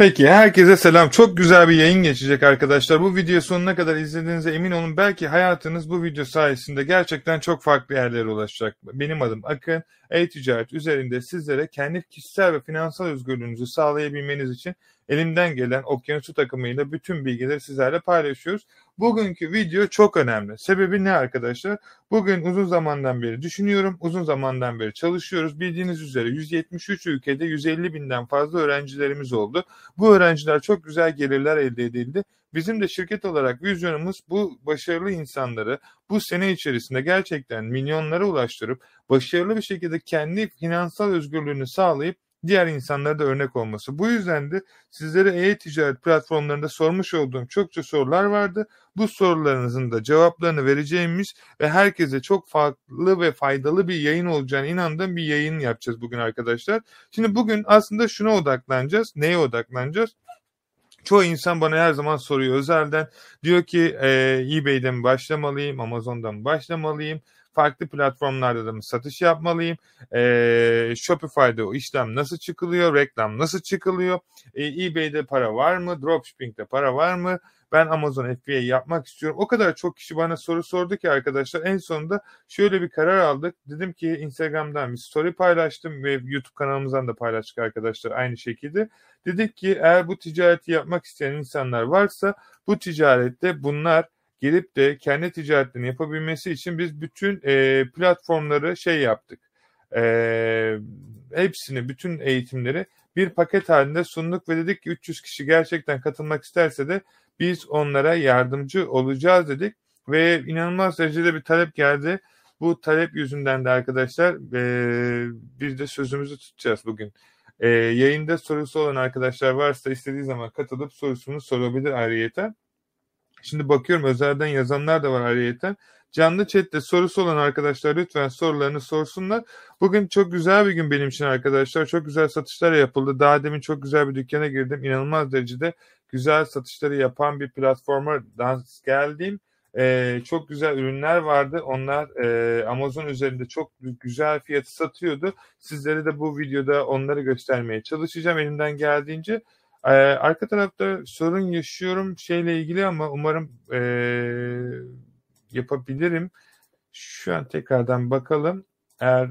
Peki herkese selam. Çok güzel bir yayın geçecek arkadaşlar. Bu video sonuna kadar izlediğinize emin olun. Belki hayatınız bu video sayesinde gerçekten çok farklı yerlere ulaşacak. Benim adım Akın. E-ticaret üzerinde sizlere kendi kişisel ve finansal özgürlüğünüzü sağlayabilmeniz için elimden gelen okyanusu takımıyla bütün bilgileri sizlerle paylaşıyoruz. Bugünkü video çok önemli. Sebebi ne arkadaşlar? Bugün uzun zamandan beri düşünüyorum, uzun zamandan beri çalışıyoruz. Bildiğiniz üzere 173 ülkede 150 binden fazla öğrencilerimiz oldu. Bu öğrenciler çok güzel gelirler elde edildi. Bizim de şirket olarak vizyonumuz bu başarılı insanları bu sene içerisinde gerçekten milyonlara ulaştırıp başarılı bir şekilde kendi finansal özgürlüğünü sağlayıp diğer insanlara da örnek olması. Bu yüzden de sizlere e-ticaret platformlarında sormuş olduğum çokça sorular vardı. Bu sorularınızın da cevaplarını vereceğimiz ve herkese çok farklı ve faydalı bir yayın olacağını inandığım bir yayın yapacağız bugün arkadaşlar. Şimdi bugün aslında şuna odaklanacağız. Neye odaklanacağız? Çoğu insan bana her zaman soruyor özelden. Diyor ki e, eBay'den mi başlamalıyım, Amazon'dan mı başlamalıyım? Farklı platformlarda da mı satış yapmalıyım? E, Shopify'da o işlem nasıl çıkılıyor? Reklam nasıl çıkılıyor? E, eBay'de para var mı? Dropshipping'de para var mı? Ben Amazon FBA yapmak istiyorum. O kadar çok kişi bana soru sordu ki arkadaşlar en sonunda şöyle bir karar aldık. Dedim ki Instagram'dan bir story paylaştım ve YouTube kanalımızdan da paylaştık arkadaşlar aynı şekilde. Dedik ki eğer bu ticareti yapmak isteyen insanlar varsa bu ticarette bunlar gelip de kendi ticaretini yapabilmesi için biz bütün e, platformları şey yaptık. E, hepsini, bütün eğitimleri bir paket halinde sunduk ve dedik ki 300 kişi gerçekten katılmak isterse de biz onlara yardımcı olacağız dedik ve inanılmaz derecede bir talep geldi. Bu talep yüzünden de arkadaşlar e, biz de sözümüzü tutacağız bugün. E, yayında sorusu olan arkadaşlar varsa istediği zaman katılıp sorusunu sorabilir ayrıyeten. Şimdi bakıyorum özelden yazanlar da var ayrıyeten. Canlı chatte sorusu olan arkadaşlar lütfen sorularını sorsunlar. Bugün çok güzel bir gün benim için arkadaşlar. Çok güzel satışlar yapıldı. Daha demin çok güzel bir dükkana girdim. İnanılmaz derecede güzel satışları yapan bir platforma dans geldim. Ee, çok güzel ürünler vardı. Onlar e, Amazon üzerinde çok güzel fiyatı satıyordu. Sizlere de bu videoda onları göstermeye çalışacağım elimden geldiğince. Ee, arka tarafta sorun yaşıyorum şeyle ilgili ama umarım e, yapabilirim. Şu an tekrardan bakalım. Eğer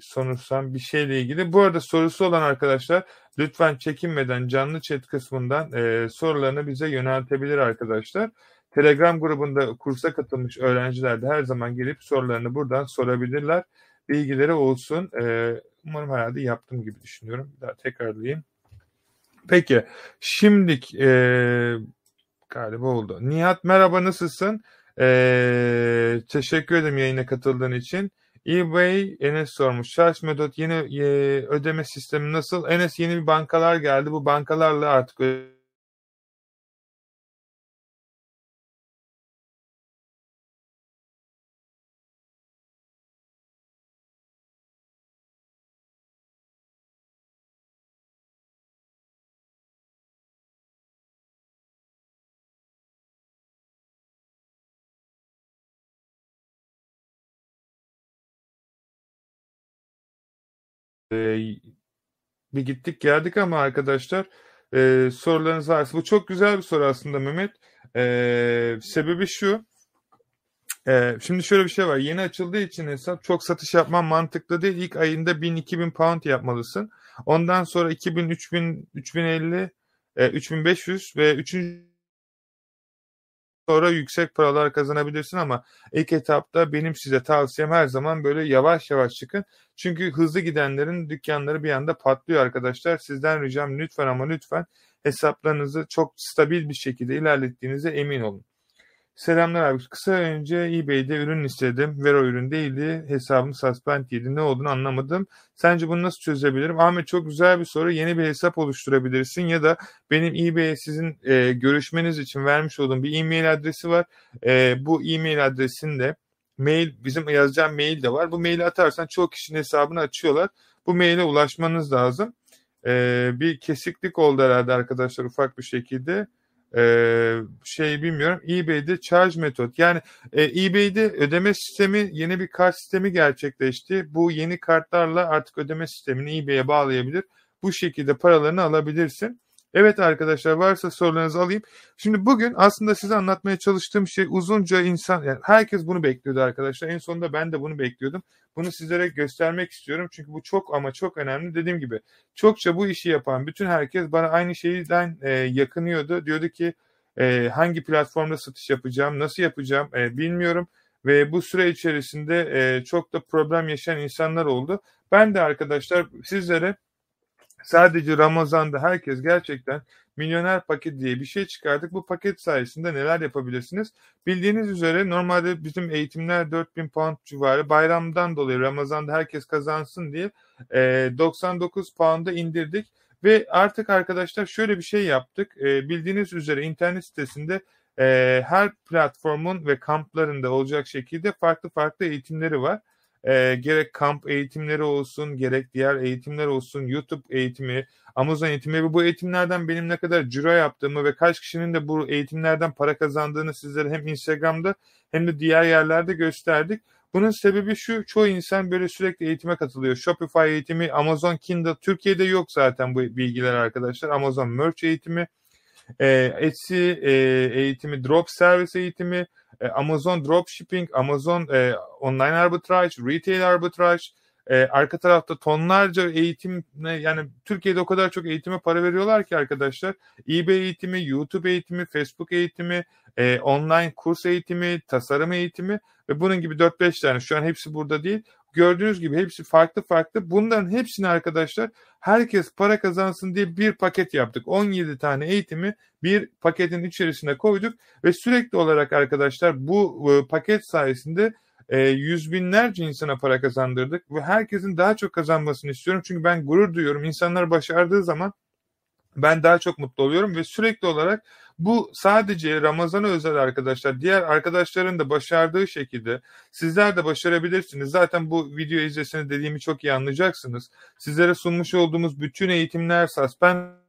sonuçsam bir şeyle ilgili. Bu arada sorusu olan arkadaşlar lütfen çekinmeden canlı chat kısmından e, sorularını bize yöneltebilir arkadaşlar. Telegram grubunda kursa katılmış öğrenciler de her zaman gelip sorularını buradan sorabilirler. Bilgileri olsun. E, umarım herhalde yaptım gibi düşünüyorum. Bir daha tekrarlayayım. Peki. Şimdik e, galiba oldu. Nihat merhaba nasılsın? E, teşekkür ederim yayına katıldığın için. eBay Enes sormuş. Charge Medot yeni e, ödeme sistemi nasıl? Enes yeni bir bankalar geldi. Bu bankalarla artık bir gittik geldik ama arkadaşlar e, sorularınız varsa bu çok güzel bir soru aslında Mehmet. E, sebebi şu. E, şimdi şöyle bir şey var. Yeni açıldığı için hesap çok satış yapman mantıklı değil. İlk ayında 1000-2000 pound yapmalısın. Ondan sonra 2000, 3000, 3050, e, 3500 ve 3 sonra yüksek paralar kazanabilirsin ama ilk etapta benim size tavsiyem her zaman böyle yavaş yavaş çıkın. Çünkü hızlı gidenlerin dükkanları bir anda patlıyor arkadaşlar. Sizden ricam lütfen ama lütfen hesaplarınızı çok stabil bir şekilde ilerlettiğinize emin olun. Selamlar abi. Kısa önce eBay'de ürün istedim. Vero ürün değildi. Hesabım suspend yedi. Ne olduğunu anlamadım. Sence bunu nasıl çözebilirim? Ahmet çok güzel bir soru. Yeni bir hesap oluşturabilirsin ya da benim eBay'e sizin e, görüşmeniz için vermiş olduğum bir e-mail adresi var. E, bu e-mail adresinde mail bizim yazacağım mail de var. Bu maili atarsan çok kişinin hesabını açıyorlar. Bu maile ulaşmanız lazım. E, bir kesiklik oldu herhalde arkadaşlar ufak bir şekilde e, şey bilmiyorum eBay'de charge metot yani e, eBay'de ödeme sistemi yeni bir kart sistemi gerçekleşti. Bu yeni kartlarla artık ödeme sistemini eBay'e bağlayabilir. Bu şekilde paralarını alabilirsin. Evet arkadaşlar varsa sorularınızı alayım. Şimdi bugün aslında size anlatmaya çalıştığım şey uzunca insan yani herkes bunu bekliyordu arkadaşlar. En sonunda ben de bunu bekliyordum. Bunu sizlere göstermek istiyorum. Çünkü bu çok ama çok önemli. Dediğim gibi çokça bu işi yapan bütün herkes bana aynı şeyden e, yakınıyordu. Diyordu ki e, hangi platformda satış yapacağım, nasıl yapacağım e, bilmiyorum. Ve bu süre içerisinde e, çok da problem yaşayan insanlar oldu. Ben de arkadaşlar sizlere Sadece Ramazan'da herkes gerçekten milyoner paket diye bir şey çıkardık. Bu paket sayesinde neler yapabilirsiniz? Bildiğiniz üzere normalde bizim eğitimler 4000 pound civarı. Bayramdan dolayı Ramazan'da herkes kazansın diye 99 pound'a indirdik. Ve artık arkadaşlar şöyle bir şey yaptık. bildiğiniz üzere internet sitesinde her platformun ve kamplarında olacak şekilde farklı farklı eğitimleri var e, gerek kamp eğitimleri olsun, gerek diğer eğitimler olsun, YouTube eğitimi, Amazon eğitimi ve bu eğitimlerden benim ne kadar ciro yaptığımı ve kaç kişinin de bu eğitimlerden para kazandığını sizlere hem Instagram'da hem de diğer yerlerde gösterdik. Bunun sebebi şu, çoğu insan böyle sürekli eğitime katılıyor. Shopify eğitimi, Amazon Kindle, Türkiye'de yok zaten bu bilgiler arkadaşlar. Amazon Merch eğitimi, e, Etsy e, eğitimi, Drop Service eğitimi, e, Amazon Dropshipping, Amazon e, Online Arbitrage, Retail Arbitrage, e, arka tarafta tonlarca eğitim yani Türkiye'de o kadar çok eğitime para veriyorlar ki arkadaşlar. eBay eğitimi, YouTube eğitimi, Facebook eğitimi, e, online kurs eğitimi, tasarım eğitimi ve bunun gibi 4-5 tane şu an hepsi burada değil. Gördüğünüz gibi hepsi farklı farklı. Bunların hepsini arkadaşlar herkes para kazansın diye bir paket yaptık. 17 tane eğitimi bir paketin içerisine koyduk ve sürekli olarak arkadaşlar bu e, paket sayesinde e, yüz binlerce insana para kazandırdık ve herkesin daha çok kazanmasını istiyorum. Çünkü ben gurur duyuyorum. İnsanlar başardığı zaman ben daha çok mutlu oluyorum ve sürekli olarak bu sadece Ramazan'a özel arkadaşlar. Diğer arkadaşların da başardığı şekilde sizler de başarabilirsiniz. Zaten bu video izleseniz dediğimi çok iyi anlayacaksınız. Sizlere sunmuş olduğumuz bütün eğitimler, suspend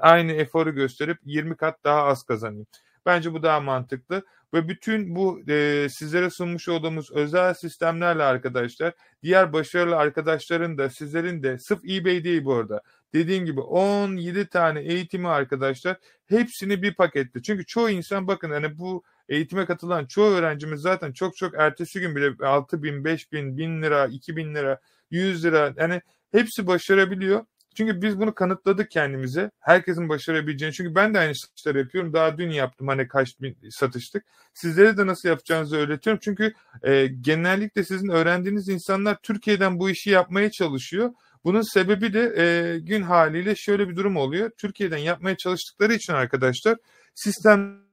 aynı eforu gösterip 20 kat daha az kazanayım. Bence bu daha mantıklı ve bütün bu e, sizlere sunmuş olduğumuz özel sistemlerle arkadaşlar diğer başarılı arkadaşların da sizlerin de sırf eBay değil bu arada. Dediğim gibi 17 tane eğitimi arkadaşlar hepsini bir pakette. Çünkü çoğu insan bakın hani bu eğitime katılan çoğu öğrencimiz zaten çok çok ertesi gün bile 6 bin, 5 bin, 1000 lira, 2000 lira, 100 lira yani hepsi başarabiliyor. Çünkü biz bunu kanıtladık kendimize. Herkesin başarabileceğini. Çünkü ben de aynı satışları yapıyorum. Daha dün yaptım hani kaç bin satıştık. Sizlere de nasıl yapacağınızı öğretiyorum. Çünkü e, genellikle sizin öğrendiğiniz insanlar Türkiye'den bu işi yapmaya çalışıyor. Bunun sebebi de e, gün haliyle şöyle bir durum oluyor. Türkiye'den yapmaya çalıştıkları için arkadaşlar sistem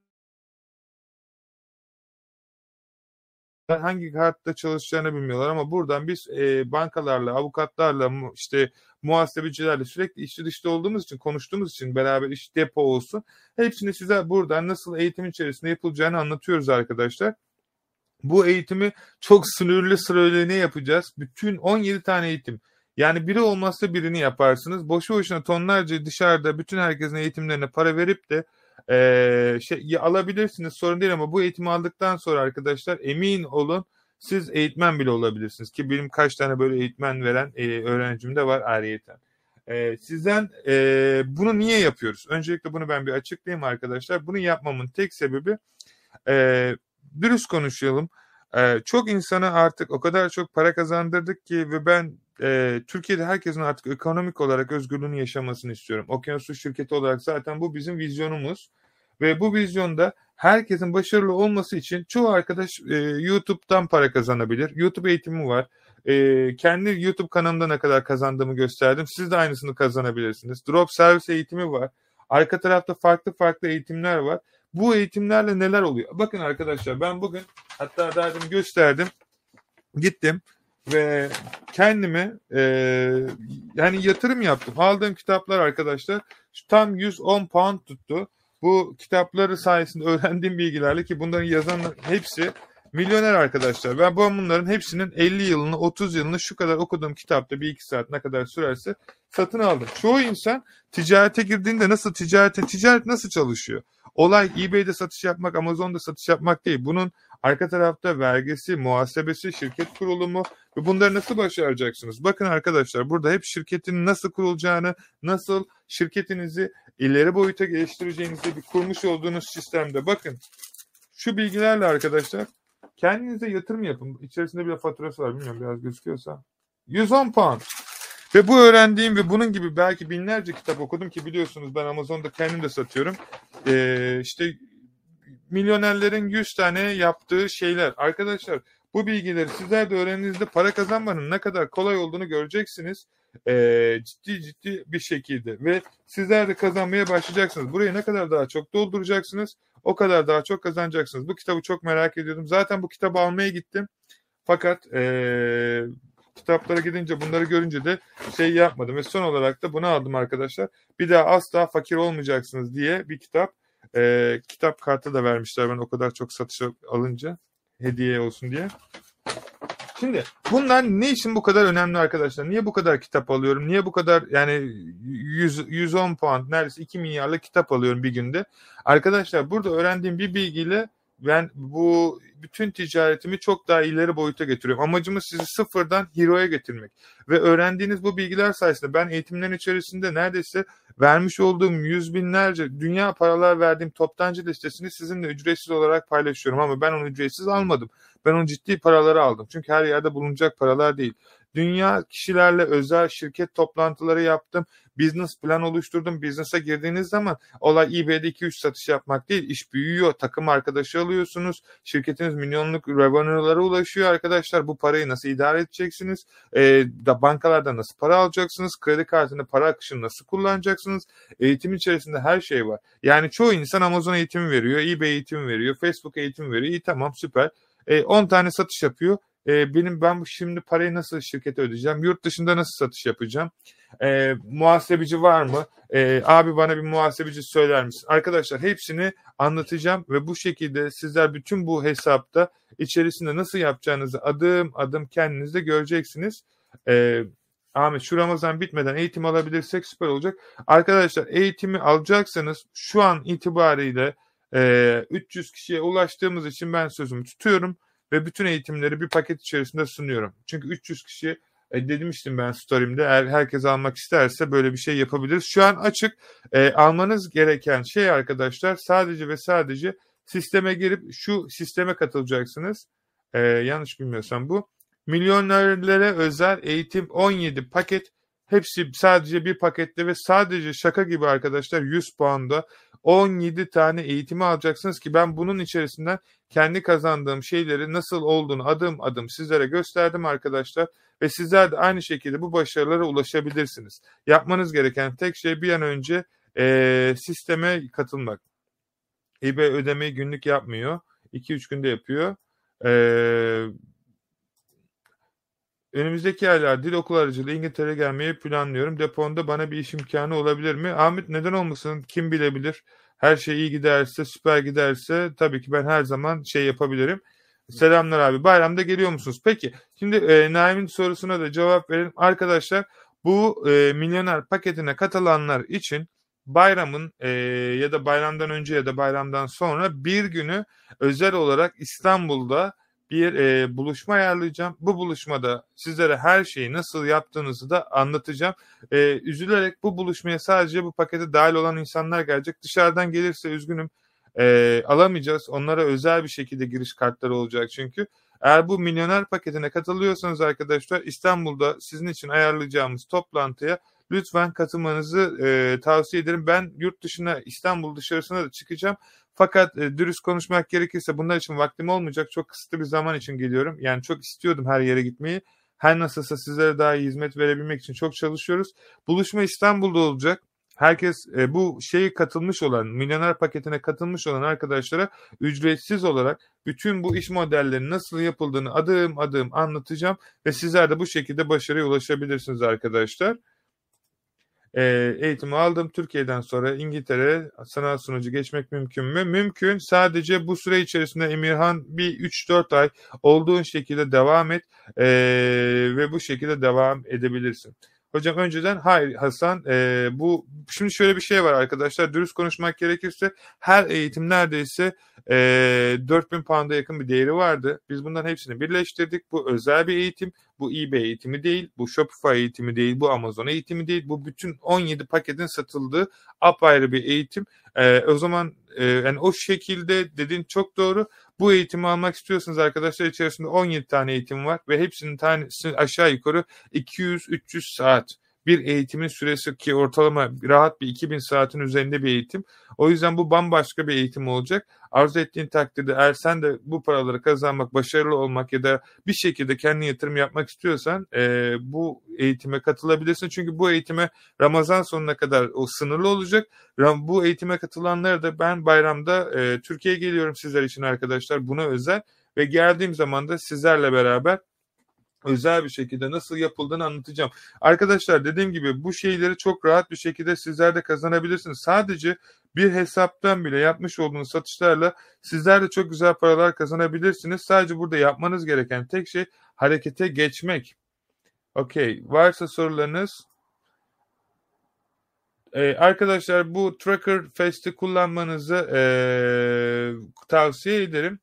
hangi kartta çalışacağını bilmiyorlar ama buradan biz e, bankalarla, avukatlarla, işte muhasebecilerle sürekli içli dışta olduğumuz için, konuştuğumuz için beraber iş depo olsun. Hepsini size buradan nasıl eğitim içerisinde yapılacağını anlatıyoruz arkadaşlar. Bu eğitimi çok sınırlı sıralığına yapacağız. Bütün 17 tane eğitim. Yani biri olmazsa birini yaparsınız. Boşu boşuna tonlarca dışarıda bütün herkesin eğitimlerine para verip de e, şey alabilirsiniz sorun değil ama bu eğitimi aldıktan sonra arkadaşlar emin olun siz eğitmen bile olabilirsiniz ki benim kaç tane böyle eğitmen veren e, öğrencim de var ayrıyeten. E, sizden e, bunu niye yapıyoruz? Öncelikle bunu ben bir açıklayayım arkadaşlar. Bunu yapmamın tek sebebi e, dürüst konuşalım. E, çok insana artık o kadar çok para kazandırdık ki ve ben e, Türkiye'de herkesin artık ekonomik olarak özgürlüğünü yaşamasını istiyorum. Okyanus şirketi olarak zaten bu bizim vizyonumuz. Ve bu vizyonda herkesin başarılı olması için çoğu arkadaş e, YouTube'dan para kazanabilir. YouTube eğitimi var. E, kendi YouTube kanalımda ne kadar kazandığımı gösterdim. Siz de aynısını kazanabilirsiniz. Drop servis eğitimi var. Arka tarafta farklı farklı eğitimler var. Bu eğitimlerle neler oluyor? Bakın arkadaşlar ben bugün hatta daha gösterdim. Gittim ve kendime e, yani yatırım yaptım. Aldığım kitaplar arkadaşlar tam 110 pound tuttu. Bu kitapları sayesinde öğrendiğim bilgilerle ki bunların yazanlar hepsi milyoner arkadaşlar. Ben bunların hepsinin 50 yılını 30 yılını şu kadar okuduğum kitapta bir iki saat ne kadar sürerse satın aldım. Çoğu insan ticarete girdiğinde nasıl ticarete ticaret nasıl çalışıyor? Olay eBay'de satış yapmak, Amazon'da satış yapmak değil. Bunun arka tarafta vergisi, muhasebesi, şirket kurulumu ve bunları nasıl başaracaksınız? Bakın arkadaşlar burada hep şirketin nasıl kurulacağını, nasıl şirketinizi ileri boyuta geliştireceğinizi bir kurmuş olduğunuz sistemde bakın. Şu bilgilerle arkadaşlar kendinize yatırım yapın. İçerisinde bir faturası var bilmiyorum biraz gözüküyorsa. 110 pound. Ve bu öğrendiğim ve bunun gibi belki binlerce kitap okudum ki biliyorsunuz ben Amazon'da kendim de satıyorum. Ee, işte milyonerlerin 100 tane yaptığı şeyler. Arkadaşlar bu bilgileri sizler de öğrendiğinizde para kazanmanın ne kadar kolay olduğunu göreceksiniz. Ee, ciddi ciddi bir şekilde ve sizler de kazanmaya başlayacaksınız. Burayı ne kadar daha çok dolduracaksınız o kadar daha çok kazanacaksınız. Bu kitabı çok merak ediyordum. Zaten bu kitabı almaya gittim. Fakat ee, kitaplara gidince bunları görünce de şey yapmadım. Ve son olarak da bunu aldım arkadaşlar. Bir daha asla fakir olmayacaksınız diye bir kitap. E, kitap kartı da vermişler ben o kadar çok satış alınca. Hediye olsun diye. Şimdi bunlar ne için bu kadar önemli arkadaşlar? Niye bu kadar kitap alıyorum? Niye bu kadar yani 100, 110 puan neredeyse 2 milyarlık kitap alıyorum bir günde? Arkadaşlar burada öğrendiğim bir bilgiyle ben bu bütün ticaretimi çok daha ileri boyuta getiriyorum. Amacımız sizi sıfırdan hero'ya getirmek. Ve öğrendiğiniz bu bilgiler sayesinde ben eğitimlerin içerisinde neredeyse vermiş olduğum yüz binlerce dünya paralar verdiğim toptancı listesini sizinle ücretsiz olarak paylaşıyorum. Ama ben onu ücretsiz almadım. Ben onu ciddi paraları aldım. Çünkü her yerde bulunacak paralar değil. Dünya kişilerle özel şirket toplantıları yaptım. Business plan oluşturdum. Business'a girdiğiniz zaman olay eBay'de 2-3 satış yapmak değil. İş büyüyor. Takım arkadaşı alıyorsunuz. Şirketiniz milyonluk revenue'lara ulaşıyor arkadaşlar. Bu parayı nasıl idare edeceksiniz? E, da bankalardan nasıl para alacaksınız? Kredi kartında para akışını nasıl kullanacaksınız? Eğitim içerisinde her şey var. Yani çoğu insan Amazon eğitimi veriyor. eBay eğitimi veriyor. Facebook eğitimi veriyor. İyi tamam süper. E, 10 tane satış yapıyor e, benim ben şimdi parayı nasıl şirkete ödeyeceğim? Yurt dışında nasıl satış yapacağım? E, muhasebeci var mı? E, abi bana bir muhasebeci söyler misin? Arkadaşlar hepsini anlatacağım ve bu şekilde sizler bütün bu hesapta içerisinde nasıl yapacağınızı adım adım kendinizde göreceksiniz. E, Ahmet şu Ramazan bitmeden eğitim alabilirsek süper olacak. Arkadaşlar eğitimi alacaksanız şu an itibariyle e, 300 kişiye ulaştığımız için ben sözümü tutuyorum ve bütün eğitimleri bir paket içerisinde sunuyorum. Çünkü 300 kişi e, demiştim ben story'imde eğer herkes almak isterse böyle bir şey yapabiliriz. Şu an açık e, almanız gereken şey arkadaşlar sadece ve sadece sisteme girip şu sisteme katılacaksınız. E, yanlış bilmiyorsam bu. Milyonerlere özel eğitim 17 paket hepsi sadece bir pakette ve sadece şaka gibi arkadaşlar 100 puanda 17 tane eğitimi alacaksınız ki ben bunun içerisinden kendi kazandığım şeyleri nasıl olduğunu adım adım sizlere gösterdim arkadaşlar ve sizler de aynı şekilde bu başarılara ulaşabilirsiniz. Yapmanız gereken tek şey bir an önce e, sisteme katılmak. eBay ödemeyi günlük yapmıyor. 2-3 günde yapıyor. Eee Önümüzdeki aylar dil okul aracılığıyla İngiltere'ye gelmeyi planlıyorum. Deponda bana bir iş imkanı olabilir mi? Ahmet neden olmasın? Kim bilebilir? Her şey iyi giderse, süper giderse tabii ki ben her zaman şey yapabilirim. Selamlar abi. Bayramda geliyor musunuz? Peki. Şimdi e, Naim'in sorusuna da cevap verelim. Arkadaşlar bu e, milyoner paketine katılanlar için bayramın e, ya da bayramdan önce ya da bayramdan sonra bir günü özel olarak İstanbul'da bir e, buluşma ayarlayacağım. Bu buluşmada sizlere her şeyi nasıl yaptığınızı da anlatacağım. E, üzülerek bu buluşmaya sadece bu pakete dahil olan insanlar gelecek. Dışarıdan gelirse üzgünüm e, alamayacağız. Onlara özel bir şekilde giriş kartları olacak çünkü. Eğer bu milyoner paketine katılıyorsanız arkadaşlar İstanbul'da sizin için ayarlayacağımız toplantıya lütfen katılmanızı e, tavsiye ederim. Ben yurt dışına İstanbul dışarısına da çıkacağım. Fakat e, dürüst konuşmak gerekirse bunlar için vaktim olmayacak. Çok kısıtlı bir zaman için geliyorum. Yani çok istiyordum her yere gitmeyi. Her nasılsa sizlere daha iyi hizmet verebilmek için çok çalışıyoruz. Buluşma İstanbul'da olacak. herkes e, bu şeyi katılmış olan, milyoner paketine katılmış olan arkadaşlara ücretsiz olarak bütün bu iş modellerinin nasıl yapıldığını adım adım anlatacağım ve sizler de bu şekilde başarıya ulaşabilirsiniz arkadaşlar e, eğitimi aldım. Türkiye'den sonra İngiltere sanat sunucu geçmek mümkün mü? Mümkün. Sadece bu süre içerisinde Emirhan bir 3-4 ay olduğun şekilde devam et e, ve bu şekilde devam edebilirsin. Hocam önceden hayır Hasan e, bu şimdi şöyle bir şey var arkadaşlar dürüst konuşmak gerekirse her eğitim neredeyse e, 4000 pound'a yakın bir değeri vardı. Biz bunların hepsini birleştirdik. Bu özel bir eğitim. Bu eBay eğitimi değil, bu Shopify eğitimi değil, bu Amazon eğitimi değil. Bu bütün 17 paketin satıldığı apayrı bir eğitim. E, o zaman e, yani o şekilde dediğin çok doğru. Bu eğitimi almak istiyorsanız arkadaşlar içerisinde 17 tane eğitim var ve hepsinin tanesi aşağı yukarı 200-300 saat bir eğitimin süresi ki ortalama rahat bir 2000 saatin üzerinde bir eğitim. O yüzden bu bambaşka bir eğitim olacak. Arzu ettiğin takdirde eğer sen de bu paraları kazanmak, başarılı olmak ya da bir şekilde kendi yatırım yapmak istiyorsan e, bu eğitime katılabilirsin. Çünkü bu eğitime Ramazan sonuna kadar o sınırlı olacak. Bu eğitime katılanları da ben bayramda e, Türkiye'ye geliyorum sizler için arkadaşlar. Buna özel ve geldiğim zaman da sizlerle beraber özel bir şekilde nasıl yapıldığını anlatacağım. Arkadaşlar dediğim gibi bu şeyleri çok rahat bir şekilde sizler de kazanabilirsiniz. Sadece bir hesaptan bile yapmış olduğunuz satışlarla sizler de çok güzel paralar kazanabilirsiniz. Sadece burada yapmanız gereken tek şey harekete geçmek. Okey. Varsa sorularınız ee, arkadaşlar bu Tracker Fest'i kullanmanızı ee, tavsiye ederim.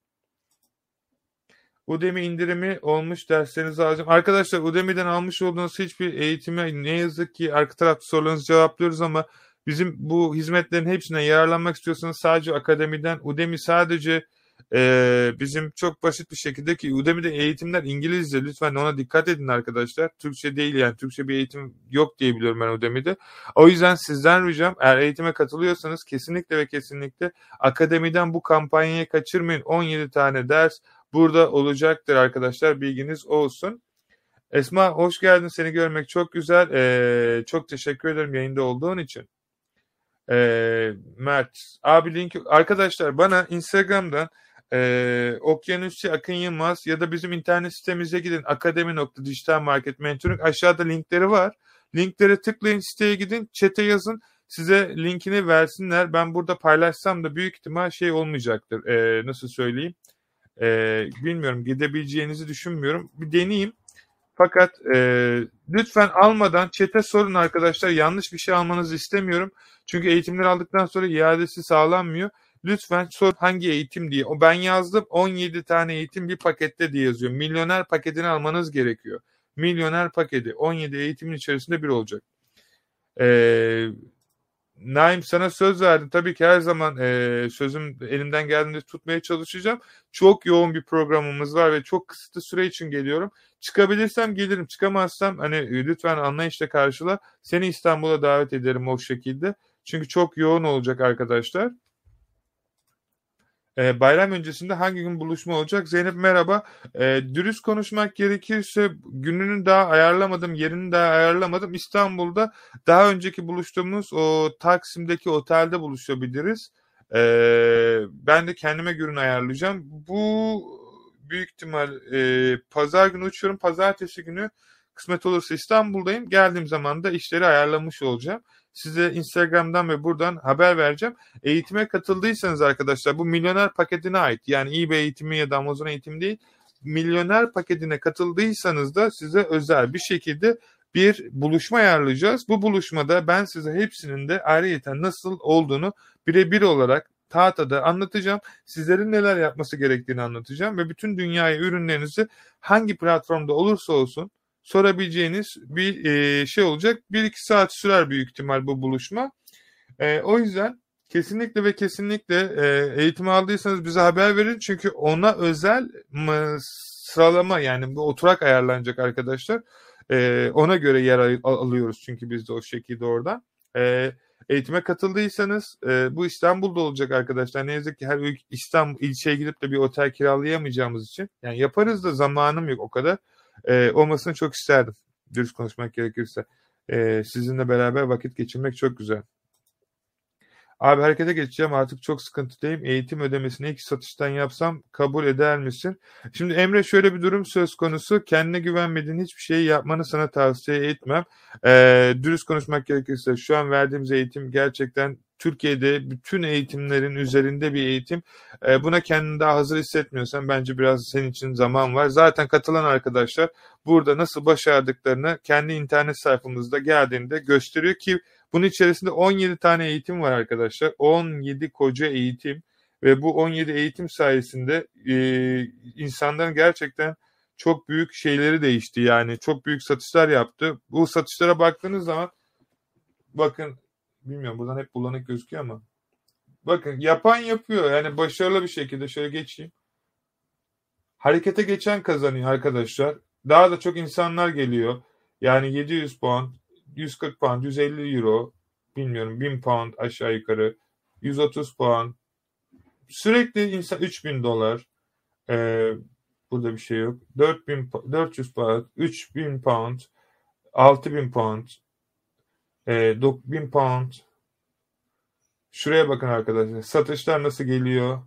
Udemy indirimi olmuş derslerinizi alacağım. Arkadaşlar Udemy'den almış olduğunuz hiçbir eğitime ne yazık ki arka tarafta sorularınızı cevaplıyoruz ama bizim bu hizmetlerin hepsine yararlanmak istiyorsanız sadece akademiden Udemy sadece e, bizim çok basit bir şekilde ki Udemy'de eğitimler İngilizce lütfen ona dikkat edin arkadaşlar. Türkçe değil yani Türkçe bir eğitim yok diye biliyorum ben Udemy'de. O yüzden sizden ricam eğer eğitime katılıyorsanız kesinlikle ve kesinlikle akademiden bu kampanyayı kaçırmayın. 17 tane ders burada olacaktır arkadaşlar. Bilginiz olsun. Esma hoş geldin. Seni görmek çok güzel. Ee, çok teşekkür ederim yayında olduğun için. Ee, Mert. Abi link arkadaşlar bana Instagram'dan e, Okyanusçu Akın Yılmaz ya da bizim internet sitemize gidin akademi.dijital market mentoring aşağıda linkleri var. Linklere tıklayın siteye gidin çete yazın size linkini versinler. Ben burada paylaşsam da büyük ihtimal şey olmayacaktır. E, nasıl söyleyeyim? E, bilmiyorum gidebileceğinizi düşünmüyorum. Bir deneyeyim. Fakat e, lütfen almadan çete sorun arkadaşlar. Yanlış bir şey almanızı istemiyorum. Çünkü eğitimleri aldıktan sonra iadesi sağlanmıyor. Lütfen sor hangi eğitim diye. O ben yazdım 17 tane eğitim bir pakette diye yazıyor. Milyoner paketini almanız gerekiyor. Milyoner paketi 17 eğitimin içerisinde bir olacak. Ee, Naim sana söz verdim. Tabii ki her zaman e, sözüm elimden geldiğinde tutmaya çalışacağım. Çok yoğun bir programımız var ve çok kısıtlı süre için geliyorum. Çıkabilirsem gelirim. Çıkamazsam hani e, lütfen anlayışla karşıla. Seni İstanbul'a davet ederim o şekilde. Çünkü çok yoğun olacak arkadaşlar. E, bayram öncesinde hangi gün buluşma olacak? Zeynep merhaba. E, dürüst konuşmak gerekirse gününü daha ayarlamadım, yerini daha ayarlamadım. İstanbul'da daha önceki buluştuğumuz o Taksim'deki otelde buluşabiliriz. E, ben de kendime gününü ayarlayacağım. Bu büyük ihtimal e, pazar günü uçuyorum. Pazartesi günü kısmet olursa İstanbul'dayım. Geldiğim zaman da işleri ayarlamış olacağım size Instagram'dan ve buradan haber vereceğim. Eğitime katıldıysanız arkadaşlar bu milyoner paketine ait. Yani eBay eğitimi ya da Amazon eğitimi değil. Milyoner paketine katıldıysanız da size özel bir şekilde bir buluşma ayarlayacağız. Bu buluşmada ben size hepsinin de ayrıyeten nasıl olduğunu birebir olarak tahtada anlatacağım. Sizlerin neler yapması gerektiğini anlatacağım ve bütün dünyaya ürünlerinizi hangi platformda olursa olsun sorabileceğiniz bir e, şey olacak. Bir iki saat sürer büyük ihtimal bu buluşma. E, o yüzden kesinlikle ve kesinlikle e, eğitim aldıysanız bize haber verin. Çünkü ona özel sıralama yani bu oturak ayarlanacak arkadaşlar. E, ona göre yer al- alıyoruz çünkü biz de o şekilde orada. E, eğitime katıldıysanız e, bu İstanbul'da olacak arkadaşlar. Ne yazık ki her İstanbul ilçeye gidip de bir otel kiralayamayacağımız için. Yani yaparız da zamanım yok o kadar e, olmasını çok isterdim. Dürüst konuşmak gerekirse. E, sizinle beraber vakit geçirmek çok güzel. Abi harekete geçeceğim artık çok sıkıntıdayım. Eğitim ödemesini ilk satıştan yapsam kabul eder misin? Şimdi Emre şöyle bir durum söz konusu. Kendine güvenmediğin hiçbir şeyi yapmanı sana tavsiye etmem. Ee, dürüst konuşmak gerekirse şu an verdiğimiz eğitim gerçekten Türkiye'de bütün eğitimlerin üzerinde bir eğitim. Ee, buna kendini daha hazır hissetmiyorsan bence biraz senin için zaman var. Zaten katılan arkadaşlar burada nasıl başardıklarını kendi internet sayfamızda geldiğinde gösteriyor ki bunun içerisinde 17 tane eğitim var arkadaşlar. 17 koca eğitim ve bu 17 eğitim sayesinde e, insanların gerçekten çok büyük şeyleri değişti. Yani çok büyük satışlar yaptı. Bu satışlara baktığınız zaman bakın bilmiyorum buradan hep bulanık gözüküyor ama bakın yapan yapıyor. Yani başarılı bir şekilde şöyle geçeyim. Harekete geçen kazanıyor arkadaşlar. Daha da çok insanlar geliyor. Yani 700 puan, 140 pound, 150 euro, bilmiyorum 1000 pound aşağı yukarı, 130 puan. Sürekli insan 3000 dolar. Ee, burada bir şey yok. 4000 400 pound, 3000 pound, 6000 pound, e, 9000 pound. Şuraya bakın arkadaşlar. Satışlar nasıl geliyor?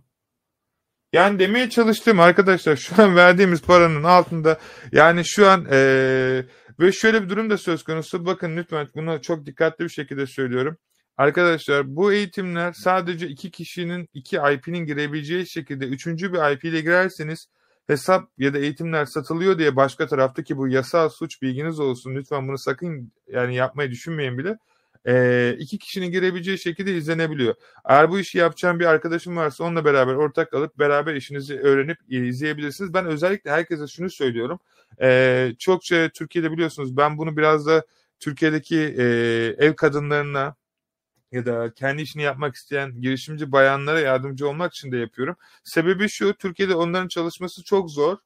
Yani demeye çalıştım arkadaşlar şu an verdiğimiz paranın altında yani şu an ee, ve şöyle bir durum da söz konusu. Bakın lütfen bunu çok dikkatli bir şekilde söylüyorum. Arkadaşlar bu eğitimler sadece iki kişinin iki IP'nin girebileceği şekilde üçüncü bir IP ile girerseniz hesap ya da eğitimler satılıyor diye başka tarafta ki bu yasal suç bilginiz olsun. Lütfen bunu sakın yani yapmayı düşünmeyin bile e, iki kişinin girebileceği şekilde izlenebiliyor. Eğer bu işi yapacağım bir arkadaşım varsa onunla beraber ortak alıp beraber işinizi öğrenip izleyebilirsiniz. Ben özellikle herkese şunu söylüyorum. E, çokça Türkiye'de biliyorsunuz ben bunu biraz da Türkiye'deki e, ev kadınlarına ya da kendi işini yapmak isteyen girişimci bayanlara yardımcı olmak için de yapıyorum. Sebebi şu, Türkiye'de onların çalışması çok zor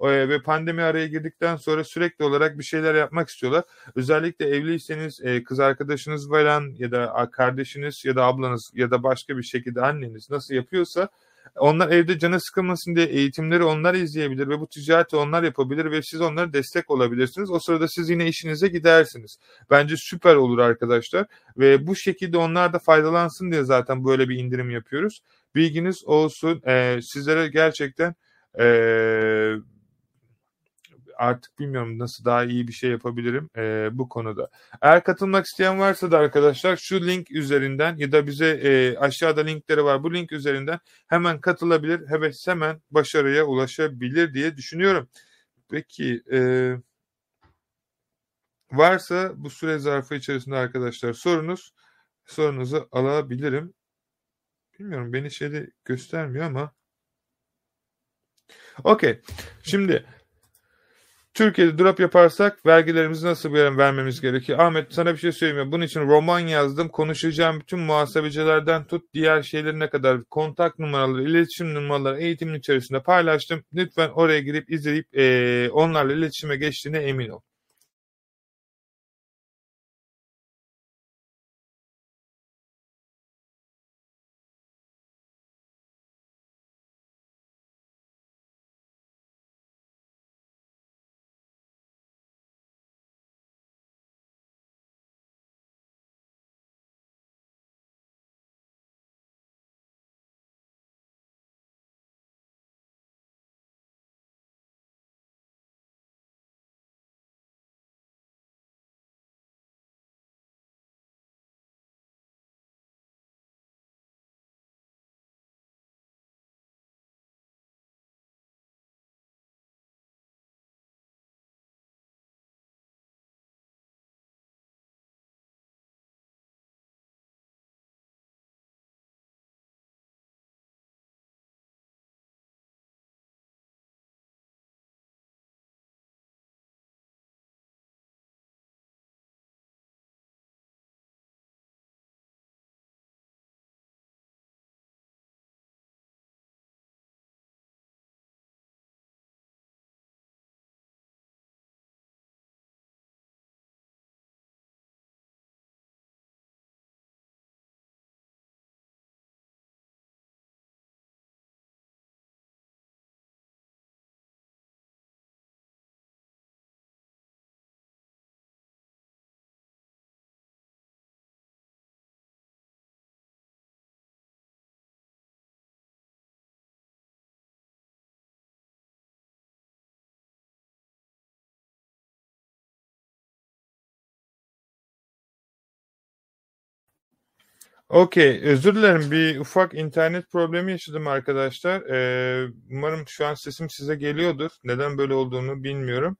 ve pandemi araya girdikten sonra sürekli olarak bir şeyler yapmak istiyorlar. Özellikle evliyseniz e, kız arkadaşınız falan ya da kardeşiniz ya da ablanız ya da başka bir şekilde anneniz nasıl yapıyorsa onlar evde canı sıkılmasın diye eğitimleri onlar izleyebilir ve bu ticareti onlar yapabilir ve siz onlara destek olabilirsiniz. O sırada siz yine işinize gidersiniz. Bence süper olur arkadaşlar ve bu şekilde onlar da faydalansın diye zaten böyle bir indirim yapıyoruz. Bilginiz olsun. Ee, sizlere gerçekten ee, artık bilmiyorum nasıl daha iyi bir şey yapabilirim e, bu konuda. Eğer katılmak isteyen varsa da arkadaşlar şu link üzerinden ya da bize e, aşağıda linkleri var bu link üzerinden hemen katılabilir. Evet hemen başarıya ulaşabilir diye düşünüyorum. Peki e, varsa bu süre zarfı içerisinde arkadaşlar sorunuz sorunuzu alabilirim. Bilmiyorum beni şeyde göstermiyor ama Okey. Şimdi Türkiye'de drop yaparsak vergilerimizi nasıl vermemiz gerekiyor? Ahmet sana bir şey söyleyeyim. Bunun için roman yazdım. Konuşacağım bütün muhasebecilerden tut diğer şeylerine kadar kontak numaraları, iletişim numaraları eğitimin içerisinde paylaştım. Lütfen oraya girip izleyip e, onlarla iletişime geçtiğine emin ol. Okey, özür dilerim. Bir ufak internet problemi yaşadım arkadaşlar. Ee, umarım şu an sesim size geliyordur. Neden böyle olduğunu bilmiyorum.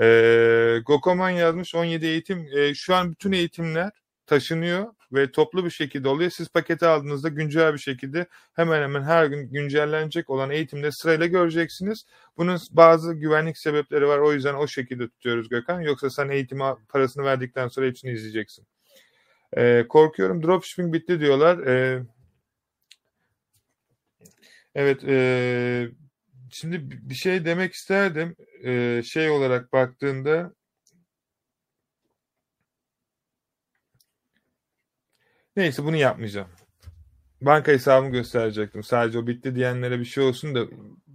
Ee, Gokoman yazmış 17 eğitim. Ee, şu an bütün eğitimler taşınıyor ve toplu bir şekilde oluyor. Siz paketi aldığınızda güncel bir şekilde hemen hemen her gün güncellenecek olan eğitimde sırayla göreceksiniz. Bunun bazı güvenlik sebepleri var. O yüzden o şekilde tutuyoruz Gökhan. Yoksa sen eğitime parasını verdikten sonra hepsini izleyeceksin. Ee, korkuyorum dropshipping bitti diyorlar. Ee, evet e, şimdi bir şey demek isterdim. Ee, şey olarak baktığında neyse bunu yapmayacağım. Banka hesabımı gösterecektim. Sadece o bitti diyenlere bir şey olsun da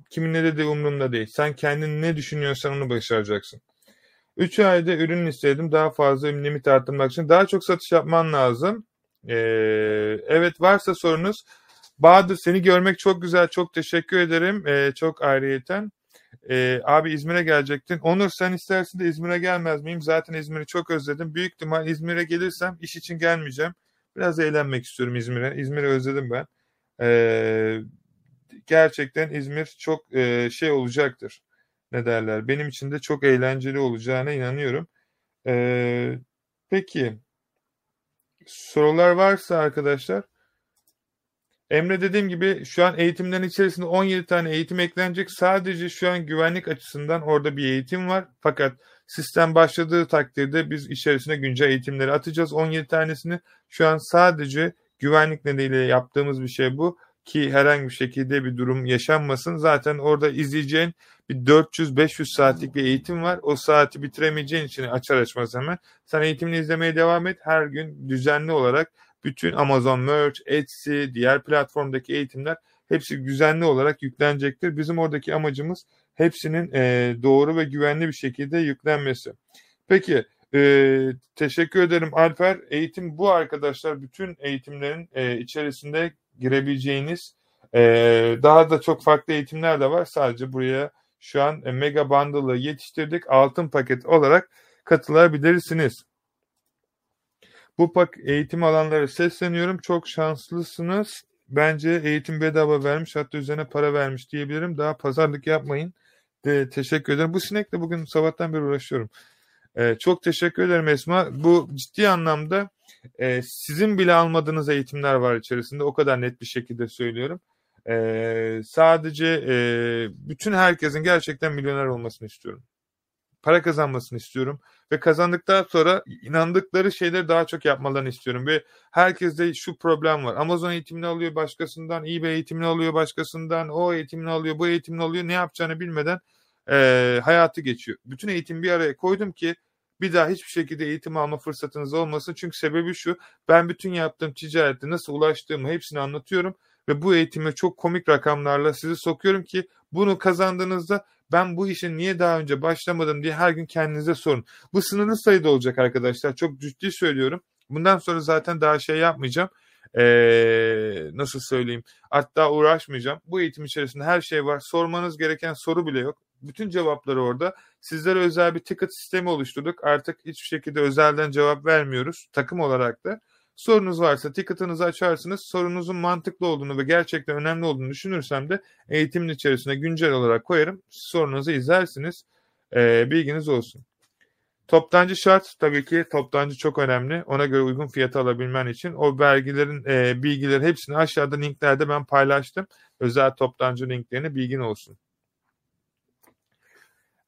kimin ne dediği umurumda değil. Sen kendin ne düşünüyorsan onu başaracaksın. 3 ayda ürün istedim. Daha fazla limit arttırmak için. Daha çok satış yapman lazım. Ee, evet varsa sorunuz. Bahadır seni görmek çok güzel. Çok teşekkür ederim. Ee, çok ayrıyeten. Ee, abi İzmir'e gelecektin. Onur sen istersin de İzmir'e gelmez miyim? Zaten İzmir'i çok özledim. Büyük ihtimal İzmir'e gelirsem iş için gelmeyeceğim. Biraz eğlenmek istiyorum İzmir'e. İzmir'i özledim ben. Ee, gerçekten İzmir çok e, şey olacaktır ne derler benim için de çok eğlenceli olacağına inanıyorum. Ee, peki sorular varsa arkadaşlar Emre dediğim gibi şu an eğitimlerin içerisinde 17 tane eğitim eklenecek. Sadece şu an güvenlik açısından orada bir eğitim var. Fakat sistem başladığı takdirde biz içerisine güncel eğitimleri atacağız. 17 tanesini şu an sadece güvenlik nedeniyle yaptığımız bir şey bu ki herhangi bir şekilde bir durum yaşanmasın. Zaten orada izleyeceğin bir 400-500 saatlik bir eğitim var. O saati bitiremeyeceğin için açar açmaz hemen. Sen eğitimini izlemeye devam et. Her gün düzenli olarak bütün Amazon Merch, Etsy, diğer platformdaki eğitimler hepsi düzenli olarak yüklenecektir. Bizim oradaki amacımız hepsinin e, doğru ve güvenli bir şekilde yüklenmesi. Peki e, teşekkür ederim Alper. Eğitim bu arkadaşlar. Bütün eğitimlerin e, içerisinde girebileceğiniz e, daha da çok farklı eğitimler de var. Sadece buraya şu an e, Mega Bundle'ı yetiştirdik. Altın paket olarak katılabilirsiniz. Bu pak eğitim alanları sesleniyorum. Çok şanslısınız. Bence eğitim bedava vermiş hatta üzerine para vermiş diyebilirim. Daha pazarlık yapmayın. De, teşekkür ederim. Bu sinekle bugün sabahtan beri uğraşıyorum. Ee, çok teşekkür ederim Esma. Bu ciddi anlamda e, sizin bile almadığınız eğitimler var içerisinde. O kadar net bir şekilde söylüyorum. E, sadece e, bütün herkesin gerçekten milyoner olmasını istiyorum. Para kazanmasını istiyorum. Ve kazandıktan sonra inandıkları şeyleri daha çok yapmalarını istiyorum. Ve herkeste şu problem var. Amazon eğitimini alıyor başkasından, eBay eğitimini alıyor başkasından, o eğitimini alıyor, bu eğitimini alıyor. Ne yapacağını bilmeden e, hayatı geçiyor. Bütün eğitimi bir araya koydum ki bir daha hiçbir şekilde eğitim alma fırsatınız olmasın. Çünkü sebebi şu ben bütün yaptığım ticarette nasıl ulaştığımı hepsini anlatıyorum ve bu eğitime çok komik rakamlarla sizi sokuyorum ki bunu kazandığınızda ben bu işe niye daha önce başlamadım diye her gün kendinize sorun. Bu sınırlı sayıda olacak arkadaşlar. Çok ciddi söylüyorum. Bundan sonra zaten daha şey yapmayacağım. Ee, nasıl söyleyeyim? Hatta uğraşmayacağım. Bu eğitim içerisinde her şey var. Sormanız gereken soru bile yok. Bütün cevapları orada. Sizlere özel bir ticket sistemi oluşturduk. Artık hiçbir şekilde özelden cevap vermiyoruz. Takım olarak da. Sorunuz varsa ticket'ınızı açarsınız. Sorunuzun mantıklı olduğunu ve gerçekten önemli olduğunu düşünürsem de eğitimin içerisine güncel olarak koyarım. Sorunuzu izlersiniz. Ee, bilginiz olsun. Toptancı şart tabii ki toptancı çok önemli. Ona göre uygun fiyatı alabilmen için o vergilerin e, bilgileri hepsini aşağıda linklerde ben paylaştım. Özel toptancı linklerini bilgin olsun.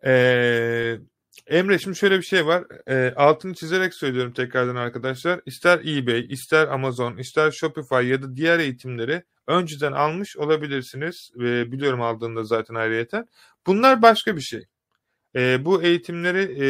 Ee, Emre şimdi şöyle bir şey var. E, altını çizerek söylüyorum tekrardan arkadaşlar. İster eBay, ister Amazon, ister Shopify ya da diğer eğitimleri önceden almış olabilirsiniz. E, biliyorum aldığında zaten ayrıyeten. Bunlar başka bir şey. E, bu eğitimleri e,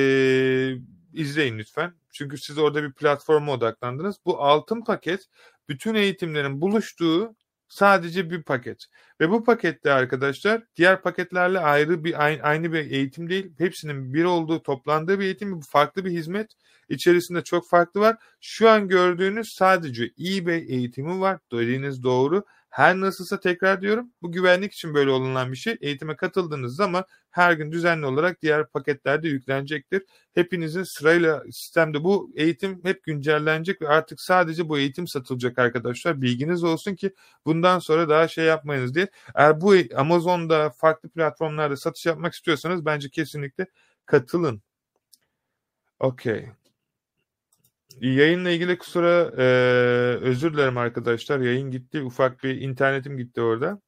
izleyin lütfen. Çünkü siz orada bir platforma odaklandınız. Bu altın paket bütün eğitimlerin buluştuğu Sadece bir paket. Ve bu pakette arkadaşlar diğer paketlerle ayrı bir aynı bir eğitim değil. Hepsinin bir olduğu toplandığı bir eğitim. Farklı bir hizmet. İçerisinde çok farklı var. Şu an gördüğünüz sadece eBay eğitimi var. Dediğiniz doğru. Her nasılsa tekrar diyorum bu güvenlik için böyle olunan bir şey. Eğitime katıldığınız zaman her gün düzenli olarak diğer paketlerde yüklenecektir. Hepinizin sırayla sistemde bu eğitim hep güncellenecek ve artık sadece bu eğitim satılacak arkadaşlar. Bilginiz olsun ki bundan sonra daha şey yapmayınız diye. Eğer bu Amazon'da farklı platformlarda satış yapmak istiyorsanız bence kesinlikle katılın. Okey. Yayınla ilgili kusura e, özür dilerim arkadaşlar. Yayın gitti. Ufak bir internetim gitti orada.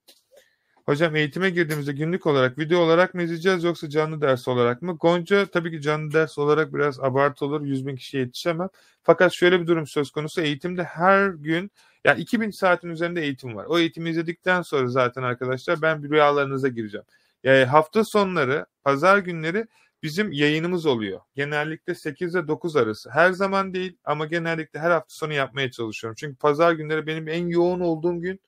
Hocam eğitime girdiğimizde günlük olarak video olarak mı izleyeceğiz yoksa canlı ders olarak mı? Gonca tabii ki canlı ders olarak biraz abartı olur. 100 bin kişiye yetişemem. Fakat şöyle bir durum söz konusu. Eğitimde her gün yani 2000 saatin üzerinde eğitim var. O eğitimi izledikten sonra zaten arkadaşlar ben rüyalarınıza gireceğim. Yani hafta sonları, pazar günleri bizim yayınımız oluyor. Genellikle 8 ile 9 arası. Her zaman değil ama genellikle her hafta sonu yapmaya çalışıyorum. Çünkü pazar günleri benim en yoğun olduğum gün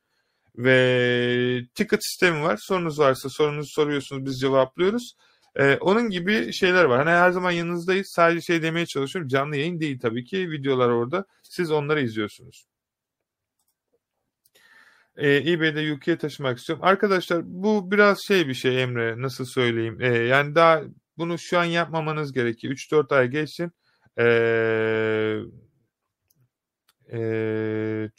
ve ticket sistemi var. Sorunuz varsa sorunuzu soruyorsunuz biz cevaplıyoruz. Ee, onun gibi şeyler var. Hani her zaman yanınızdayız. Sadece şey demeye çalışıyorum. Canlı yayın değil tabii ki. Videolar orada. Siz onları izliyorsunuz. Ee, eBay'de UK'ye taşımak istiyorum. Arkadaşlar bu biraz şey bir şey Emre. Nasıl söyleyeyim? Ee, yani daha bunu şu an yapmamanız gerekiyor. 3-4 ay geçsin. Ee, e,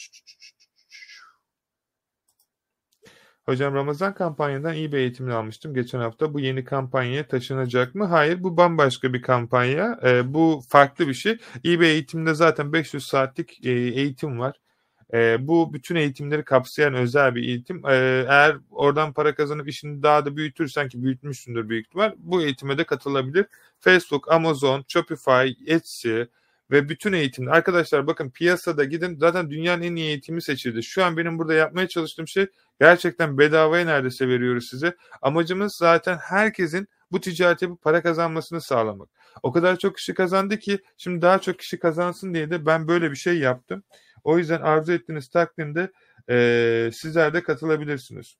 Hocam Ramazan kampanyadan iyi bir eğitimini almıştım geçen hafta. Bu yeni kampanyaya taşınacak mı? Hayır bu bambaşka bir kampanya. E, bu farklı bir şey. İyi bir eğitimde zaten 500 saatlik e, eğitim var. E, bu bütün eğitimleri kapsayan özel bir eğitim. E, eğer oradan para kazanıp işini daha da büyütürsen ki büyütmüşsündür büyük ihtimal bu eğitime de katılabilir. Facebook, Amazon, Shopify, Etsy, ve bütün eğitimde arkadaşlar bakın piyasada gidin zaten dünyanın en iyi eğitimi seçildi. Şu an benim burada yapmaya çalıştığım şey gerçekten bedavaya neredeyse veriyoruz size. Amacımız zaten herkesin bu ticareti bu para kazanmasını sağlamak. O kadar çok kişi kazandı ki şimdi daha çok kişi kazansın diye de ben böyle bir şey yaptım. O yüzden arzu ettiğiniz takvimde e, sizler de katılabilirsiniz.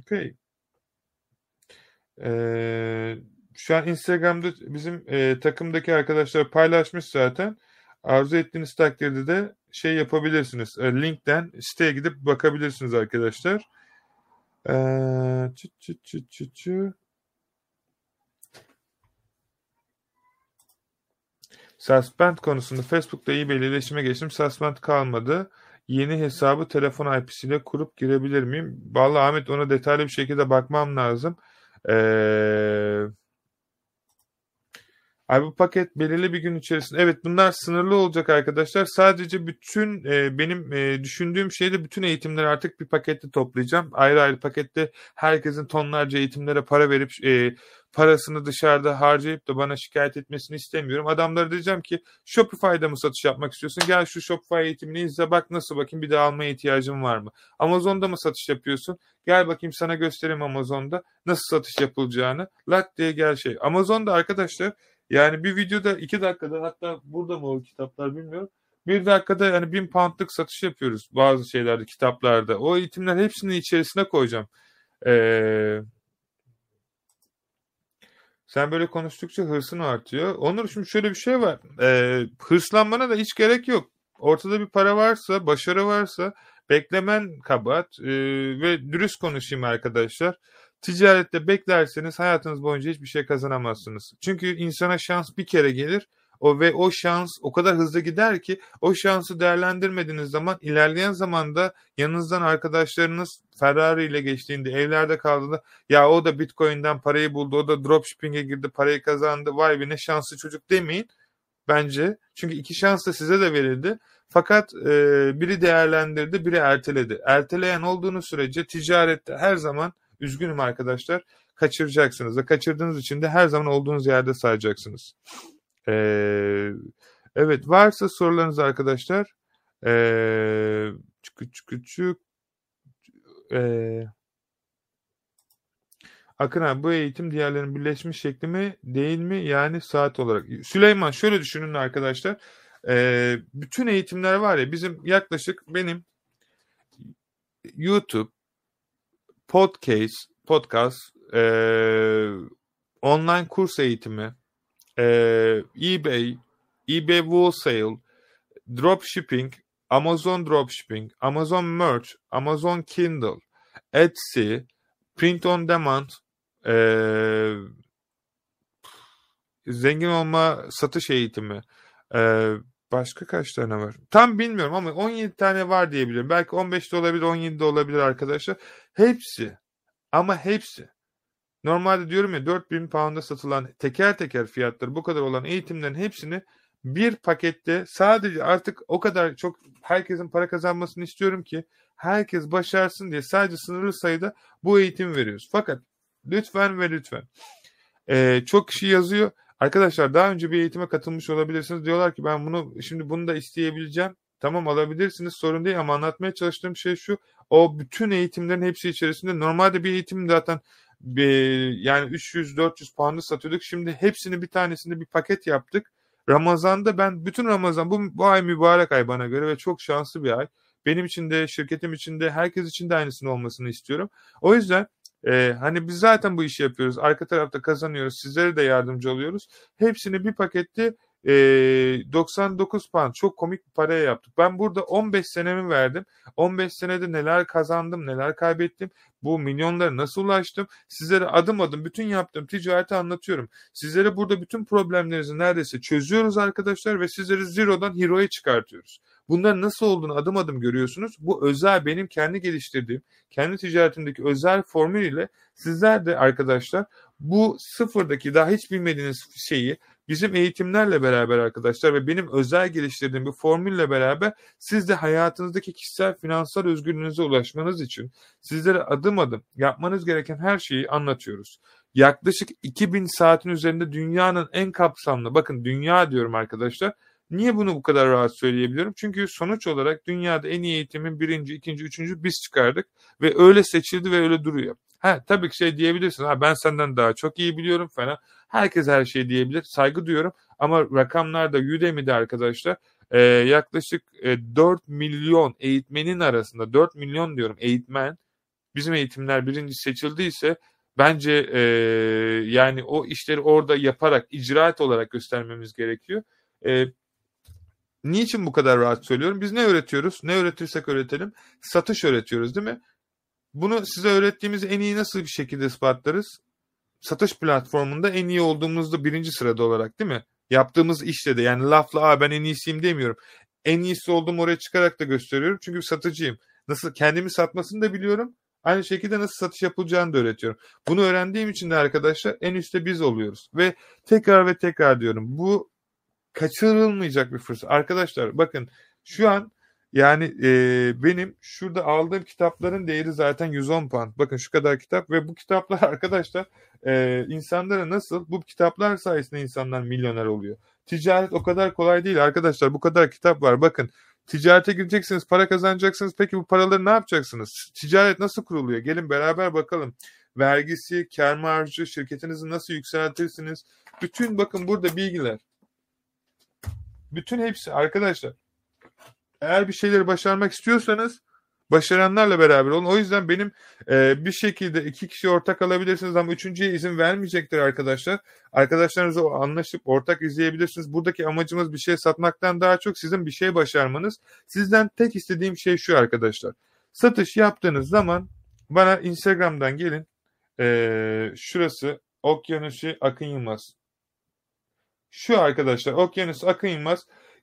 Okay. Eee şu an Instagram'da bizim e, takımdaki arkadaşlar paylaşmış zaten. Arzu ettiğiniz takdirde de şey yapabilirsiniz. E, linkten siteye gidip bakabilirsiniz arkadaşlar. E, çı çı çı çı çı. Suspend konusunda Facebook'ta iyi bir iletişime geçtim. Suspend kalmadı. Yeni hesabı telefon IP'siyle kurup girebilir miyim? Vallahi Ahmet ona detaylı bir şekilde bakmam lazım. Eee Abi bu paket belirli bir gün içerisinde evet bunlar sınırlı olacak arkadaşlar. Sadece bütün e, benim e, düşündüğüm şeyde bütün eğitimleri artık bir pakette toplayacağım. Ayrı ayrı pakette herkesin tonlarca eğitimlere para verip e, parasını dışarıda harcayıp da bana şikayet etmesini istemiyorum. Adamlara diyeceğim ki Shopify'da mı satış yapmak istiyorsun? Gel şu Shopify eğitimini izle bak nasıl bakayım bir daha almaya ihtiyacın var mı? Amazon'da mı satış yapıyorsun? Gel bakayım sana göstereyim Amazon'da nasıl satış yapılacağını. Lak diye gel şey. Amazon'da arkadaşlar yani bir videoda iki dakikada hatta burada mı o kitaplar bilmiyorum. Bir dakikada yani bin poundlık satış yapıyoruz bazı şeylerde kitaplarda. O eğitimler hepsini içerisine koyacağım. Ee, sen böyle konuştukça hırsın artıyor. Onur şimdi şöyle bir şey var. Ee, hırslanmana da hiç gerek yok. Ortada bir para varsa, başarı varsa beklemen kabahat. Ee, ve dürüst konuşayım arkadaşlar. Ticarette beklerseniz hayatınız boyunca hiçbir şey kazanamazsınız. Çünkü insana şans bir kere gelir. O ve o şans o kadar hızlı gider ki o şansı değerlendirmediğiniz zaman ilerleyen zamanda yanınızdan arkadaşlarınız Ferrari ile geçtiğinde evlerde kaldığında ya o da Bitcoin'den parayı buldu o da dropshipping'e girdi parayı kazandı vay be ne şanslı çocuk demeyin bence. Çünkü iki şans da size de verildi. Fakat e, biri değerlendirdi biri erteledi. Erteleyen olduğunuz sürece ticarette her zaman Üzgünüm arkadaşlar. Kaçıracaksınız ve kaçırdığınız için de her zaman olduğunuz yerde sayacaksınız. Ee, evet varsa sorularınız arkadaşlar. Ee, çıkı çık. Ee, Akın abi bu eğitim diğerlerinin birleşmiş şekli mi değil mi? Yani saat olarak. Süleyman şöyle düşünün arkadaşlar. Ee, bütün eğitimler var ya bizim yaklaşık benim YouTube, podcast, podcast, e, online kurs eğitimi, e, eBay, eBay Wholesale, dropshipping, Amazon Dropshipping, Amazon Merch, Amazon Kindle, Etsy, Print on Demand, ee, zengin olma satış eğitimi, ee, başka kaç tane var? Tam bilmiyorum ama 17 tane var diyebilirim. Belki 15 de olabilir, 17 de olabilir arkadaşlar. Hepsi ama hepsi. Normalde diyorum ya 4000 pound'a satılan teker teker fiyatları bu kadar olan eğitimlerin hepsini bir pakette sadece artık o kadar çok herkesin para kazanmasını istiyorum ki herkes başarsın diye sadece sınırlı sayıda bu eğitim veriyoruz. Fakat lütfen ve lütfen ee, çok kişi yazıyor. Arkadaşlar daha önce bir eğitime katılmış olabilirsiniz. Diyorlar ki ben bunu şimdi bunu da isteyebileceğim. Tamam alabilirsiniz sorun değil ama anlatmaya çalıştığım şey şu. O bütün eğitimlerin hepsi içerisinde normalde bir eğitim zaten yani 300-400 puanlı satıyorduk. Şimdi hepsini bir tanesinde bir paket yaptık. Ramazan'da ben bütün Ramazan bu, bu ay mübarek ay bana göre ve çok şanslı bir ay. Benim için de şirketim için de herkes için de aynısının olmasını istiyorum. O yüzden e, hani biz zaten bu işi yapıyoruz. Arka tarafta kazanıyoruz. Sizlere de yardımcı oluyoruz. Hepsini bir pakette e, 99 pound çok komik bir paraya yaptık. Ben burada 15 senemi verdim. 15 senede neler kazandım, neler kaybettim. Bu milyonlara nasıl ulaştım? Sizlere adım adım bütün yaptığım ticareti anlatıyorum. Sizlere burada bütün problemlerinizi neredeyse çözüyoruz arkadaşlar ve sizleri zero'dan hero'ya çıkartıyoruz. Bunların nasıl olduğunu adım adım görüyorsunuz. Bu özel benim kendi geliştirdiğim, kendi ticaretimdeki özel formül ile sizler de arkadaşlar bu sıfırdaki daha hiç bilmediğiniz şeyi bizim eğitimlerle beraber arkadaşlar ve benim özel geliştirdiğim bir formülle beraber siz de hayatınızdaki kişisel finansal özgürlüğünüze ulaşmanız için sizlere adım adım yapmanız gereken her şeyi anlatıyoruz. Yaklaşık 2000 saatin üzerinde dünyanın en kapsamlı, bakın dünya diyorum arkadaşlar, Niye bunu bu kadar rahat söyleyebiliyorum? Çünkü sonuç olarak dünyada en iyi eğitimin birinci, ikinci, üçüncü biz çıkardık ve öyle seçildi ve öyle duruyor. Ha tabii ki şey diyebilirsin. Ha ben senden daha çok iyi biliyorum falan. Herkes her şeyi diyebilir. Saygı duyuyorum. Ama rakamlarda Udemy'de arkadaşlar e, yaklaşık e, 4 milyon eğitmenin arasında 4 milyon diyorum eğitmen bizim eğitimler birinci seçildiyse bence e, yani o işleri orada yaparak icraat olarak göstermemiz gerekiyor. E, niçin bu kadar rahat söylüyorum? Biz ne öğretiyoruz? Ne öğretirsek öğretelim. Satış öğretiyoruz değil mi? Bunu size öğrettiğimiz en iyi nasıl bir şekilde ispatlarız? Satış platformunda en iyi olduğumuzda birinci sırada olarak değil mi? Yaptığımız işte de yani lafla Aa, ben en iyisiyim demiyorum. En iyisi olduğumu oraya çıkarak da gösteriyorum. Çünkü satıcıyım. Nasıl kendimi satmasını da biliyorum. Aynı şekilde nasıl satış yapılacağını da öğretiyorum. Bunu öğrendiğim için de arkadaşlar en üstte biz oluyoruz. Ve tekrar ve tekrar diyorum. Bu kaçırılmayacak bir fırsat. Arkadaşlar bakın şu an yani e, benim şurada aldığım kitapların değeri zaten 110 pound. Bakın şu kadar kitap ve bu kitaplar arkadaşlar e, insanlara nasıl bu kitaplar sayesinde insanlar milyoner oluyor. Ticaret o kadar kolay değil arkadaşlar. Bu kadar kitap var. Bakın ticarete gireceksiniz, para kazanacaksınız. Peki bu paraları ne yapacaksınız? Ticaret nasıl kuruluyor? Gelin beraber bakalım. Vergisi, kar marjı, şirketinizi nasıl yükseltirsiniz? Bütün bakın burada bilgiler. Bütün hepsi arkadaşlar. Eğer bir şeyleri başarmak istiyorsanız başaranlarla beraber olun. O yüzden benim e, bir şekilde iki kişi ortak alabilirsiniz ama üçüncüye izin vermeyecektir arkadaşlar. Arkadaşlarınızla anlaşıp ortak izleyebilirsiniz. Buradaki amacımız bir şey satmaktan daha çok sizin bir şey başarmanız. Sizden tek istediğim şey şu arkadaşlar. Satış yaptığınız zaman bana Instagram'dan gelin. E, şurası Okyanusu Akın Yılmaz. Şu arkadaşlar Okyanus Akın.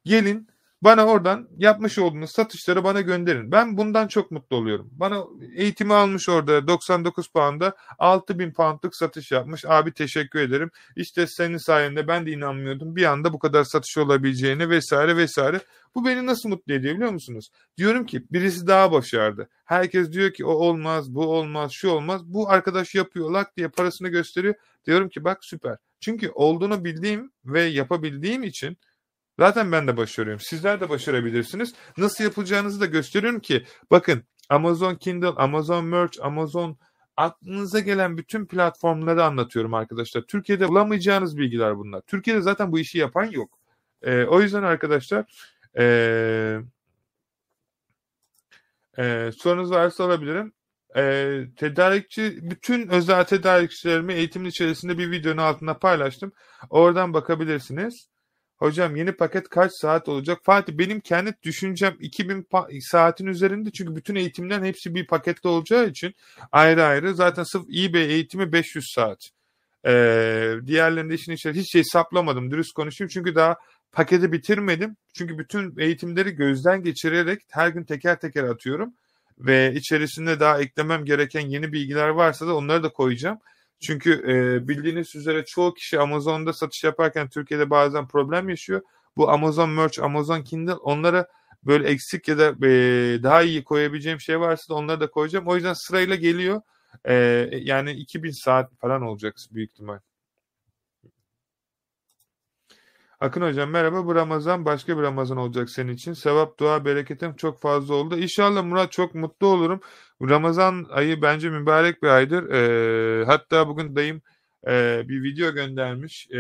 Gelin bana oradan yapmış olduğunuz satışları bana gönderin. Ben bundan çok mutlu oluyorum. Bana eğitimi almış orada 99 pound'a 6000 poundluk satış yapmış. Abi teşekkür ederim. İşte senin sayende ben de inanmıyordum. Bir anda bu kadar satış olabileceğini vesaire vesaire. Bu beni nasıl mutlu ediyor biliyor musunuz? Diyorum ki birisi daha başardı. Herkes diyor ki o olmaz, bu olmaz, şu olmaz. Bu arkadaş yapıyor lak diye parasını gösteriyor. Diyorum ki bak süper. Çünkü olduğunu bildiğim ve yapabildiğim için Zaten ben de başarıyorum. Sizler de başarabilirsiniz. Nasıl yapılacağınızı da gösteriyorum ki bakın Amazon Kindle, Amazon Merch, Amazon aklınıza gelen bütün platformları anlatıyorum arkadaşlar. Türkiye'de bulamayacağınız bilgiler bunlar. Türkiye'de zaten bu işi yapan yok. Ee, o yüzden arkadaşlar ee, e, sorunuz varsa alabilirim. E, tedarikçi bütün özel tedarikçilerimi eğitimin içerisinde bir videonun altında paylaştım. Oradan bakabilirsiniz. Hocam yeni paket kaç saat olacak? Fatih benim kendi düşüncem 2000 saatin üzerinde çünkü bütün eğitimlerin hepsi bir pakette olacağı için ayrı ayrı zaten sırf eBay eğitimi 500 saat. Ee, diğerlerinde işin içerisinde hiç hesaplamadım dürüst konuşayım çünkü daha paketi bitirmedim. Çünkü bütün eğitimleri gözden geçirerek her gün teker teker atıyorum ve içerisinde daha eklemem gereken yeni bilgiler varsa da onları da koyacağım. Çünkü e, bildiğiniz üzere çoğu kişi Amazon'da satış yaparken Türkiye'de bazen problem yaşıyor. Bu Amazon Merch, Amazon Kindle onlara böyle eksik ya da e, daha iyi koyabileceğim şey varsa da onları da koyacağım. O yüzden sırayla geliyor. E, yani 2000 saat falan olacak büyük ihtimal. Akın hocam merhaba bu Ramazan başka bir Ramazan olacak senin için. Sevap, dua, bereketim çok fazla oldu. İnşallah Murat çok mutlu olurum. Ramazan ayı bence mübarek bir aydır. Ee, hatta bugün dayım e, bir video göndermiş. E,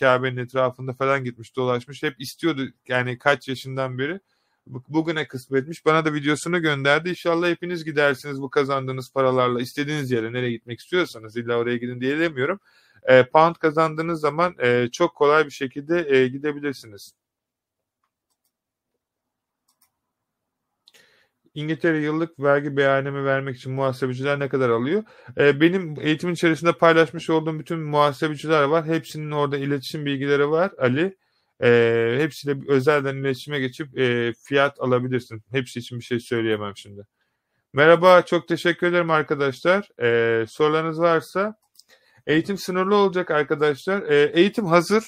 Kabe'nin etrafında falan gitmiş dolaşmış. Hep istiyordu yani kaç yaşından beri. Bugüne kısmetmiş. Bana da videosunu gönderdi. İnşallah hepiniz gidersiniz bu kazandığınız paralarla. istediğiniz yere nereye gitmek istiyorsanız. illa oraya gidin diye demiyorum e, pound kazandığınız zaman e, çok kolay bir şekilde e, gidebilirsiniz. İngiltere yıllık vergi beyanımı vermek için muhasebeciler ne kadar alıyor? E, benim eğitimin içerisinde paylaşmış olduğum bütün muhasebeciler var. Hepsinin orada iletişim bilgileri var Ali. E, hepsiyle özelden iletişime geçip e, fiyat alabilirsin. Hepsi için bir şey söyleyemem şimdi. Merhaba, çok teşekkür ederim arkadaşlar. E, sorularınız varsa Eğitim sınırlı olacak arkadaşlar. E, eğitim hazır.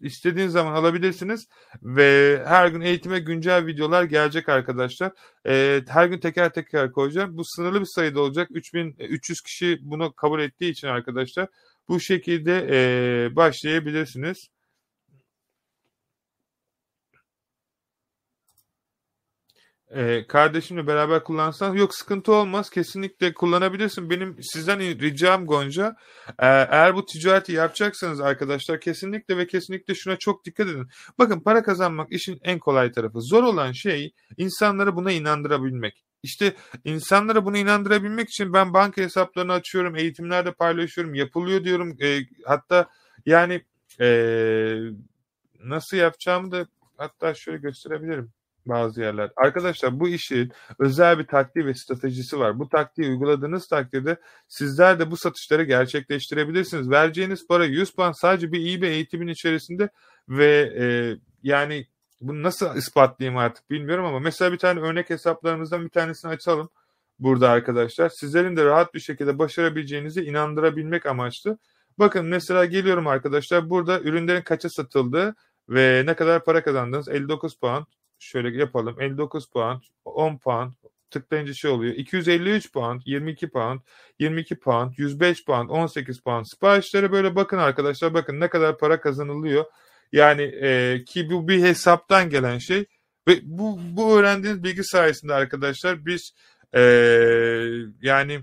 İstediğiniz zaman alabilirsiniz ve her gün eğitime güncel videolar gelecek arkadaşlar. E, her gün teker teker koyacağım. Bu sınırlı bir sayıda olacak. 3300 kişi bunu kabul ettiği için arkadaşlar bu şekilde e, başlayabilirsiniz. E, kardeşimle beraber kullansan yok sıkıntı olmaz kesinlikle kullanabilirsin. Benim sizden ricam Gonca e, eğer bu ticareti yapacaksanız arkadaşlar kesinlikle ve kesinlikle şuna çok dikkat edin. Bakın para kazanmak işin en kolay tarafı. Zor olan şey insanları buna inandırabilmek. İşte insanlara bunu inandırabilmek için ben banka hesaplarını açıyorum, eğitimlerde paylaşıyorum, yapılıyor diyorum. E, hatta yani e, nasıl yapacağımı da hatta şöyle gösterebilirim bazı yerler. Arkadaşlar bu işin özel bir taktiği ve stratejisi var. Bu taktiği uyguladığınız takdirde sizler de bu satışları gerçekleştirebilirsiniz. Vereceğiniz para 100 pound sadece bir iyi bir eğitimin içerisinde ve e, yani bunu nasıl ispatlayayım artık bilmiyorum ama mesela bir tane örnek hesaplarımızdan bir tanesini açalım burada arkadaşlar. Sizlerin de rahat bir şekilde başarabileceğinizi inandırabilmek amaçlı. Bakın mesela geliyorum arkadaşlar burada ürünlerin kaça satıldığı ve ne kadar para kazandınız 59 pound şöyle yapalım. 59 pound, 10 pound tıklayınca şey oluyor. 253 pound, 22 pound, 22 pound, 105 pound, 18 pound. Siparişlere böyle bakın arkadaşlar. Bakın ne kadar para kazanılıyor. Yani e, ki bu bir hesaptan gelen şey. Ve bu, bu öğrendiğiniz bilgi sayesinde arkadaşlar biz e, yani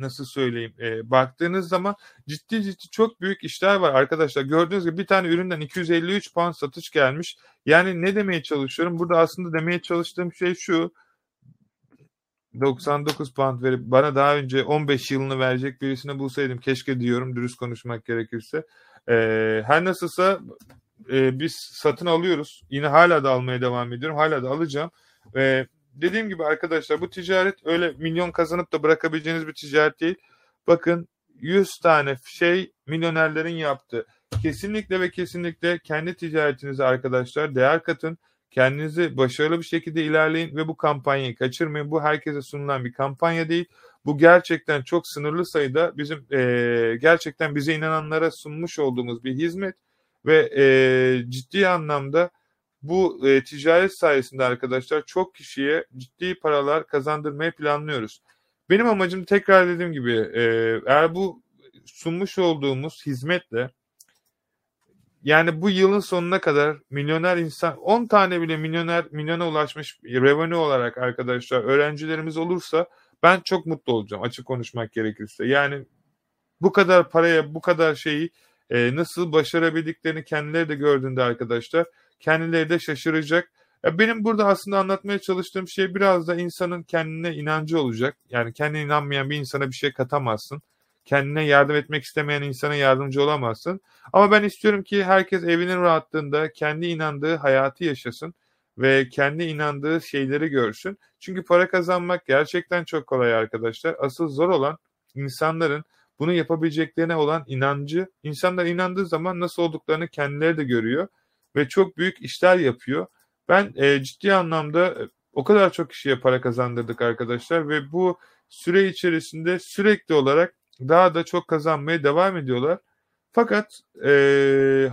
nasıl söyleyeyim e, baktığınız zaman ciddi ciddi çok büyük işler var arkadaşlar. Gördüğünüz gibi bir tane üründen 253 pound satış gelmiş. Yani ne demeye çalışıyorum? Burada aslında demeye çalıştığım şey şu. 99 pound verip bana daha önce 15 yılını verecek birisini bulsaydım keşke diyorum dürüst konuşmak gerekirse. Ee, her nasılsa e, biz satın alıyoruz. Yine hala da almaya devam ediyorum. Hala da alacağım. Ve dediğim gibi arkadaşlar bu ticaret öyle milyon kazanıp da bırakabileceğiniz bir ticaret değil. Bakın 100 tane şey milyonerlerin yaptığı. Kesinlikle ve kesinlikle kendi ticaretinize arkadaşlar değer katın. Kendinizi başarılı bir şekilde ilerleyin ve bu kampanyayı kaçırmayın. Bu herkese sunulan bir kampanya değil. Bu gerçekten çok sınırlı sayıda bizim e, gerçekten bize inananlara sunmuş olduğumuz bir hizmet ve e, ciddi anlamda bu e, ticaret sayesinde arkadaşlar çok kişiye ciddi paralar kazandırmayı planlıyoruz. Benim amacım tekrar dediğim gibi e, eğer bu sunmuş olduğumuz hizmetle yani bu yılın sonuna kadar milyoner insan 10 tane bile milyoner milyona ulaşmış revenue olarak arkadaşlar öğrencilerimiz olursa ben çok mutlu olacağım açık konuşmak gerekirse. Yani bu kadar paraya bu kadar şeyi e, nasıl başarabildiklerini kendileri de gördüğünde arkadaşlar kendileri de şaşıracak. Benim burada aslında anlatmaya çalıştığım şey biraz da insanın kendine inancı olacak. Yani kendine inanmayan bir insana bir şey katamazsın. kendine yardım etmek istemeyen insana yardımcı olamazsın. Ama ben istiyorum ki herkes evinin rahatlığında kendi inandığı hayatı yaşasın ve kendi inandığı şeyleri görsün. Çünkü para kazanmak gerçekten çok kolay arkadaşlar. Asıl zor olan insanların bunu yapabileceklerine olan inancı. İnsanlar inandığı zaman nasıl olduklarını kendileri de görüyor ve çok büyük işler yapıyor. Ben e, ciddi anlamda e, o kadar çok kişiye para kazandırdık arkadaşlar ve bu süre içerisinde sürekli olarak daha da çok kazanmaya devam ediyorlar. Fakat e,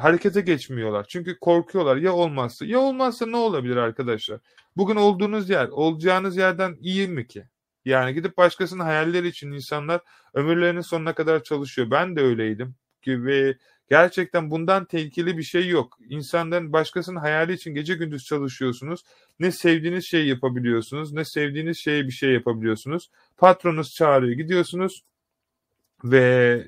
harekete geçmiyorlar. Çünkü korkuyorlar ya olmazsa. Ya olmazsa ne olabilir arkadaşlar? Bugün olduğunuz yer, olacağınız yerden iyi mi ki? Yani gidip başkasının hayalleri için insanlar ömürlerinin sonuna kadar çalışıyor. Ben de öyleydim. Ve gerçekten bundan tehlikeli bir şey yok. İnsanların başkasının hayali için gece gündüz çalışıyorsunuz. Ne sevdiğiniz şeyi yapabiliyorsunuz, ne sevdiğiniz şeye bir şey yapabiliyorsunuz. Patronunuz çağırıyor, gidiyorsunuz ve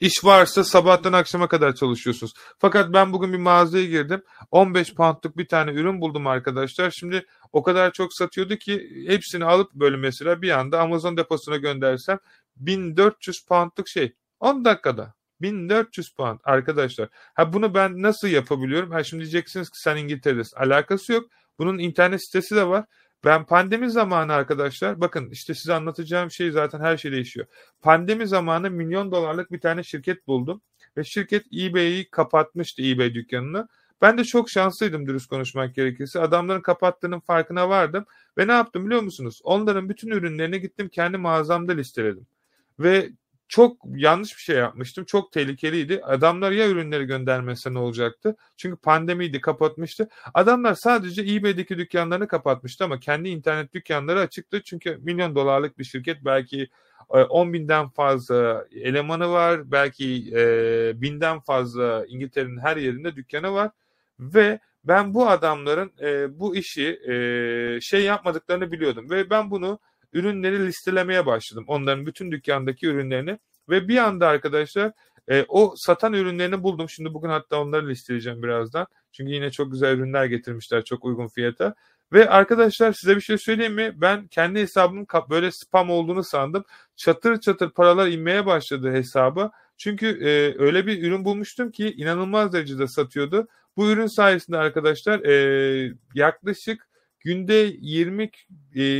İş varsa sabahtan akşama kadar çalışıyorsunuz. Fakat ben bugün bir mağazaya girdim. 15 poundluk bir tane ürün buldum arkadaşlar. Şimdi o kadar çok satıyordu ki hepsini alıp böyle mesela bir anda Amazon deposuna göndersem 1400 poundluk şey 10 dakikada. 1400 pound arkadaşlar. Ha bunu ben nasıl yapabiliyorum? Ha şimdi diyeceksiniz ki sen İngiltere'desin. Alakası yok. Bunun internet sitesi de var. Ben pandemi zamanı arkadaşlar bakın işte size anlatacağım şey zaten her şey değişiyor. Pandemi zamanı milyon dolarlık bir tane şirket buldum ve şirket eBay'i kapatmıştı eBay dükkanını. Ben de çok şanslıydım dürüst konuşmak gerekirse. Adamların kapattığının farkına vardım ve ne yaptım biliyor musunuz? Onların bütün ürünlerini gittim kendi mağazamda listeledim. Ve çok yanlış bir şey yapmıştım. Çok tehlikeliydi. Adamlar ya ürünleri göndermese ne olacaktı? Çünkü pandemiydi kapatmıştı. Adamlar sadece eBay'deki dükkanlarını kapatmıştı ama kendi internet dükkanları açıktı. Çünkü milyon dolarlık bir şirket belki 10 e, binden fazla elemanı var. Belki e, binden fazla İngiltere'nin her yerinde dükkanı var. Ve ben bu adamların e, bu işi şey yapmadıklarını biliyordum. Ve ben bunu ürünleri listelemeye başladım. Onların bütün dükkandaki ürünlerini ve bir anda arkadaşlar e, o satan ürünlerini buldum. Şimdi bugün hatta onları listeleyeceğim birazdan. Çünkü yine çok güzel ürünler getirmişler çok uygun fiyata. Ve arkadaşlar size bir şey söyleyeyim mi? Ben kendi hesabımın böyle spam olduğunu sandım. Çatır çatır paralar inmeye başladı hesaba. Çünkü e, öyle bir ürün bulmuştum ki inanılmaz derecede satıyordu. Bu ürün sayesinde arkadaşlar e, yaklaşık günde 20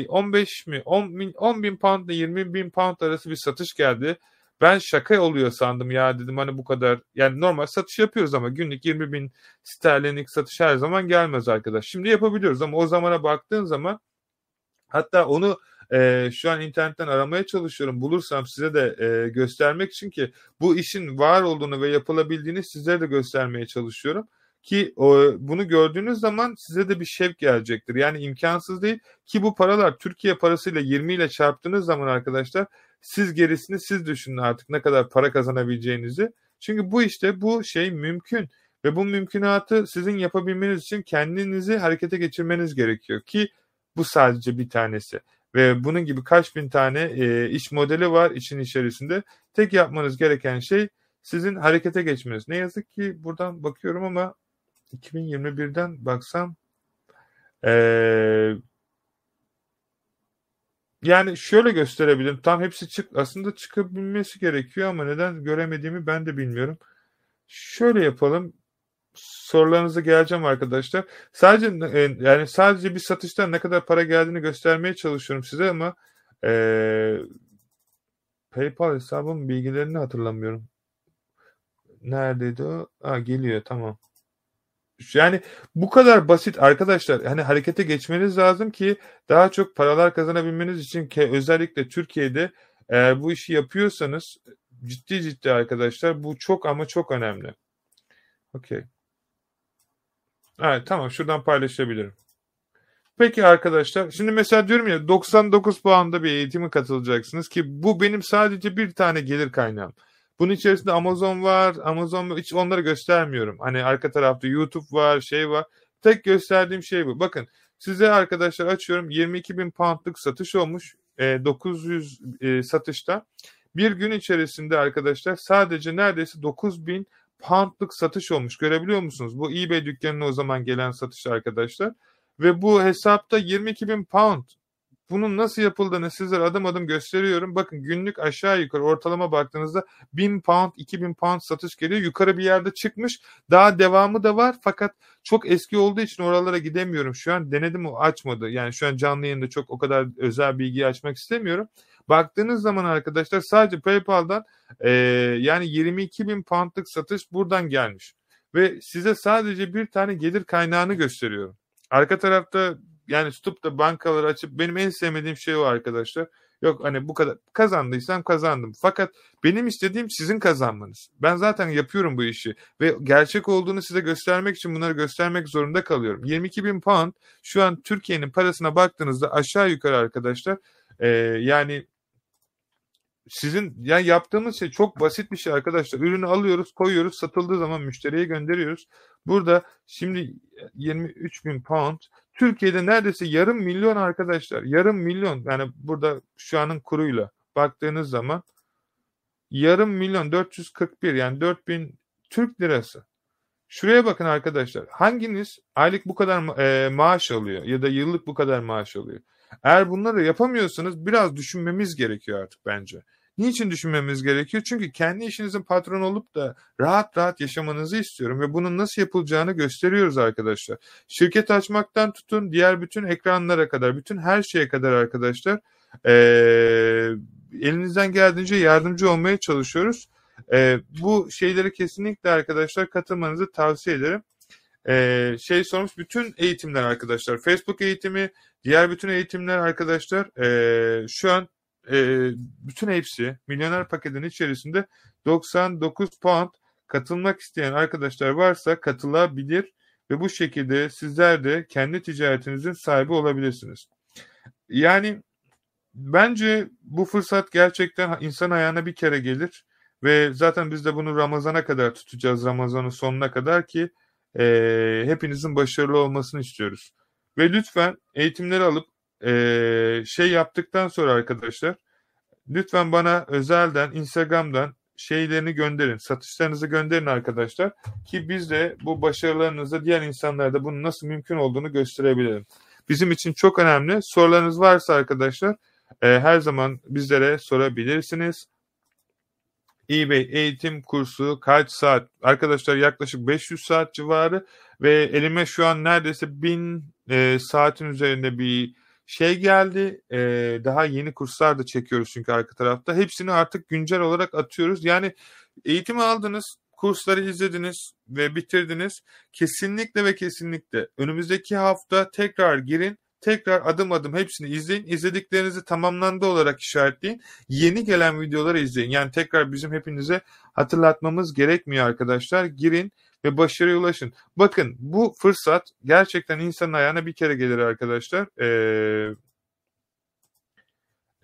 15 e, mi 10 bin, 10 bin pound ile 20 bin pound arası bir satış geldi. Ben şaka oluyor sandım ya dedim hani bu kadar yani normal satış yapıyoruz ama günlük 20 bin sterlinlik satış her zaman gelmez arkadaş. Şimdi yapabiliyoruz ama o zamana baktığın zaman hatta onu e, şu an internetten aramaya çalışıyorum. Bulursam size de e, göstermek için ki bu işin var olduğunu ve yapılabildiğini sizlere de göstermeye çalışıyorum. Ki bunu gördüğünüz zaman size de bir şevk gelecektir. Yani imkansız değil ki bu paralar Türkiye parasıyla 20 ile çarptığınız zaman arkadaşlar siz gerisini siz düşünün artık ne kadar para kazanabileceğinizi. Çünkü bu işte bu şey mümkün ve bu mümkünatı sizin yapabilmeniz için kendinizi harekete geçirmeniz gerekiyor ki bu sadece bir tanesi. Ve bunun gibi kaç bin tane e, iş modeli var için içerisinde. Tek yapmanız gereken şey sizin harekete geçmeniz. Ne yazık ki buradan bakıyorum ama 2021'den baksam ee, yani şöyle gösterebilirim. Tam hepsi çık aslında çıkabilmesi gerekiyor ama neden göremediğimi ben de bilmiyorum. Şöyle yapalım. Sorularınızı geleceğim arkadaşlar. Sadece yani sadece bir satıştan ne kadar para geldiğini göstermeye çalışıyorum size ama ee, PayPal hesabım bilgilerini hatırlamıyorum. Neredeydi o? Ha, geliyor tamam. Yani bu kadar basit arkadaşlar. Hani harekete geçmeniz lazım ki daha çok paralar kazanabilmeniz için ki özellikle Türkiye'de eğer bu işi yapıyorsanız ciddi ciddi arkadaşlar bu çok ama çok önemli. Okey. Evet tamam şuradan paylaşabilirim. Peki arkadaşlar şimdi mesela diyorum ya 99 puanda bir eğitime katılacaksınız ki bu benim sadece bir tane gelir kaynağım. Bunun içerisinde Amazon var. Amazon hiç onları göstermiyorum. Hani arka tarafta YouTube var, şey var. Tek gösterdiğim şey bu. Bakın size arkadaşlar açıyorum 22 bin poundlık satış olmuş. E, 900 e, satışta. Bir gün içerisinde arkadaşlar sadece neredeyse 9 bin poundlık satış olmuş. Görebiliyor musunuz? Bu eBay dükkanına o zaman gelen satış arkadaşlar. Ve bu hesapta 22 bin pound bunun nasıl yapıldığını sizlere adım adım gösteriyorum. Bakın günlük aşağı yukarı ortalama baktığınızda 1000 pound 2000 pound satış geliyor. Yukarı bir yerde çıkmış. Daha devamı da var fakat çok eski olduğu için oralara gidemiyorum. Şu an denedim o açmadı. Yani şu an canlı yayında çok o kadar özel bilgi açmak istemiyorum. Baktığınız zaman arkadaşlar sadece PayPal'dan e, yani 22 bin poundlık satış buradan gelmiş. Ve size sadece bir tane gelir kaynağını gösteriyorum. Arka tarafta yani tutup da bankaları açıp benim en sevmediğim şey o arkadaşlar. Yok hani bu kadar kazandıysam kazandım. Fakat benim istediğim sizin kazanmanız. Ben zaten yapıyorum bu işi ve gerçek olduğunu size göstermek için bunları göstermek zorunda kalıyorum. 22 bin pound şu an Türkiye'nin parasına baktığınızda aşağı yukarı arkadaşlar e, yani sizin yani yaptığımız şey çok basit bir şey arkadaşlar. Ürünü alıyoruz, koyuyoruz, satıldığı zaman müşteriye gönderiyoruz. Burada şimdi 23 bin pound. Türkiye'de neredeyse yarım milyon arkadaşlar. Yarım milyon yani burada şu anın kuruyla baktığınız zaman yarım milyon 441 yani 4000 Türk lirası. Şuraya bakın arkadaşlar. Hanginiz aylık bu kadar ma- e, maaş alıyor ya da yıllık bu kadar maaş alıyor? Eğer bunları yapamıyorsanız biraz düşünmemiz gerekiyor artık bence. Niçin düşünmemiz gerekiyor? Çünkü kendi işinizin patronu olup da rahat rahat yaşamanızı istiyorum ve bunun nasıl yapılacağını gösteriyoruz arkadaşlar. Şirket açmaktan tutun diğer bütün ekranlara kadar, bütün her şeye kadar arkadaşlar ee, elinizden geldiğince yardımcı olmaya çalışıyoruz. Ee, bu şeyleri kesinlikle arkadaşlar katılmanızı tavsiye ederim. Ee, şey sormuş bütün eğitimler arkadaşlar Facebook eğitimi diğer bütün eğitimler arkadaşlar e, şu an e, bütün hepsi milyoner paketinin içerisinde 99 pound katılmak isteyen arkadaşlar varsa katılabilir ve bu şekilde sizler de kendi ticaretinizin sahibi olabilirsiniz. Yani bence bu fırsat gerçekten insan ayağına bir kere gelir ve zaten biz de bunu Ramazan'a kadar tutacağız Ramazan'ın sonuna kadar ki e, hepinizin başarılı olmasını istiyoruz. Ve lütfen eğitimleri alıp e, şey yaptıktan sonra arkadaşlar lütfen bana özelden Instagram'dan şeylerini gönderin. Satışlarınızı gönderin arkadaşlar. Ki biz de bu başarılarınızı diğer insanlara da bunun nasıl mümkün olduğunu gösterebilelim. Bizim için çok önemli. Sorularınız varsa arkadaşlar e, her zaman bizlere sorabilirsiniz eBay eğitim kursu kaç saat? Arkadaşlar yaklaşık 500 saat civarı ve elime şu an neredeyse 1000 e, saatin üzerinde bir şey geldi. E, daha yeni kurslar da çekiyoruz çünkü arka tarafta. Hepsini artık güncel olarak atıyoruz. Yani eğitimi aldınız, kursları izlediniz ve bitirdiniz. Kesinlikle ve kesinlikle önümüzdeki hafta tekrar girin tekrar adım adım hepsini izleyin. İzlediklerinizi tamamlandı olarak işaretleyin. Yeni gelen videoları izleyin. Yani tekrar bizim hepinize hatırlatmamız gerekmiyor arkadaşlar. Girin ve başarıya ulaşın. Bakın bu fırsat gerçekten insanın ayağına bir kere gelir arkadaşlar. Ee,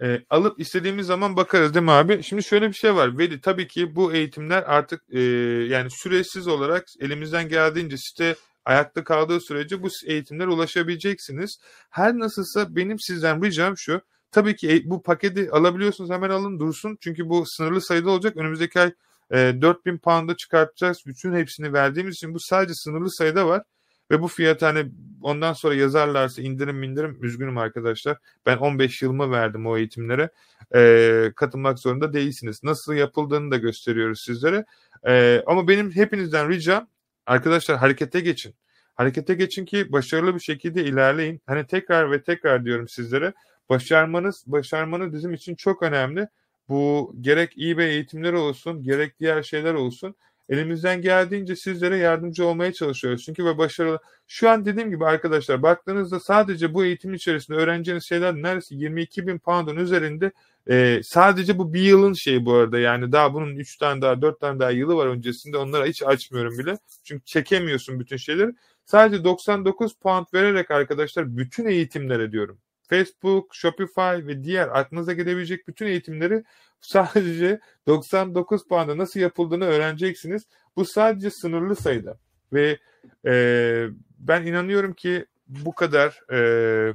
e, alıp istediğimiz zaman bakarız değil mi abi? Şimdi şöyle bir şey var. Veli tabii ki bu eğitimler artık e, yani süresiz olarak elimizden geldiğince site ayakta kaldığı sürece bu eğitimlere ulaşabileceksiniz. Her nasılsa benim sizden ricam şu. Tabii ki e, bu paketi alabiliyorsunuz hemen alın dursun. Çünkü bu sınırlı sayıda olacak. Önümüzdeki ay e, 4000 pound'a çıkartacağız. Bütün hepsini verdiğimiz için bu sadece sınırlı sayıda var. Ve bu fiyat hani ondan sonra yazarlarsa indirim indirim üzgünüm arkadaşlar. Ben 15 yılımı verdim o eğitimlere. E, katılmak zorunda değilsiniz. Nasıl yapıldığını da gösteriyoruz sizlere. E, ama benim hepinizden ricam Arkadaşlar harekete geçin. Harekete geçin ki başarılı bir şekilde ilerleyin. Hani tekrar ve tekrar diyorum sizlere. Başarmanız, başarmanız bizim için çok önemli. Bu gerek iyi bir eğitimler olsun, gerek diğer şeyler olsun. Elimizden geldiğince sizlere yardımcı olmaya çalışıyoruz. Çünkü ve başarılı. Şu an dediğim gibi arkadaşlar baktığınızda sadece bu eğitim içerisinde öğreneceğiniz şeyler neredeyse 22 bin pound'un üzerinde ee, sadece bu bir yılın şeyi bu arada yani daha bunun 3 tane daha 4 tane daha yılı var öncesinde onlara hiç açmıyorum bile. Çünkü çekemiyorsun bütün şeyleri. Sadece 99 pound vererek arkadaşlar bütün eğitimlere diyorum. Facebook, Shopify ve diğer aklınıza gelebilecek bütün eğitimleri sadece 99 puanda nasıl yapıldığını öğreneceksiniz. Bu sadece sınırlı sayıda. Ve e, ben inanıyorum ki bu kadar e,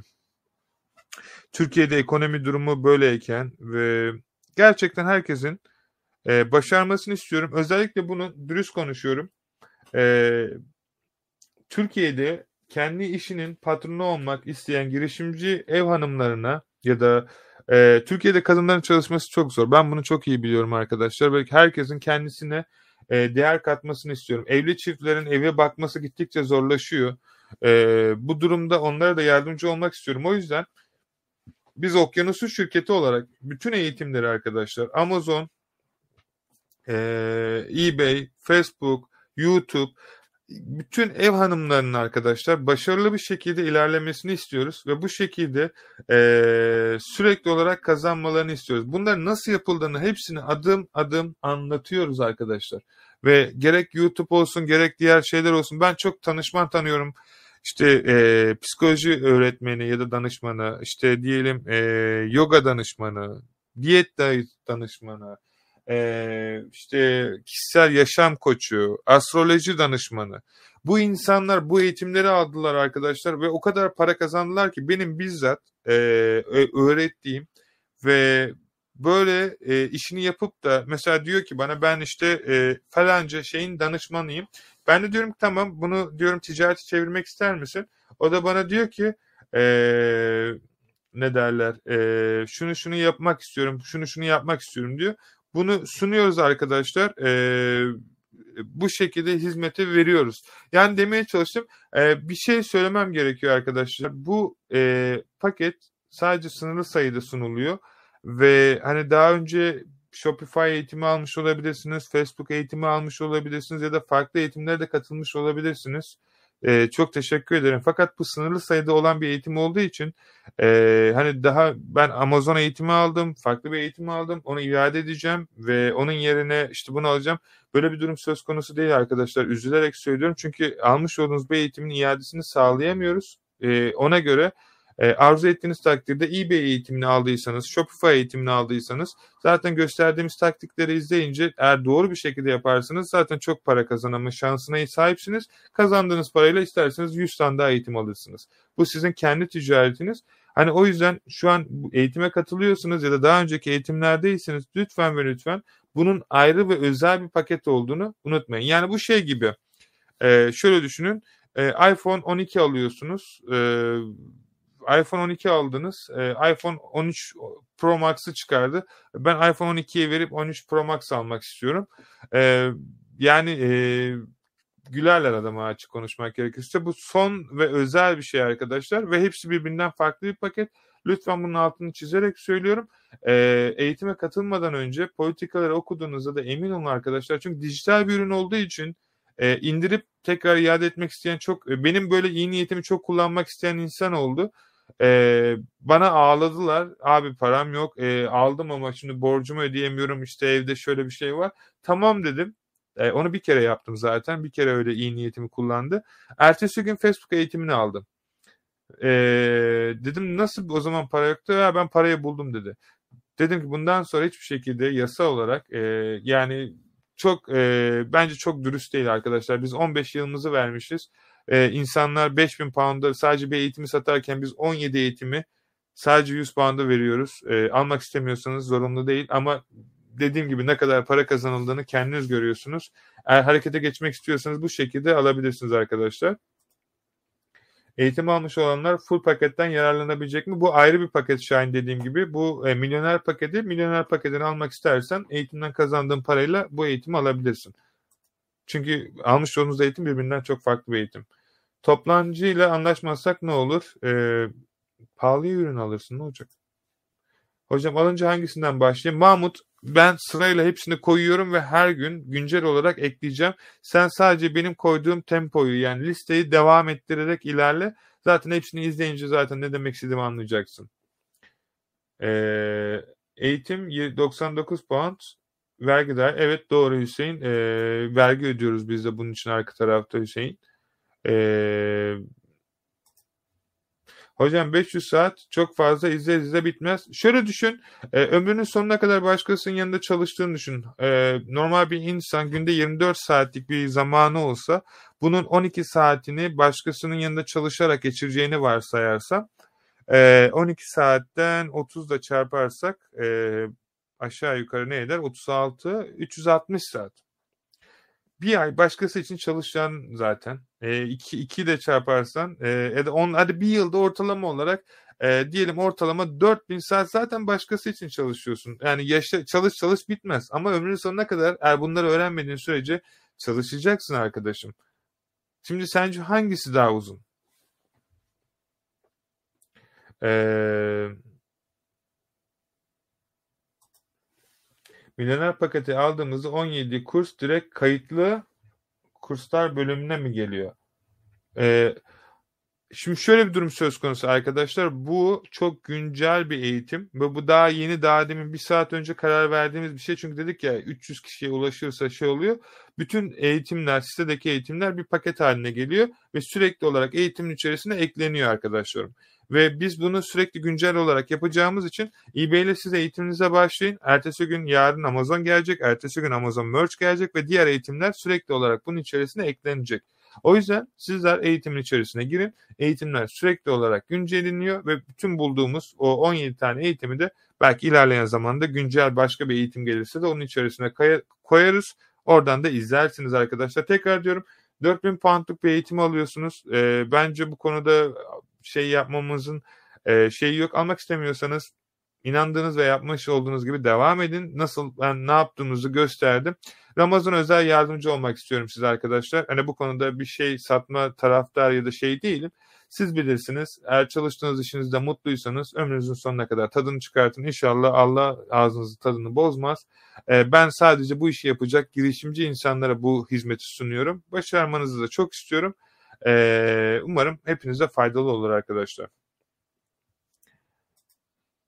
Türkiye'de ekonomi durumu böyleyken ve gerçekten herkesin e, başarmasını istiyorum. Özellikle bunu dürüst konuşuyorum. E, Türkiye'de kendi işinin patronu olmak isteyen girişimci ev hanımlarına ya da e, Türkiye'de kadınların çalışması çok zor. Ben bunu çok iyi biliyorum arkadaşlar. Belki herkesin kendisine e, değer katmasını istiyorum. Evli çiftlerin eve bakması gittikçe zorlaşıyor. E, bu durumda onlara da yardımcı olmak istiyorum. O yüzden biz Okyanusu şirketi olarak bütün eğitimleri arkadaşlar Amazon, e, eBay, Facebook, YouTube bütün ev hanımlarının arkadaşlar başarılı bir şekilde ilerlemesini istiyoruz ve bu şekilde e, sürekli olarak kazanmalarını istiyoruz. Bunlar nasıl yapıldığını hepsini adım adım anlatıyoruz arkadaşlar. Ve gerek YouTube olsun gerek diğer şeyler olsun ben çok tanışman tanıyorum. İşte e, psikoloji öğretmeni ya da danışmanı, işte diyelim e, yoga danışmanı, diyet danışmanı, e, işte kişisel yaşam koçu, astroloji danışmanı. Bu insanlar bu eğitimleri aldılar arkadaşlar ve o kadar para kazandılar ki benim bizzat e, öğrettiğim ve böyle e, işini yapıp da mesela diyor ki bana ben işte e, falanca şeyin danışmanıyım. Ben de diyorum ki tamam bunu diyorum ticareti çevirmek ister misin? O da bana diyor ki e, ne derler e, şunu şunu yapmak istiyorum şunu şunu yapmak istiyorum diyor. Bunu sunuyoruz arkadaşlar. E, bu şekilde hizmeti veriyoruz. Yani demeye çalıştım. E, bir şey söylemem gerekiyor arkadaşlar. Bu e, paket sadece sınırlı sayıda sunuluyor ve hani daha önce Shopify eğitimi almış olabilirsiniz, Facebook eğitimi almış olabilirsiniz ya da farklı eğitimlere de katılmış olabilirsiniz. Ee, çok teşekkür ederim. Fakat bu sınırlı sayıda olan bir eğitim olduğu için e, hani daha ben Amazon eğitimi aldım, farklı bir eğitim aldım. Onu iade edeceğim ve onun yerine işte bunu alacağım. Böyle bir durum söz konusu değil arkadaşlar. Üzülerek söylüyorum çünkü almış olduğunuz bir eğitimin iadesini sağlayamıyoruz. E, ona göre e, arzu ettiğiniz takdirde eBay eğitimini aldıysanız, Shopify eğitimini aldıysanız zaten gösterdiğimiz taktikleri izleyince eğer doğru bir şekilde yaparsanız zaten çok para kazanma şansına sahipsiniz. Kazandığınız parayla isterseniz 100 tane daha eğitim alırsınız. Bu sizin kendi ticaretiniz. Hani o yüzden şu an eğitime katılıyorsunuz ya da daha önceki eğitimlerdeyseniz lütfen ve lütfen bunun ayrı ve özel bir paket olduğunu unutmayın. Yani bu şey gibi e, şöyle düşünün e, iPhone 12 alıyorsunuz e, iPhone 12 aldınız. E, iPhone 13 Pro Max'ı çıkardı. Ben iPhone 12'ye verip 13 Pro Max almak istiyorum. E, yani e, gülerler adama açık konuşmak gerekirse. Bu son ve özel bir şey arkadaşlar ve hepsi birbirinden farklı bir paket. Lütfen bunun altını çizerek söylüyorum. E, eğitime katılmadan önce politikaları okuduğunuzda da emin olun arkadaşlar. Çünkü dijital bir ürün olduğu için e, indirip tekrar iade etmek isteyen çok e, benim böyle iyi niyetimi çok kullanmak isteyen insan oldu. E, bana ağladılar. Abi param yok. E, aldım ama şimdi borcumu ödeyemiyorum. İşte evde şöyle bir şey var. Tamam dedim. E, onu bir kere yaptım zaten. Bir kere öyle iyi niyetimi kullandı. Ertesi gün Facebook eğitimini aldım. E, dedim nasıl o zaman para yoktu? Ya ben parayı buldum dedi. Dedim ki bundan sonra hiçbir şekilde yasa olarak e, yani çok e, bence çok dürüst değil arkadaşlar. Biz 15 yılımızı vermişiz e, insanlar 5000 pound'a sadece bir eğitimi satarken biz 17 eğitimi sadece 100 pound'a veriyoruz. E, almak istemiyorsanız zorunlu değil ama dediğim gibi ne kadar para kazanıldığını kendiniz görüyorsunuz. Eğer harekete geçmek istiyorsanız bu şekilde alabilirsiniz arkadaşlar. Eğitim almış olanlar full paketten yararlanabilecek mi? Bu ayrı bir paket Şahin dediğim gibi. Bu e, milyoner paketi. Milyoner paketini almak istersen eğitimden kazandığın parayla bu eğitimi alabilirsin. Çünkü almış olduğunuz eğitim birbirinden çok farklı bir eğitim. Toplancı ile anlaşmazsak ne olur? Ee, pahalı ürün alırsın ne olacak? Hocam alınca hangisinden başlayayım? Mahmut ben sırayla hepsini koyuyorum ve her gün güncel olarak ekleyeceğim. Sen sadece benim koyduğum tempoyu yani listeyi devam ettirerek ilerle. Zaten hepsini izleyince zaten ne demek istediğimi anlayacaksın. Ee, eğitim 99 pound vergi der. Evet doğru Hüseyin. Ee, vergi ödüyoruz biz de bunun için arka tarafta Hüseyin. Ee, hocam 500 saat çok fazla izle izle bitmez. Şöyle düşün. E, ömrünün sonuna kadar başkasının yanında çalıştığını düşün. E, normal bir insan günde 24 saatlik bir zamanı olsa bunun 12 saatini başkasının yanında çalışarak geçireceğini varsayarsam e, 12 saatten 30 da çarparsak e, aşağı yukarı ne eder? 36, 360 saat bir ay başkası için çalışacaksın zaten. E, iki, iki de çarparsan e, ya da on, hadi bir yılda ortalama olarak e, diyelim ortalama 4000 saat zaten başkası için çalışıyorsun. Yani yaşa, çalış çalış bitmez ama ömrünün sonuna kadar eğer bunları öğrenmediğin sürece çalışacaksın arkadaşım. Şimdi sence hangisi daha uzun? Eee Milyoner paketi aldığımızda 17 kurs direkt kayıtlı kurslar bölümüne mi geliyor? Ee, şimdi şöyle bir durum söz konusu arkadaşlar. Bu çok güncel bir eğitim ve bu daha yeni daha demin bir saat önce karar verdiğimiz bir şey. Çünkü dedik ya 300 kişiye ulaşırsa şey oluyor. Bütün eğitimler, sitedeki eğitimler bir paket haline geliyor ve sürekli olarak eğitimin içerisine ekleniyor arkadaşlarım. Ve biz bunu sürekli güncel olarak yapacağımız için eBay ile siz eğitiminize başlayın. Ertesi gün yarın Amazon gelecek, ertesi gün Amazon Merch gelecek ve diğer eğitimler sürekli olarak bunun içerisine eklenecek. O yüzden sizler eğitimin içerisine girin. Eğitimler sürekli olarak güncelleniyor ve bütün bulduğumuz o 17 tane eğitimi de belki ilerleyen zamanda güncel başka bir eğitim gelirse de onun içerisine koyarız. Oradan da izlersiniz arkadaşlar. Tekrar diyorum 4000 poundluk bir eğitim alıyorsunuz. E, bence bu konuda şey yapmamızın e, şeyi yok. Almak istemiyorsanız inandığınız ve yapmış olduğunuz gibi devam edin. Nasıl ben ne yaptığınızı gösterdim. Ramazan özel yardımcı olmak istiyorum size arkadaşlar. Hani bu konuda bir şey satma taraftar ya da şey değilim. Siz bilirsiniz. Eğer çalıştığınız işinizde mutluysanız ömrünüzün sonuna kadar tadını çıkartın. İnşallah Allah ağzınızın tadını bozmaz. Ee, ben sadece bu işi yapacak girişimci insanlara bu hizmeti sunuyorum. Başarmanızı da çok istiyorum. Ee, umarım hepinize faydalı olur arkadaşlar.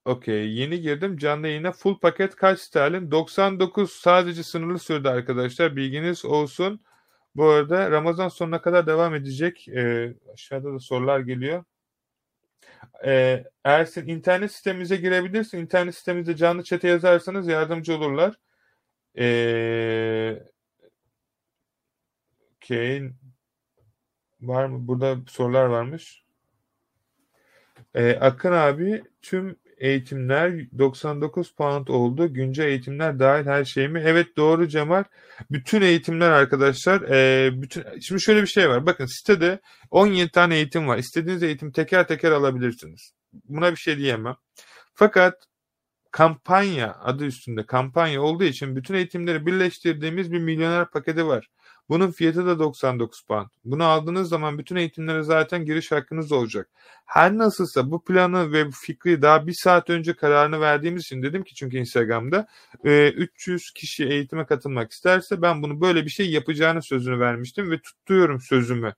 Okey. Yeni girdim. Canlı yayına full paket kaç sterlin? 99 sadece sınırlı sürede arkadaşlar. Bilginiz olsun. Bu arada Ramazan sonuna kadar devam edecek. Ee, aşağıda da sorular geliyor. Ee, Ersin internet sitemize girebilirsin. İnternet sitemizde canlı çete yazarsanız yardımcı olurlar. Ee, okay. Var mı? Burada sorular varmış. Ee, Akın abi tüm eğitimler 99 pound oldu. Güncel eğitimler dahil her şey mi? Evet doğru Cemal. Bütün eğitimler arkadaşlar. E, bütün Şimdi şöyle bir şey var. Bakın sitede 17 tane eğitim var. İstediğiniz eğitim teker teker alabilirsiniz. Buna bir şey diyemem. Fakat kampanya adı üstünde kampanya olduğu için bütün eğitimleri birleştirdiğimiz bir milyoner paketi var. Bunun fiyatı da 99 pound. Bunu aldığınız zaman bütün eğitimlere zaten giriş hakkınız olacak. Her nasılsa bu planı ve bu fikri daha bir saat önce kararını verdiğimiz için dedim ki çünkü Instagram'da 300 e, kişi eğitime katılmak isterse ben bunu böyle bir şey yapacağını sözünü vermiştim ve tutuyorum sözümü.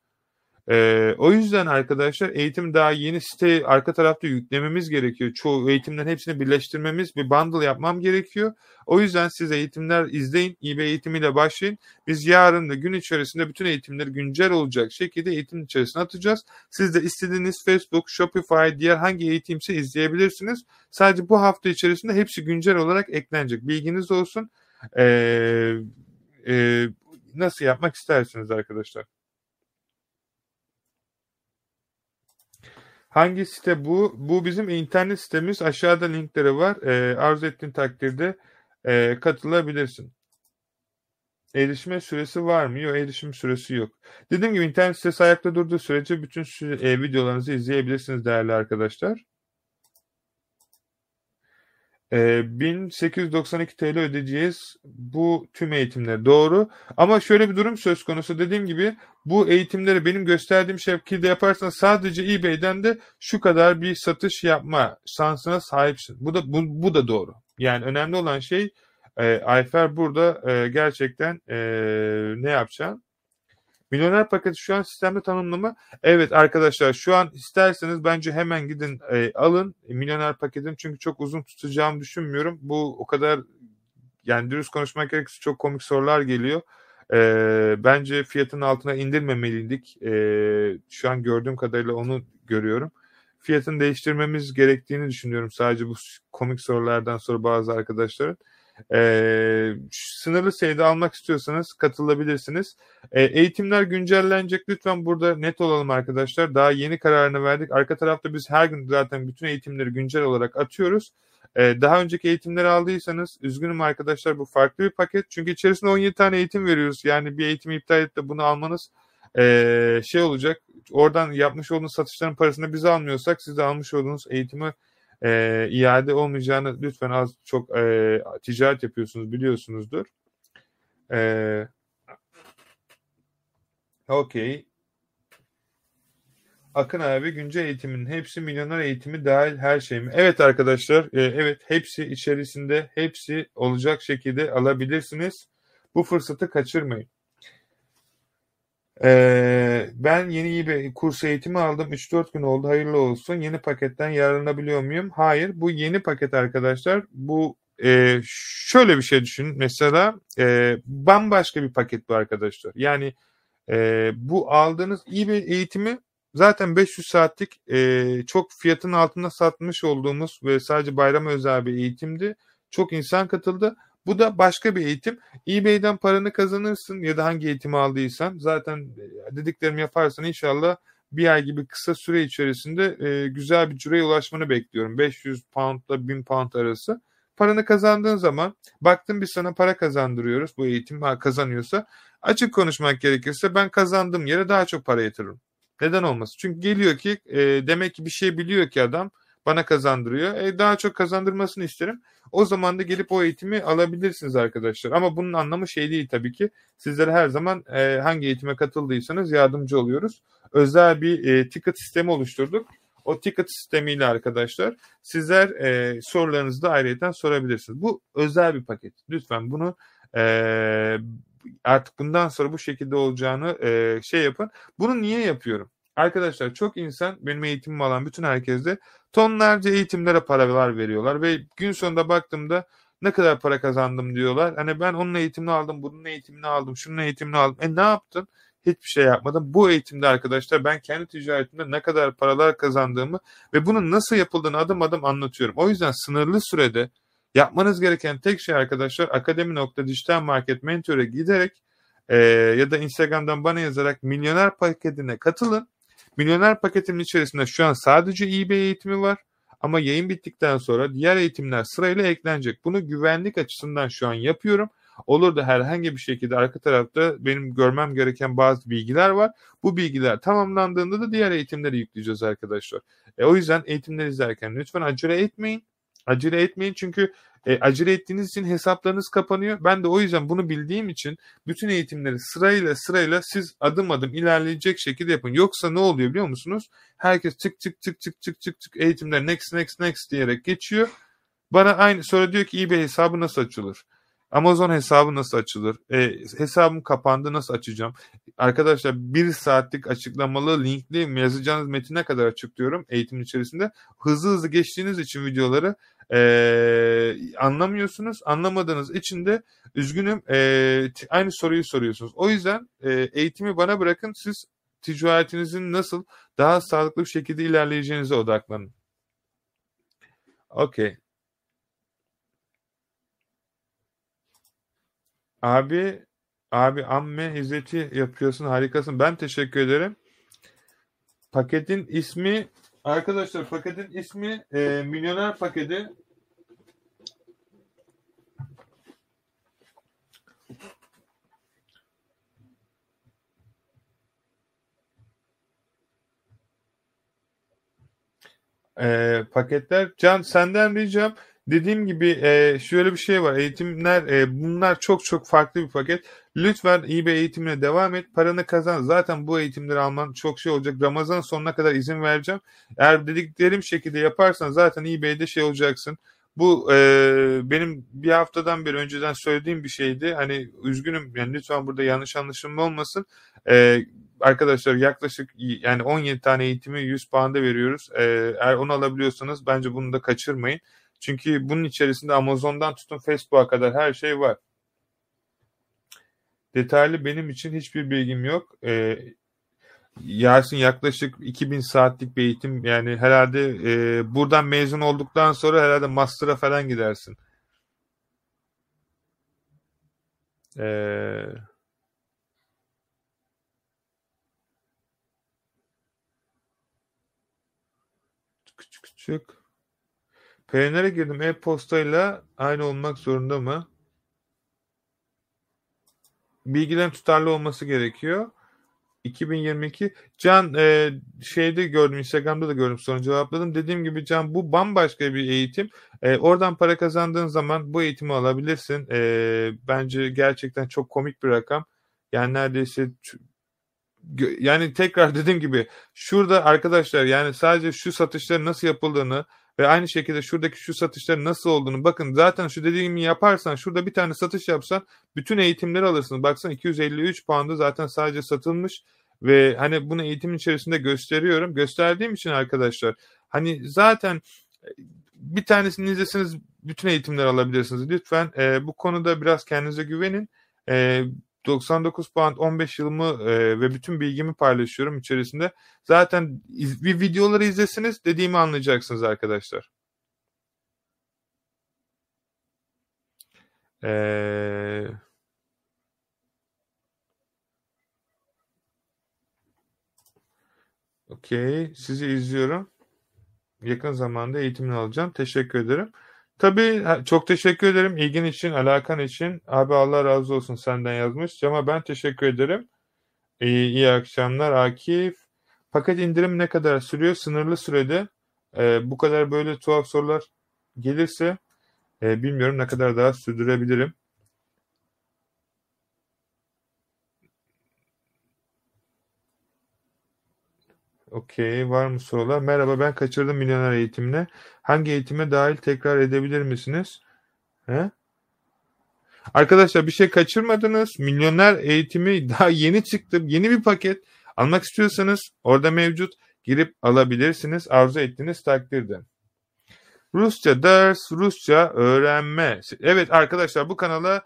Ee, o yüzden arkadaşlar eğitim daha yeni site arka tarafta yüklememiz gerekiyor. Çoğu eğitimlerin hepsini birleştirmemiz, bir bundle yapmam gerekiyor. O yüzden siz eğitimler izleyin, eBay eğitimiyle başlayın. Biz yarın da gün içerisinde bütün eğitimleri güncel olacak şekilde eğitim içerisine atacağız. Siz de istediğiniz Facebook, Shopify, diğer hangi eğitimse izleyebilirsiniz. Sadece bu hafta içerisinde hepsi güncel olarak eklenecek. Bilginiz olsun. Ee, e, nasıl yapmak istersiniz arkadaşlar? Hangi site bu? Bu bizim internet sitemiz. Aşağıda linkleri var. E, arzu ettiğin takdirde e, katılabilirsin. Erişime süresi var mı? Yok erişim süresi yok. Dediğim gibi internet sitesi ayakta durduğu sürece bütün e, videolarınızı izleyebilirsiniz değerli arkadaşlar. 1892 TL ödeyeceğiz. Bu tüm eğitimler doğru. Ama şöyle bir durum söz konusu. Dediğim gibi bu eğitimleri benim gösterdiğim şekilde yaparsan sadece eBay'den de şu kadar bir satış yapma şansına sahipsin. Bu da bu, bu da doğru. Yani önemli olan şey e, Ayfer burada e, gerçekten e, ne yapacaksın Milyoner paketi şu an sistemde tanımlama. Evet arkadaşlar şu an isterseniz bence hemen gidin e, alın milyoner paketini çünkü çok uzun tutacağımı düşünmüyorum. Bu o kadar yani dürüst konuşmak gerekirse çok komik sorular geliyor. E, bence fiyatın altına indirmemeliydik. E, şu an gördüğüm kadarıyla onu görüyorum. Fiyatını değiştirmemiz gerektiğini düşünüyorum sadece bu komik sorulardan sonra bazı arkadaşların. E, sınırlı sayıda almak istiyorsanız katılabilirsiniz. E, eğitimler güncellenecek. Lütfen burada net olalım arkadaşlar. Daha yeni kararını verdik. Arka tarafta biz her gün zaten bütün eğitimleri güncel olarak atıyoruz. Ee, daha önceki eğitimleri aldıysanız üzgünüm arkadaşlar bu farklı bir paket. Çünkü içerisinde 17 tane eğitim veriyoruz. Yani bir eğitimi iptal edip de bunu almanız e, şey olacak. Oradan yapmış olduğunuz satışların parasını biz almıyorsak siz de almış olduğunuz eğitimi e, iade olmayacağını lütfen az çok e, ticaret yapıyorsunuz biliyorsunuzdur. E, Okey. Akın abi güncel eğitimin hepsi milyoner eğitimi dahil her şey mi? Evet arkadaşlar e, evet hepsi içerisinde hepsi olacak şekilde alabilirsiniz. Bu fırsatı kaçırmayın. Ee, ben yeni iyi bir kurs eğitimi aldım. 3-4 gün oldu. Hayırlı olsun. Yeni paketten yararlanabiliyor muyum? Hayır. Bu yeni paket arkadaşlar. Bu e, şöyle bir şey düşünün. Mesela e, bambaşka bir paket bu arkadaşlar. Yani e, bu aldığınız iyi bir eğitimi zaten 500 saatlik e, çok fiyatın altında satmış olduğumuz ve sadece bayrama özel bir eğitimdi. Çok insan katıldı. Bu da başka bir eğitim. eBay'den paranı kazanırsın ya da hangi eğitimi aldıysan zaten e, dediklerimi yaparsan inşallah bir ay gibi kısa süre içerisinde e, güzel bir cüreye ulaşmanı bekliyorum. 500 pound ile 1000 pound arası. Paranı kazandığın zaman baktım biz sana para kazandırıyoruz bu eğitim kazanıyorsa açık konuşmak gerekirse ben kazandığım yere daha çok para yatırırım. Neden olmasın? Çünkü geliyor ki e, demek ki bir şey biliyor ki adam bana kazandırıyor. E, daha çok kazandırmasını isterim. O zaman da gelip o eğitimi alabilirsiniz arkadaşlar. Ama bunun anlamı şey değil tabii ki. Sizlere her zaman e, hangi eğitime katıldıysanız yardımcı oluyoruz. Özel bir e, ticket sistemi oluşturduk. O ticket sistemiyle arkadaşlar sizler e, sorularınızı da ayrıyeten sorabilirsiniz. Bu özel bir paket. Lütfen bunu e, artık bundan sonra bu şekilde olacağını e, şey yapın. Bunu niye yapıyorum? Arkadaşlar çok insan benim eğitimimi alan bütün herkeste tonlarca eğitimlere paralar veriyorlar ve gün sonunda baktığımda ne kadar para kazandım diyorlar. Hani ben onun eğitimini aldım, bunun eğitimini aldım, şunun eğitimini aldım. E ne yaptın? Hiçbir şey yapmadım. Bu eğitimde arkadaşlar ben kendi ticaretimde ne kadar paralar kazandığımı ve bunun nasıl yapıldığını adım adım anlatıyorum. O yüzden sınırlı sürede yapmanız gereken tek şey arkadaşlar akademi.dijital market mentor'a giderek e, ya da Instagram'dan bana yazarak milyoner paketine katılın Milyoner paketimin içerisinde şu an sadece eBay eğitimi var. Ama yayın bittikten sonra diğer eğitimler sırayla eklenecek. Bunu güvenlik açısından şu an yapıyorum. Olur da herhangi bir şekilde arka tarafta benim görmem gereken bazı bilgiler var. Bu bilgiler tamamlandığında da diğer eğitimleri yükleyeceğiz arkadaşlar. E, o yüzden eğitimleri izlerken lütfen acele etmeyin. Acele etmeyin çünkü e, acele ettiğiniz için hesaplarınız kapanıyor. Ben de o yüzden bunu bildiğim için bütün eğitimleri sırayla sırayla siz adım adım ilerleyecek şekilde yapın. Yoksa ne oluyor biliyor musunuz? Herkes tık tık tık tık tık tık tık eğitimler next next next diyerek geçiyor. Bana aynı sonra diyor ki eBay hesabı nasıl açılır? Amazon hesabı nasıl açılır? E, hesabım kapandı nasıl açacağım? Arkadaşlar bir saatlik açıklamalı linkli yazacağınız metine kadar açıklıyorum eğitimin içerisinde. Hızlı hızlı geçtiğiniz için videoları e, anlamıyorsunuz. Anlamadığınız için de üzgünüm e, aynı soruyu soruyorsunuz. O yüzden e, eğitimi bana bırakın siz ticaretinizin nasıl daha sağlıklı bir şekilde ilerleyeceğinize odaklanın. Okey. Abi, abi amme hizmeti yapıyorsun harikasın. Ben teşekkür ederim. Paketin ismi arkadaşlar paketin ismi e, milyoner paketi. E, paketler. Can senden ricam Dediğim gibi e, şöyle bir şey var. Eğitimler e, bunlar çok çok farklı bir paket. Lütfen iyi bir eğitimine devam et. Paranı kazan. Zaten bu eğitimleri alman çok şey olacak. Ramazan sonuna kadar izin vereceğim. Eğer dediklerim şekilde yaparsan zaten eBay'de şey olacaksın. Bu e, benim bir haftadan beri önceden söylediğim bir şeydi. Hani üzgünüm yani lütfen burada yanlış anlaşılma olmasın. E, arkadaşlar yaklaşık yani 17 tane eğitimi 100 puanda veriyoruz. E, eğer onu alabiliyorsanız bence bunu da kaçırmayın. Çünkü bunun içerisinde Amazon'dan tutun Facebook'a kadar her şey var. Detaylı benim için hiçbir bilgim yok. Ee, Yasin yaklaşık 2000 saatlik bir eğitim yani herhalde e, buradan mezun olduktan sonra herhalde master'a falan gidersin. Ee, küçük küçük Payoneer'e girdim. E-postayla aynı olmak zorunda mı? Bilgilerin tutarlı olması gerekiyor. 2022. Can e, şeyde gördüm Instagram'da da gördüm sonra cevapladım. Dediğim gibi Can bu bambaşka bir eğitim. E, oradan para kazandığın zaman bu eğitimi alabilirsin. E, bence gerçekten çok komik bir rakam. Yani neredeyse yani tekrar dediğim gibi şurada arkadaşlar yani sadece şu satışların nasıl yapıldığını ve aynı şekilde şuradaki şu satışların nasıl olduğunu bakın zaten şu dediğimi yaparsan şurada bir tane satış yapsan bütün eğitimleri alırsın. Baksan 253 pound'u zaten sadece satılmış ve hani bunu eğitim içerisinde gösteriyorum. Gösterdiğim için arkadaşlar hani zaten bir tanesini izleseniz bütün eğitimleri alabilirsiniz. Lütfen e, bu konuda biraz kendinize güvenin. E, 99 pound 15 yılımı e, ve bütün bilgimi paylaşıyorum içerisinde. Zaten iz, bir videoları izlesiniz dediğimi anlayacaksınız arkadaşlar. Eee Okey. Sizi izliyorum. Yakın zamanda eğitimini alacağım. Teşekkür ederim. Tabii çok teşekkür ederim ilgin için, alakan için. Abi Allah razı olsun senden yazmış. Cama ben teşekkür ederim. İyi, iyi akşamlar Akif. Paket indirim ne kadar sürüyor? Sınırlı sürede. Ee, bu kadar böyle tuhaf sorular gelirse e, bilmiyorum ne kadar daha sürdürebilirim. Okey. Var mı sorular? Merhaba ben kaçırdım milyoner eğitimine. Hangi eğitime dahil tekrar edebilir misiniz? He? Arkadaşlar bir şey kaçırmadınız. Milyoner eğitimi daha yeni çıktı. Yeni bir paket. Almak istiyorsanız orada mevcut. Girip alabilirsiniz. Arzu ettiğiniz takdirde. Rusça ders, Rusça öğrenme. Evet arkadaşlar bu kanala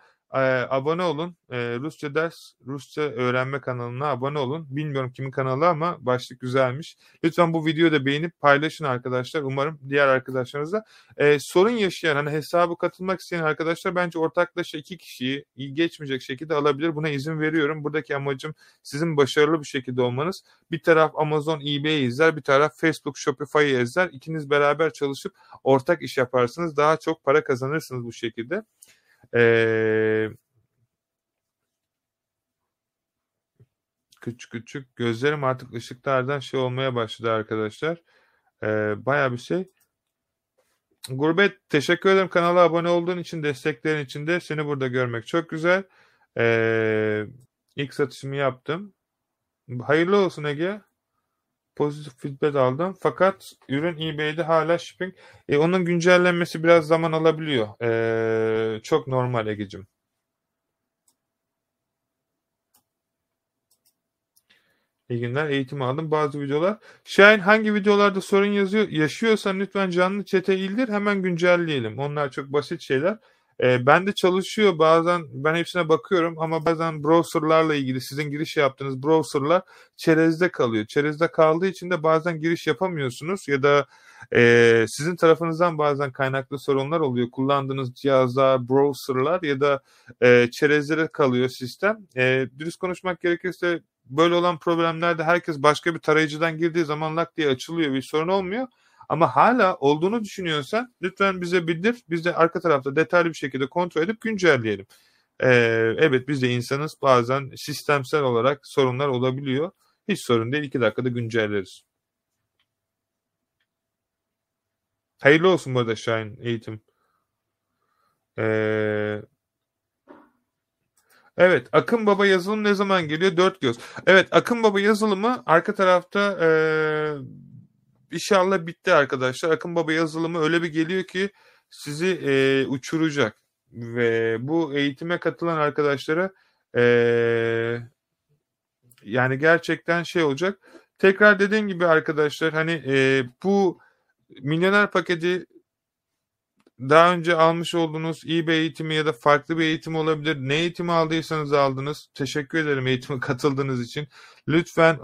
abone olun. E, Rusça ders, Rusça öğrenme kanalına abone olun. Bilmiyorum kimin kanalı ama başlık güzelmiş. Lütfen bu videoyu da beğenip paylaşın arkadaşlar. Umarım diğer arkadaşlarınızla. E, sorun yaşayan, hani hesabı katılmak isteyen arkadaşlar bence ortaklaşa iki kişiyi iyi geçmeyecek şekilde alabilir. Buna izin veriyorum. Buradaki amacım sizin başarılı bir şekilde olmanız. Bir taraf Amazon, eBay izler, bir taraf Facebook, Shopify'ı izler. İkiniz beraber çalışıp ortak iş yaparsınız. Daha çok para kazanırsınız bu şekilde. Ee, küçük küçük gözlerim artık ışıklardan şey olmaya başladı arkadaşlar. Ee, Baya bir şey. Gurbet teşekkür ederim kanala abone olduğun için desteklerin için de seni burada görmek çok güzel. Ee, ilk satışımı yaptım. Hayırlı olsun Ege. Pozitif feedback aldım. Fakat ürün eBay'de hala shipping. E, onun güncellenmesi biraz zaman alabiliyor. E, çok normal Ege'cim. İyi günler. Eğitim aldım. Bazı videolar. Şahin hangi videolarda sorun yazıyor yaşıyorsan lütfen canlı çete ildir. Hemen güncelleyelim. Onlar çok basit şeyler. E, ben de çalışıyor bazen ben hepsine bakıyorum ama bazen browserlarla ilgili sizin giriş yaptığınız browserlar çerezde kalıyor. Çerezde kaldığı için de bazen giriş yapamıyorsunuz ya da e, sizin tarafınızdan bazen kaynaklı sorunlar oluyor. Kullandığınız cihazlar, browserlar ya da e, çerezlere kalıyor sistem. E, dürüst konuşmak gerekirse böyle olan problemlerde herkes başka bir tarayıcıdan girdiği zaman lak diye açılıyor bir sorun olmuyor. Ama hala olduğunu düşünüyorsan lütfen bize bildir. Biz de arka tarafta detaylı bir şekilde kontrol edip güncelleyelim. Ee, evet biz de insanız. Bazen sistemsel olarak sorunlar olabiliyor. Hiç sorun değil. iki dakikada güncelleriz. Hayırlı olsun bu arada Şahin eğitim. Ee, Evet, Akın Baba yazılım ne zaman geliyor? Dört göz. Evet, Akın Baba yazılımı arka tarafta e, İnşallah bitti arkadaşlar. Akın Baba yazılımı öyle bir geliyor ki sizi e, uçuracak. Ve bu eğitime katılan arkadaşlara e, yani gerçekten şey olacak. Tekrar dediğim gibi arkadaşlar hani e, bu milyoner paketi daha önce almış olduğunuz iyi bir eğitimi ya da farklı bir eğitim olabilir. Ne eğitimi aldıysanız aldınız. Teşekkür ederim eğitime katıldığınız için. Lütfen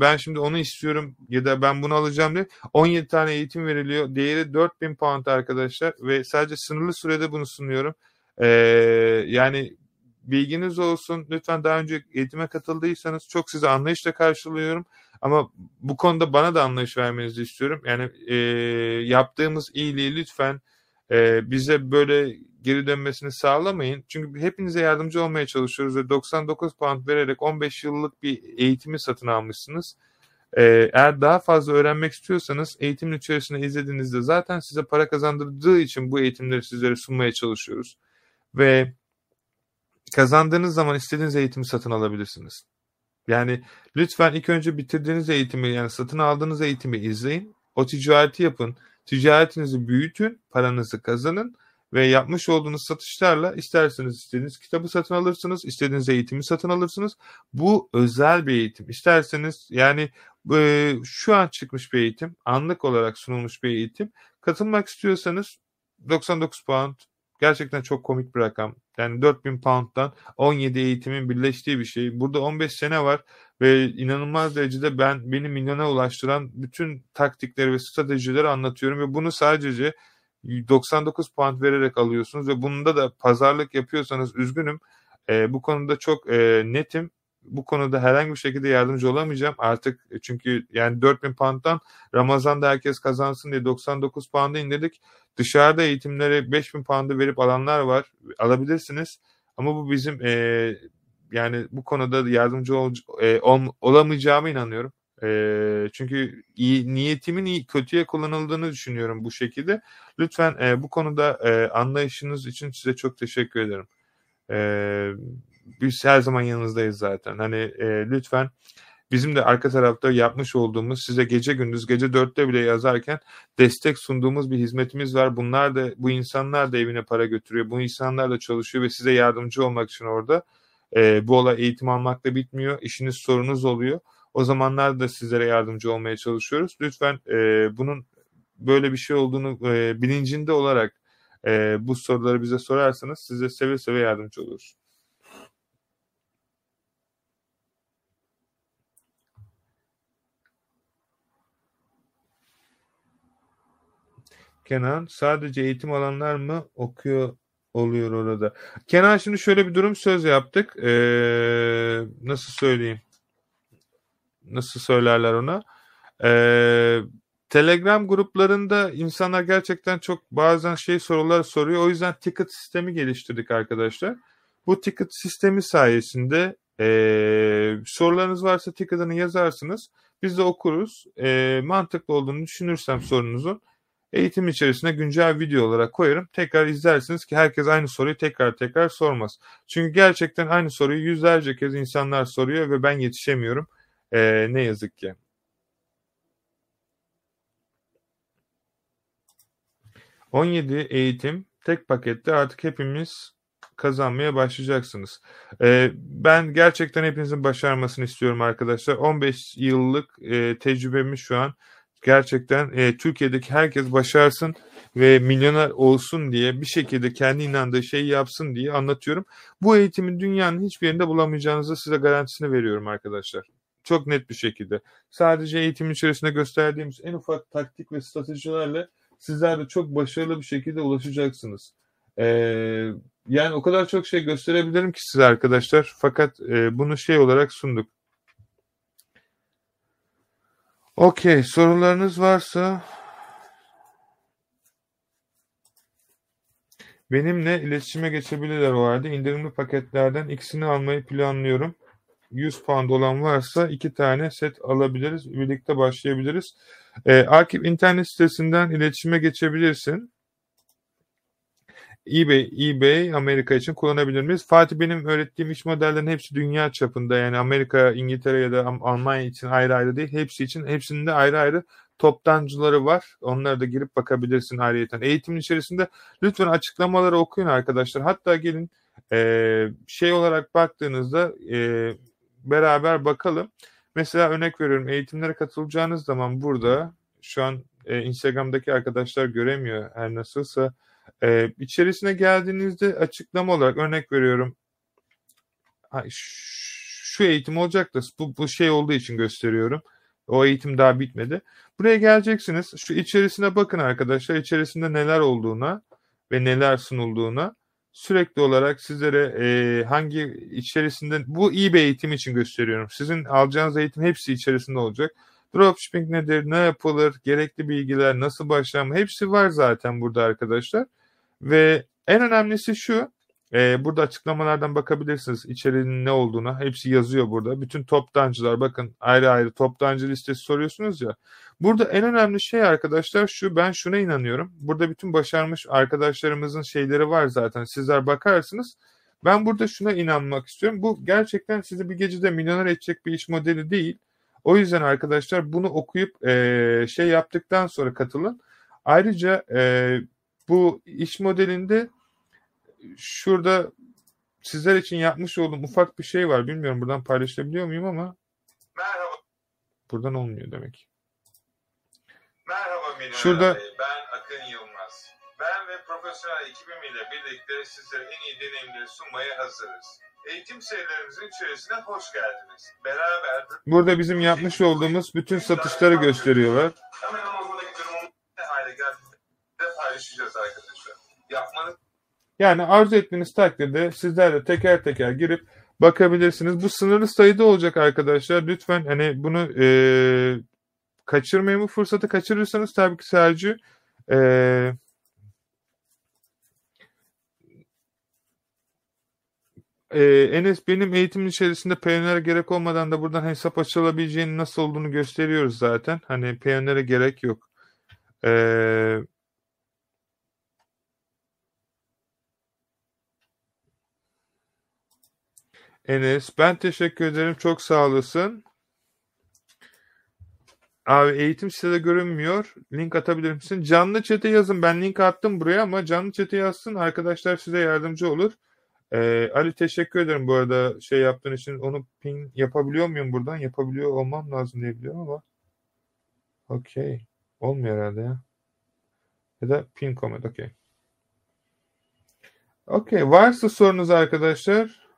ben şimdi onu istiyorum ya da ben bunu alacağım diye 17 tane eğitim veriliyor. Değeri 4000 pound arkadaşlar ve sadece sınırlı sürede bunu sunuyorum. Yani bilginiz olsun. Lütfen daha önce eğitime katıldıysanız çok size anlayışla karşılıyorum. Ama bu konuda bana da anlayış vermenizi istiyorum. Yani e, yaptığımız iyiliği lütfen e, bize böyle geri dönmesini sağlamayın. Çünkü hepinize yardımcı olmaya çalışıyoruz ve 99 pound vererek 15 yıllık bir eğitimi satın almışsınız. Ee, eğer daha fazla öğrenmek istiyorsanız eğitimin içerisinde izlediğinizde zaten size para kazandırdığı için bu eğitimleri sizlere sunmaya çalışıyoruz. Ve kazandığınız zaman istediğiniz eğitimi satın alabilirsiniz. Yani lütfen ilk önce bitirdiğiniz eğitimi yani satın aldığınız eğitimi izleyin. O ticareti yapın. Ticaretinizi büyütün, paranızı kazanın ve yapmış olduğunuz satışlarla isterseniz istediğiniz kitabı satın alırsınız, istediğiniz eğitimi satın alırsınız. Bu özel bir eğitim. İsterseniz yani e, şu an çıkmış bir eğitim, anlık olarak sunulmuş bir eğitim. Katılmak istiyorsanız 99 pound gerçekten çok komik bir rakam. Yani 4000 pound'dan 17 eğitimin birleştiği bir şey. Burada 15 sene var ve inanılmaz derecede ben beni milyona ulaştıran bütün taktikleri ve stratejileri anlatıyorum ve bunu sadece 99 pound vererek alıyorsunuz ve bunda da pazarlık yapıyorsanız üzgünüm. E, bu konuda çok e, netim. Bu konuda herhangi bir şekilde yardımcı olamayacağım artık çünkü yani 4000 pound'dan Ramazan'da herkes kazansın diye 99 pound'a indirdik. Dışarıda eğitimlere 5000 pound'ı verip alanlar var. Alabilirsiniz. Ama bu bizim e, yani bu konuda yardımcı ol, e, ol, olamayacağıma inanıyorum. E, çünkü iyi, niyetimin iyi, kötüye kullanıldığını düşünüyorum bu şekilde. Lütfen e, bu konuda e, anlayışınız için size çok teşekkür ederim. E, biz her zaman yanınızdayız zaten. Hani e, lütfen bizim de arka tarafta yapmış olduğumuz size gece gündüz gece dörtte bile yazarken destek sunduğumuz bir hizmetimiz var. Bunlar da bu insanlar da evine para götürüyor. Bu insanlar da çalışıyor ve size yardımcı olmak için orada. E, bu olay eğitim almakla bitmiyor. İşiniz sorunuz oluyor. O zamanlarda da sizlere yardımcı olmaya çalışıyoruz. Lütfen e, bunun böyle bir şey olduğunu e, bilincinde olarak e, bu soruları bize sorarsanız size seve seve yardımcı oluruz. Kenan sadece eğitim alanlar mı okuyor oluyor orada? Kenan şimdi şöyle bir durum söz yaptık. Ee, nasıl söyleyeyim? Nasıl söylerler ona? Ee, Telegram gruplarında insanlar gerçekten çok bazen şey sorular soruyor. O yüzden ticket sistemi geliştirdik arkadaşlar. Bu ticket sistemi sayesinde e, sorularınız varsa ticket'ını yazarsınız. Biz de okuruz. E, mantıklı olduğunu düşünürsem sorunuzun eğitim içerisinde güncel video olarak koyarım. Tekrar izlersiniz ki herkes aynı soruyu tekrar tekrar sormaz. Çünkü gerçekten aynı soruyu yüzlerce kez insanlar soruyor ve ben yetişemiyorum. Ee, ne yazık ki. ...17 eğitim tek pakette artık hepimiz kazanmaya başlayacaksınız. Ee, ben gerçekten hepinizin başarmasını istiyorum arkadaşlar. 15 yıllık e, tecrübemiz şu an gerçekten e, Türkiye'deki herkes başarsın ve milyoner olsun diye bir şekilde kendi inandığı şeyi yapsın diye anlatıyorum. Bu eğitimin dünyanın hiçbir yerinde bulamayacağınızı size garantisini veriyorum arkadaşlar. Çok net bir şekilde. Sadece eğitim içerisinde gösterdiğimiz en ufak taktik ve stratejilerle sizler de çok başarılı bir şekilde ulaşacaksınız. Ee, yani o kadar çok şey gösterebilirim ki size arkadaşlar. Fakat e, bunu şey olarak sunduk. Okey, sorularınız varsa benimle iletişime geçebilirler o halde. İndirimli paketlerden ikisini almayı planlıyorum. 100 pound olan varsa iki tane set alabiliriz. Birlikte başlayabiliriz. Ee, Akif internet sitesinden iletişime geçebilirsin eBay, eBay Amerika için kullanabilir miyiz? Fatih benim öğrettiğim iş modellerinin hepsi dünya çapında. Yani Amerika, İngiltere ya da Almanya için ayrı ayrı değil. Hepsi için hepsinde ayrı ayrı toptancıları var. Onlara da girip bakabilirsin ayrıyeten. Eğitimin içerisinde lütfen açıklamaları okuyun arkadaşlar. Hatta gelin e, şey olarak baktığınızda e, beraber bakalım. Mesela örnek veriyorum eğitimlere katılacağınız zaman burada şu an e, Instagram'daki arkadaşlar göremiyor her nasılsa ee, içerisine geldiğinizde açıklama olarak örnek veriyorum. Şu eğitim olacak da bu, bu şey olduğu için gösteriyorum. O eğitim daha bitmedi. Buraya geleceksiniz. Şu içerisine bakın arkadaşlar. İçerisinde neler olduğuna ve neler sunulduğuna sürekli olarak sizlere e, hangi içerisinde bu iyi bir eğitim için gösteriyorum. Sizin alacağınız eğitim hepsi içerisinde olacak. Dropshipping nedir, ne yapılır, gerekli bilgiler, nasıl başlanma hepsi var zaten burada arkadaşlar. Ve En önemlisi şu. E, burada açıklamalardan bakabilirsiniz içeriğinin ne olduğuna. Hepsi yazıyor burada. Bütün toptancılar bakın ayrı ayrı toptancı listesi soruyorsunuz ya. Burada en önemli şey arkadaşlar şu ben şuna inanıyorum. Burada bütün başarmış arkadaşlarımızın şeyleri var zaten. Sizler bakarsınız. Ben burada şuna inanmak istiyorum. Bu gerçekten sizi bir gecede milyoner edecek bir iş modeli değil. O yüzden arkadaşlar bunu okuyup e, şey yaptıktan sonra katılın. Ayrıca e, bu iş modelinde şurada sizler için yapmış olduğum ufak bir şey var. Bilmiyorum buradan paylaşabiliyor muyum ama Merhaba. buradan olmuyor demek. Merhaba Milyoner Şurada- Bey. Ben Akın Yılmaz. Ben ve profesyonel ekibim ile birlikte sizlere en iyi deneyimleri sunmaya hazırız. Eğitim serilerimizin içerisine hoş geldiniz. Beraber Burada bizim yapmış olduğumuz bütün satışları gösteriyorlar. hemen durumun ne hale geldiğini de paylaşacağız arkadaşlar. Yapmanız Yani arzu ettiğiniz takdirde sizler de teker teker girip bakabilirsiniz. Bu sınırlı sayıda olacak arkadaşlar. Lütfen hani bunu e, kaçırmayın bu fırsatı. Kaçırırsanız tabii ki Sergio e, e, Enes benim eğitimin içerisinde Payoneer'e gerek olmadan da buradan hesap açılabileceğinin nasıl olduğunu gösteriyoruz zaten. Hani Payoneer'e gerek yok. Eee Enes, ben teşekkür ederim. Çok sağ olasın. Abi eğitim sitede görünmüyor. Link atabilir misin? Canlı chat'e yazın. Ben link attım buraya ama canlı chat'e yazsın. Arkadaşlar size yardımcı olur. Ee, Ali teşekkür ederim bu arada şey yaptığın için. Onu ping yapabiliyor muyum buradan? Yapabiliyor olmam lazım diye biliyorum ama. Okey. Olmuyor herhalde ya. Ya da pin comment. Okey. Okey. Varsa sorunuz arkadaşlar.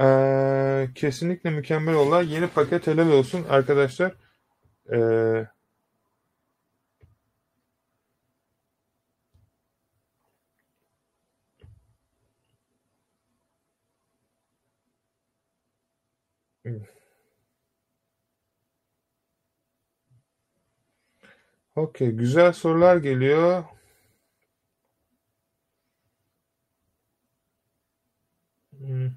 Ee, kesinlikle mükemmel olay. Yeni paket helal olsun arkadaşlar. Ee, Okey, güzel sorular geliyor. Hı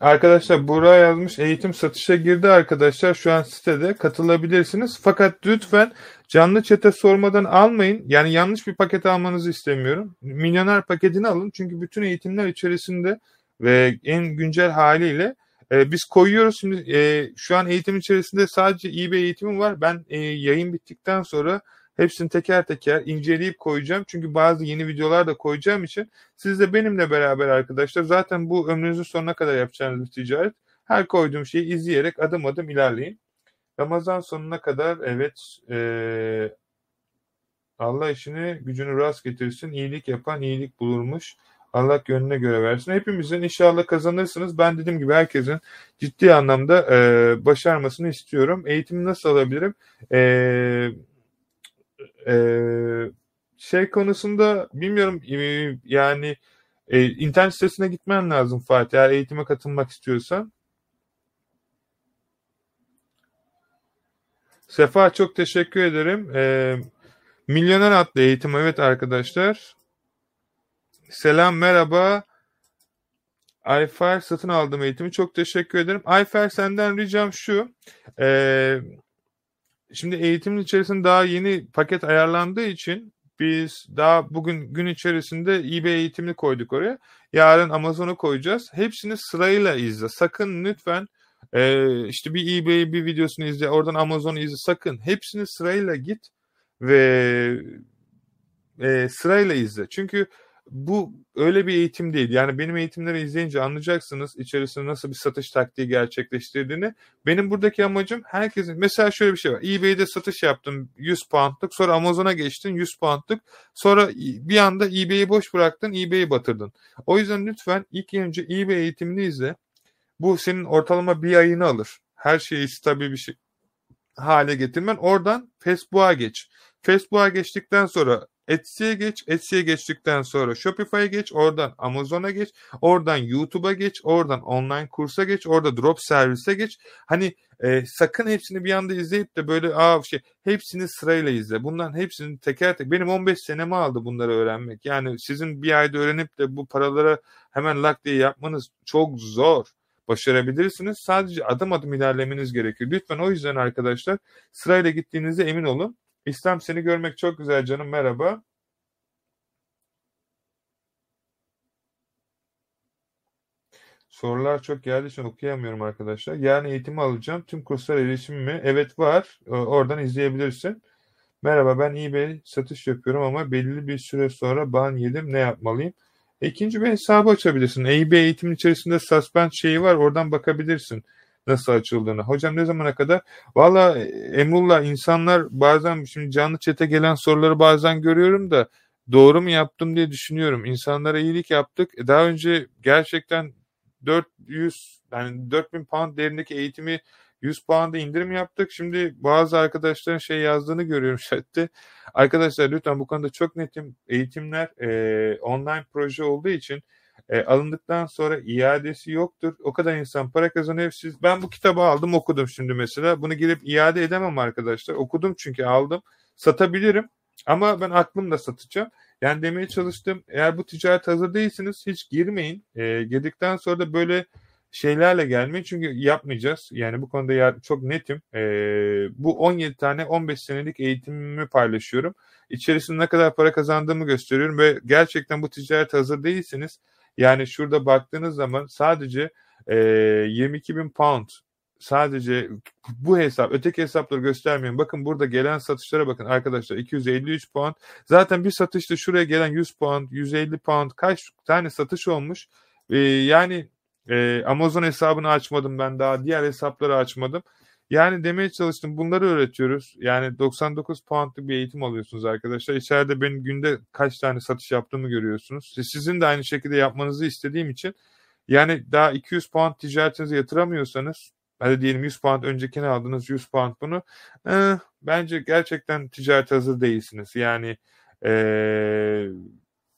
Arkadaşlar Burak yazmış eğitim satışa girdi arkadaşlar şu an sitede katılabilirsiniz. Fakat lütfen canlı çete sormadan almayın. Yani yanlış bir paket almanızı istemiyorum. Milyoner paketini alın çünkü bütün eğitimler içerisinde ve en güncel haliyle e, biz koyuyoruz. Şimdi e, şu an eğitim içerisinde sadece eBay eğitimi var. Ben e, yayın bittikten sonra hepsini teker teker inceleyip koyacağım. Çünkü bazı yeni videolar da koyacağım için siz de benimle beraber arkadaşlar zaten bu ömrünüzün sonuna kadar yapacağınız bir ticaret. Her koyduğum şeyi izleyerek adım adım ilerleyin. Ramazan sonuna kadar evet e, Allah işini gücünü rast getirsin. İyilik yapan iyilik bulurmuş. Allah gönlüne göre versin. Hepimizin inşallah kazanırsınız. Ben dediğim gibi herkesin ciddi anlamda e, başarmasını istiyorum. Eğitimi nasıl alabilirim? E, e, şey konusunda bilmiyorum e, yani e, internet sitesine gitmen lazım Fatih eğer eğitime katılmak istiyorsan. Sefa çok teşekkür ederim. E, Milyoner adlı eğitim evet arkadaşlar. Selam merhaba. Ayfer satın aldım eğitimi. Çok teşekkür ederim. Ayfer senden ricam şu. E, şimdi eğitimin içerisinde daha yeni paket ayarlandığı için biz daha bugün gün içerisinde eBay eğitimini koyduk oraya. Yarın Amazon'u koyacağız. Hepsini sırayla izle. Sakın lütfen e, işte bir eBay bir videosunu izle. Oradan Amazon'u izle. Sakın hepsini sırayla git ve e, sırayla izle. Çünkü bu öyle bir eğitim değil. Yani benim eğitimleri izleyince anlayacaksınız içerisinde nasıl bir satış taktiği gerçekleştirdiğini. Benim buradaki amacım herkesin mesela şöyle bir şey var. eBay'de satış yaptın 100 poundluk sonra Amazon'a geçtin 100 poundluk sonra bir anda eBay'i boş bıraktın eBay'i batırdın. O yüzden lütfen ilk önce eBay eğitimini izle. Bu senin ortalama bir ayını alır. Her şeyi stabil bir şey hale getirmen. Oradan Facebook'a geç. Facebook'a geçtikten sonra Etsy'ye geç. Etsy'ye geçtikten sonra Shopify'a geç. Oradan Amazon'a geç. Oradan YouTube'a geç. Oradan online kursa geç. Orada drop servise geç. Hani e, sakın hepsini bir anda izleyip de böyle aa şey hepsini sırayla izle. Bunların hepsini teker tek. Benim 15 senemi aldı bunları öğrenmek. Yani sizin bir ayda öğrenip de bu paralara hemen lak diye yapmanız çok zor başarabilirsiniz. Sadece adım adım ilerlemeniz gerekiyor. Lütfen o yüzden arkadaşlar sırayla gittiğinizde emin olun. İslam seni görmek çok güzel canım merhaba. Sorular çok geldiği için okuyamıyorum arkadaşlar. Yani eğitimi alacağım. Tüm kurslar erişim mi? Evet var. Oradan izleyebilirsin. Merhaba ben eBay satış yapıyorum ama belli bir süre sonra ban yedim. Ne yapmalıyım? İkinci bir hesabı açabilirsin. eBay eğitimin içerisinde suspend şeyi var. Oradan bakabilirsin nasıl açıldığını. Hocam ne zamana kadar? Valla Emrullah insanlar bazen şimdi canlı çete gelen soruları bazen görüyorum da doğru mu yaptım diye düşünüyorum. İnsanlara iyilik yaptık. Daha önce gerçekten 400 yani 4000 pound değerindeki eğitimi 100 puanda indirim yaptık. Şimdi bazı arkadaşların şey yazdığını görüyorum chatte. Arkadaşlar lütfen bu konuda çok netim. Eğitimler e, online proje olduğu için e, alındıktan sonra iadesi yoktur. O kadar insan para kazanıyor. Siz, ben bu kitabı aldım okudum şimdi mesela. Bunu girip iade edemem arkadaşlar. Okudum çünkü aldım. Satabilirim ama ben aklımda satacağım. Yani demeye çalıştım eğer bu ticaret hazır değilsiniz hiç girmeyin. E, girdikten sonra da böyle şeylerle gelmeyin çünkü yapmayacağız. Yani bu konuda ya, çok netim. E, bu 17 tane 15 senelik eğitimimi paylaşıyorum. İçerisinde ne kadar para kazandığımı gösteriyorum ve gerçekten bu ticaret hazır değilsiniz. Yani şurada baktığınız zaman sadece e, 22 bin pound sadece bu hesap öteki hesapları göstermiyorum. Bakın burada gelen satışlara bakın arkadaşlar 253 puan. Zaten bir satışta şuraya gelen 100 puan 150 pound kaç tane satış olmuş. Ee, yani e, Amazon hesabını açmadım ben daha diğer hesapları açmadım. Yani demeye çalıştım bunları öğretiyoruz. Yani 99 puanlık bir eğitim alıyorsunuz arkadaşlar. İçeride benim günde kaç tane satış yaptığımı görüyorsunuz. Sizin de aynı şekilde yapmanızı istediğim için yani daha 200 puan ticaretinize yatıramıyorsanız hadi diyelim 100 puan öncekini aldınız 100 puan bunu eh, bence gerçekten ticaret hazır değilsiniz. Yani ee,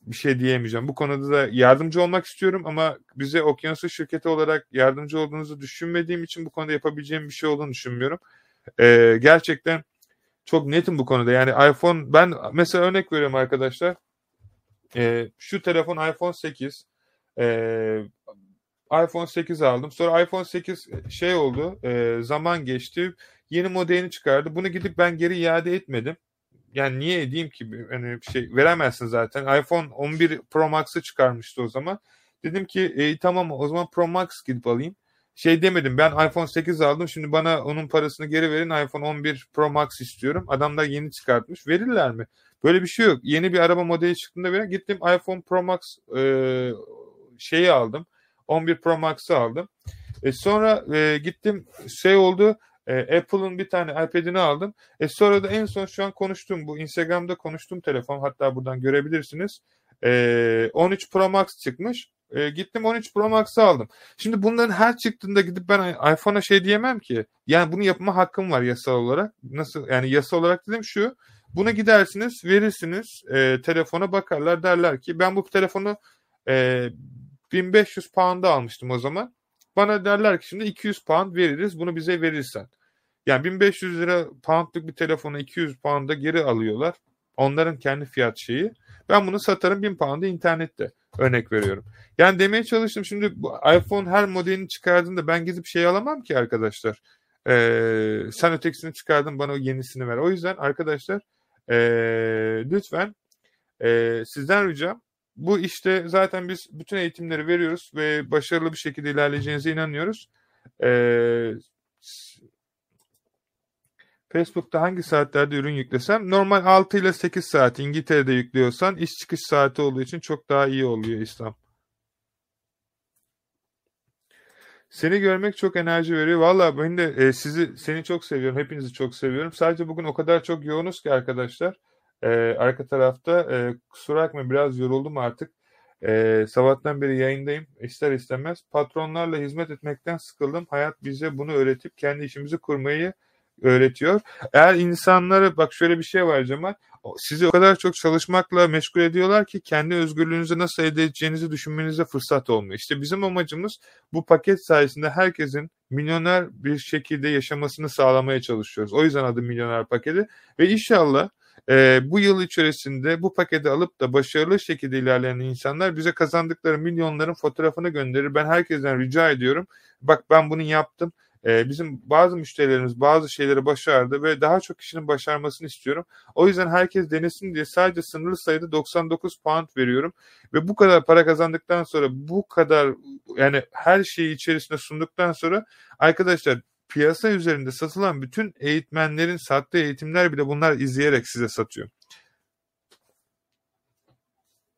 bir şey diyemeyeceğim. Bu konuda da yardımcı olmak istiyorum ama bize okyanusu şirketi olarak yardımcı olduğunuzu düşünmediğim için bu konuda yapabileceğim bir şey olduğunu düşünmüyorum. Ee, gerçekten çok netim bu konuda. Yani iPhone ben mesela örnek veriyorum arkadaşlar. Ee, şu telefon iPhone 8. Ee, iPhone 8 aldım. Sonra iPhone 8 şey oldu. E, zaman geçti. Yeni modelini çıkardı. Bunu gidip ben geri iade etmedim yani niye edeyim ki hani şey veremezsin zaten. iPhone 11 Pro Max'ı çıkarmıştı o zaman. Dedim ki e, tamam o zaman Pro Max gidip alayım. Şey demedim ben iPhone 8 aldım şimdi bana onun parasını geri verin iPhone 11 Pro Max istiyorum. Adamlar yeni çıkartmış. Verirler mi? Böyle bir şey yok. Yeni bir araba modeli çıktığında bile gittim iPhone Pro Max e, şeyi aldım. 11 Pro Max'ı aldım. E sonra e, gittim şey oldu e, Apple'ın bir tane iPad'ini aldım. E sonra da en son şu an konuştuğum bu Instagram'da konuştuğum telefon hatta buradan görebilirsiniz. E, 13 Pro Max çıkmış. E, gittim 13 Pro Max'ı aldım. Şimdi bunların her çıktığında gidip ben iPhone'a şey diyemem ki. Yani bunu yapma hakkım var yasal olarak. Nasıl yani yasal olarak dedim şu. Buna gidersiniz, verirsiniz, e, telefona bakarlar derler ki ben bu telefonu e, 1500 pound'a almıştım o zaman. Bana derler ki şimdi 200 pound veririz bunu bize verirsen. Yani 1500 lira poundluk bir telefonu 200 pound'a geri alıyorlar. Onların kendi fiyat şeyi. Ben bunu satarım 1000 pound'a internette. Örnek veriyorum. Yani demeye çalıştım şimdi bu iPhone her modelini çıkardığında ben gidip şey alamam ki arkadaşlar. Ee, sen ötekisini çıkardın bana o yenisini ver. O yüzden arkadaşlar ee, lütfen ee, sizden ricam bu işte zaten biz bütün eğitimleri veriyoruz ve başarılı bir şekilde ilerleyeceğinize inanıyoruz. Ee, Facebook'ta hangi saatlerde ürün yüklesem? Normal 6 ile 8 saat İngiltere'de yüklüyorsan iş çıkış saati olduğu için çok daha iyi oluyor İslam. Seni görmek çok enerji veriyor. Valla ben de e, sizi seni çok seviyorum. Hepinizi çok seviyorum. Sadece bugün o kadar çok yoğunuz ki arkadaşlar. E, arka tarafta e, kusura bakma biraz yoruldum artık. E, sabahtan beri yayındayım. İster istemez. Patronlarla hizmet etmekten sıkıldım. Hayat bize bunu öğretip kendi işimizi kurmayı öğretiyor. Eğer insanları bak şöyle bir şey var Cemal sizi o kadar çok çalışmakla meşgul ediyorlar ki kendi özgürlüğünüzü nasıl elde edeceğinizi düşünmenize fırsat olmuyor. İşte bizim amacımız bu paket sayesinde herkesin milyoner bir şekilde yaşamasını sağlamaya çalışıyoruz. O yüzden adı milyoner paketi ve inşallah e, bu yıl içerisinde bu paketi alıp da başarılı şekilde ilerleyen insanlar bize kazandıkları milyonların fotoğrafını gönderir. Ben herkesten rica ediyorum. Bak ben bunu yaptım. E, bizim bazı müşterilerimiz bazı şeyleri başardı ve daha çok kişinin başarmasını istiyorum. O yüzden herkes denesin diye sadece sınırlı sayıda 99 pound veriyorum. Ve bu kadar para kazandıktan sonra bu kadar yani her şeyi içerisinde sunduktan sonra arkadaşlar piyasa üzerinde satılan bütün eğitmenlerin sattığı eğitimler bile bunlar izleyerek size satıyor.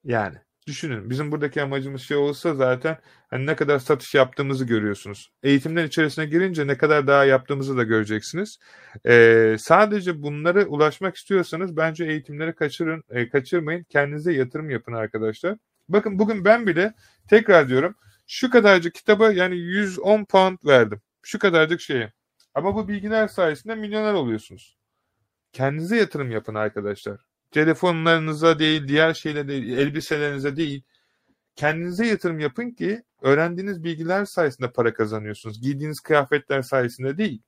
Yani düşünün bizim buradaki amacımız şey olsa zaten hani ne kadar satış yaptığımızı görüyorsunuz. Eğitimler içerisine girince ne kadar daha yaptığımızı da göreceksiniz. Ee, sadece bunlara ulaşmak istiyorsanız bence eğitimleri kaçırın, e, kaçırmayın. Kendinize yatırım yapın arkadaşlar. Bakın bugün ben bile tekrar diyorum şu kadarcık kitaba yani 110 pound verdim. Şu kadarcık şeye. Ama bu bilgiler sayesinde milyoner oluyorsunuz. Kendinize yatırım yapın arkadaşlar. Telefonlarınıza değil, diğer şeylere değil, elbiselerinize değil. Kendinize yatırım yapın ki öğrendiğiniz bilgiler sayesinde para kazanıyorsunuz. Giydiğiniz kıyafetler sayesinde değil.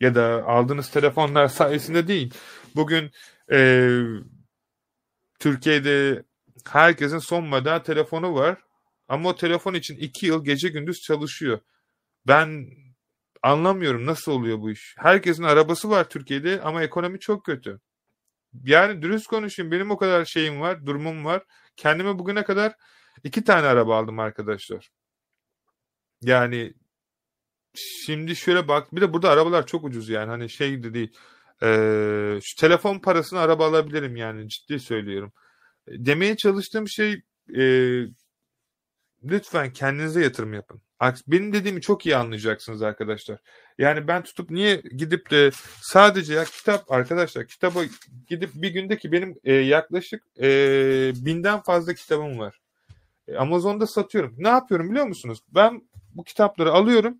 Ya da aldığınız telefonlar sayesinde değil. Bugün e, Türkiye'de herkesin son model telefonu var. Ama o telefon için iki yıl gece gündüz çalışıyor. Ben anlamıyorum nasıl oluyor bu iş. Herkesin arabası var Türkiye'de ama ekonomi çok kötü. Yani dürüst konuşayım benim o kadar şeyim var, durumum var. Kendime bugüne kadar iki tane araba aldım arkadaşlar. Yani şimdi şöyle bak bir de burada arabalar çok ucuz yani hani şey de değil. Ee, şu telefon parasını araba alabilirim yani ciddi söylüyorum. Demeye çalıştığım şey e, lütfen kendinize yatırım yapın. Benim dediğimi çok iyi anlayacaksınız arkadaşlar. Yani ben tutup niye gidip de sadece ya kitap arkadaşlar kitaba gidip bir gündeki benim e, yaklaşık e, binden fazla kitabım var. E, Amazon'da satıyorum. Ne yapıyorum biliyor musunuz? Ben bu kitapları alıyorum,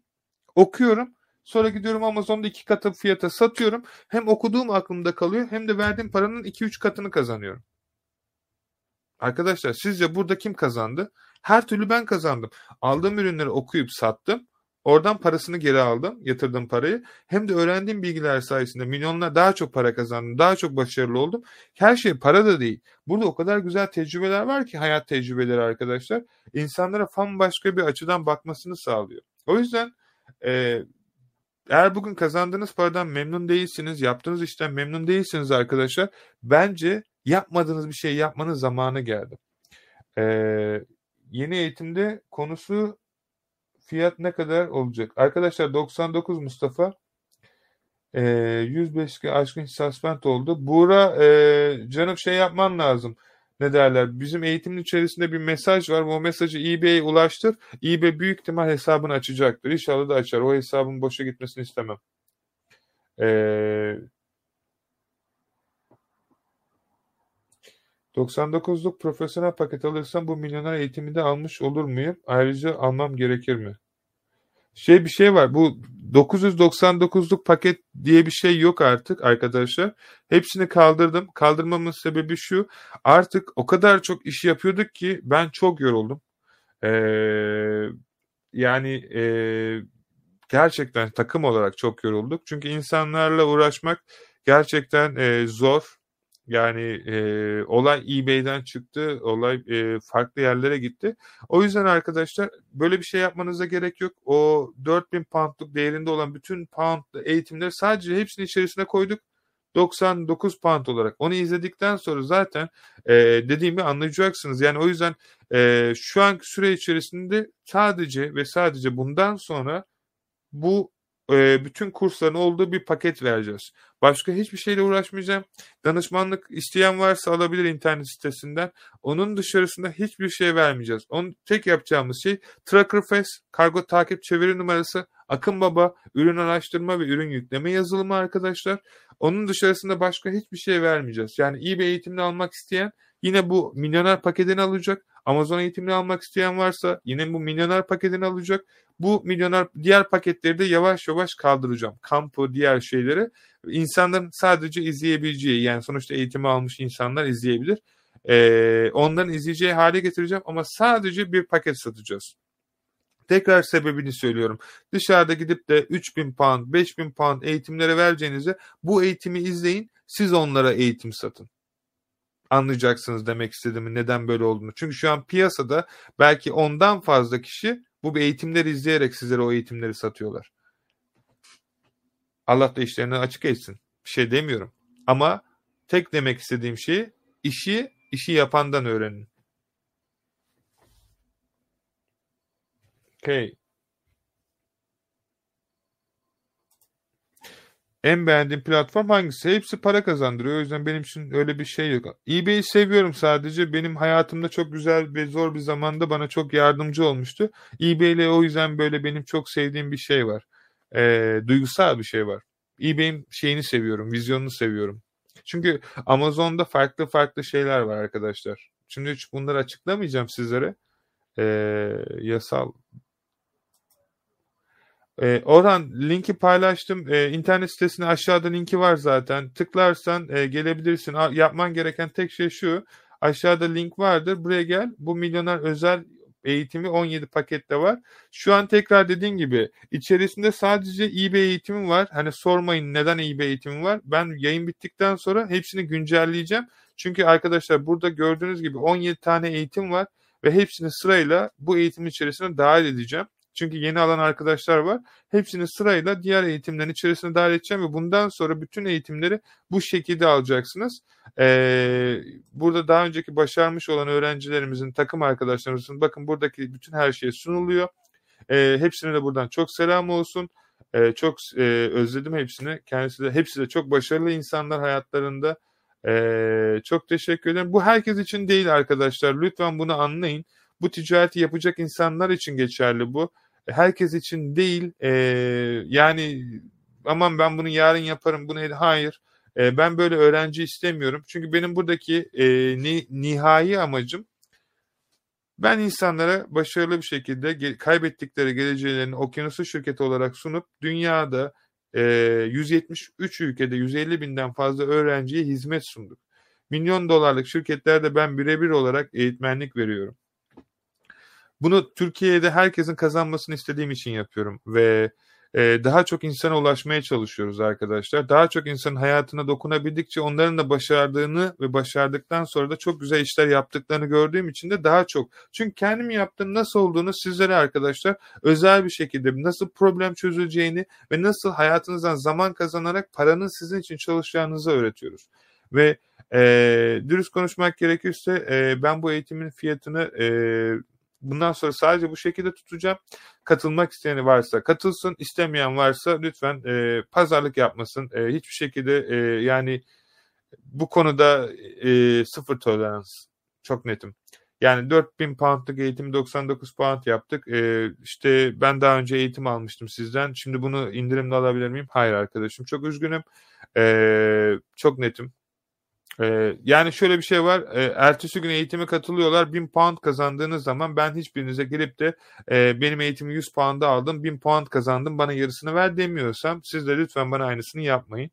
okuyorum. Sonra gidiyorum Amazon'da iki katı fiyata satıyorum. Hem okuduğum aklımda kalıyor hem de verdiğim paranın 2-3 katını kazanıyorum. Arkadaşlar sizce burada kim kazandı? Her türlü ben kazandım. Aldığım ürünleri okuyup sattım. Oradan parasını geri aldım, yatırdım parayı. Hem de öğrendiğim bilgiler sayesinde milyonlar daha çok para kazandım, daha çok başarılı oldum. Her şey para da değil. Burada o kadar güzel tecrübeler var ki hayat tecrübeleri arkadaşlar. İnsanlara başka bir açıdan bakmasını sağlıyor. O yüzden e, eğer bugün kazandığınız paradan memnun değilsiniz, yaptığınız işten memnun değilsiniz arkadaşlar. Bence yapmadığınız bir şey yapmanın zamanı geldi. Ee, yeni eğitimde konusu fiyat ne kadar olacak? Arkadaşlar 99 Mustafa e, 105 aşkın suspend oldu. Buğra e, canım şey yapman lazım. Ne derler? Bizim eğitimin içerisinde bir mesaj var. O mesajı eBay'e ulaştır. eBay büyük ihtimal hesabını açacaktır. İnşallah da açar. O hesabın boşa gitmesini istemem. Eee 99'luk profesyonel paket alırsam bu milyoner eğitimi de almış olur muyum? Ayrıca almam gerekir mi? Şey bir şey var. Bu 999'luk paket diye bir şey yok artık arkadaşlar. Hepsini kaldırdım. Kaldırmamın sebebi şu. Artık o kadar çok iş yapıyorduk ki ben çok yoruldum. Ee, yani e, gerçekten takım olarak çok yorulduk. Çünkü insanlarla uğraşmak gerçekten e, zor. Yani e, olay eBay'den çıktı, olay e, farklı yerlere gitti. O yüzden arkadaşlar böyle bir şey yapmanıza gerek yok. O 4000 poundluk değerinde olan bütün pound eğitimleri sadece hepsini içerisine koyduk. 99 pound olarak. Onu izledikten sonra zaten e, dediğimi anlayacaksınız. Yani o yüzden e, şu anki süre içerisinde sadece ve sadece bundan sonra bu e, bütün kursların olduğu bir paket vereceğiz. Başka hiçbir şeyle uğraşmayacağım. Danışmanlık isteyen varsa alabilir internet sitesinden. Onun dışarısında hiçbir şey vermeyeceğiz. Onun tek yapacağımız şey Tracker kargo takip çeviri numarası, Akın Baba, ürün araştırma ve ürün yükleme yazılımı arkadaşlar. Onun dışarısında başka hiçbir şey vermeyeceğiz. Yani iyi bir eğitimini almak isteyen Yine bu milyoner paketini alacak. Amazon eğitimini almak isteyen varsa yine bu milyoner paketini alacak. Bu milyoner diğer paketleri de yavaş yavaş kaldıracağım. Kampı, diğer şeyleri insanların sadece izleyebileceği yani sonuçta eğitimi almış insanlar izleyebilir. Ee, onların izleyeceği hale getireceğim ama sadece bir paket satacağız. Tekrar sebebini söylüyorum. Dışarıda gidip de 3000 pound, 5000 pound eğitimlere vereceğinize bu eğitimi izleyin. Siz onlara eğitim satın. Anlayacaksınız demek istediğimi neden böyle olduğunu. Çünkü şu an piyasada belki ondan fazla kişi bu eğitimleri izleyerek sizlere o eğitimleri satıyorlar. Allah da işlerini açık etsin. Bir şey demiyorum. Ama tek demek istediğim şey işi işi yapandan öğrenin. Okay. En beğendiğim platform hangisi? Hepsi para kazandırıyor. O yüzden benim için öyle bir şey yok. eBay'i seviyorum sadece. Benim hayatımda çok güzel ve zor bir zamanda bana çok yardımcı olmuştu. eBay ile o yüzden böyle benim çok sevdiğim bir şey var. Ee, duygusal bir şey var. eBay'in şeyini seviyorum, vizyonunu seviyorum. Çünkü Amazon'da farklı farklı şeyler var arkadaşlar. Şimdi hiç bunları açıklamayacağım sizlere. Ee, yasal e, Orhan linki paylaştım. E, internet sitesine aşağıda linki var zaten. Tıklarsan e, gelebilirsin. A, yapman gereken tek şey şu. Aşağıda link vardır. Buraya gel. Bu milyoner özel eğitimi 17 pakette var. Şu an tekrar dediğim gibi içerisinde sadece eBay eğitimi var. Hani sormayın neden eBay eğitimi var. Ben yayın bittikten sonra hepsini güncelleyeceğim. Çünkü arkadaşlar burada gördüğünüz gibi 17 tane eğitim var ve hepsini sırayla bu eğitimin içerisine dahil edeceğim. Çünkü yeni alan arkadaşlar var. Hepsini sırayla diğer eğitimlerin içerisine dahil edeceğim ve bundan sonra bütün eğitimleri bu şekilde alacaksınız. Ee, burada daha önceki başarmış olan öğrencilerimizin, takım arkadaşlarımızın bakın buradaki bütün her şey sunuluyor. Ee, hepsine de buradan çok selam olsun. Ee, çok e, özledim hepsini. Kendisi de hepsi de çok başarılı insanlar hayatlarında. Ee, çok teşekkür ederim. Bu herkes için değil arkadaşlar. Lütfen bunu anlayın. Bu ticareti yapacak insanlar için geçerli bu herkes için değil e, yani aman ben bunu yarın yaparım bunu hayır e, ben böyle öğrenci istemiyorum çünkü benim buradaki e, ni, nihai amacım ben insanlara başarılı bir şekilde kaybettikleri geleceğlerini okyanusu şirketi olarak sunup dünyada e, 173 ülkede 150 binden fazla öğrenciye hizmet sunduk. Milyon dolarlık şirketlerde ben birebir olarak eğitmenlik veriyorum. Bunu Türkiye'de herkesin kazanmasını istediğim için yapıyorum ve e, daha çok insana ulaşmaya çalışıyoruz arkadaşlar. Daha çok insanın hayatına dokunabildikçe onların da başardığını ve başardıktan sonra da çok güzel işler yaptıklarını gördüğüm için de daha çok. Çünkü kendim yaptığım nasıl olduğunu sizlere arkadaşlar özel bir şekilde nasıl problem çözüleceğini ve nasıl hayatınızdan zaman kazanarak paranın sizin için çalışacağınızı öğretiyoruz. Ve e, dürüst konuşmak gerekirse e, ben bu eğitimin fiyatını e, bundan sonra sadece bu şekilde tutacağım. Katılmak isteyeni varsa katılsın, istemeyen varsa lütfen e, pazarlık yapmasın. E, hiçbir şekilde e, yani bu konuda e, sıfır tolerans. Çok netim. Yani 4000 poundlık eğitimi 99 pound yaptık. Ee, işte ben daha önce eğitim almıştım sizden. Şimdi bunu indirimle alabilir miyim? Hayır arkadaşım. Çok üzgünüm. Ee, çok netim. Ee, yani şöyle bir şey var. E, ertesi gün eğitime katılıyorlar. 1000 pound kazandığınız zaman ben hiçbirinize gelip de e, benim eğitimi 100 pound'a aldım. 1000 pound kazandım bana yarısını ver demiyorsam siz de lütfen bana aynısını yapmayın.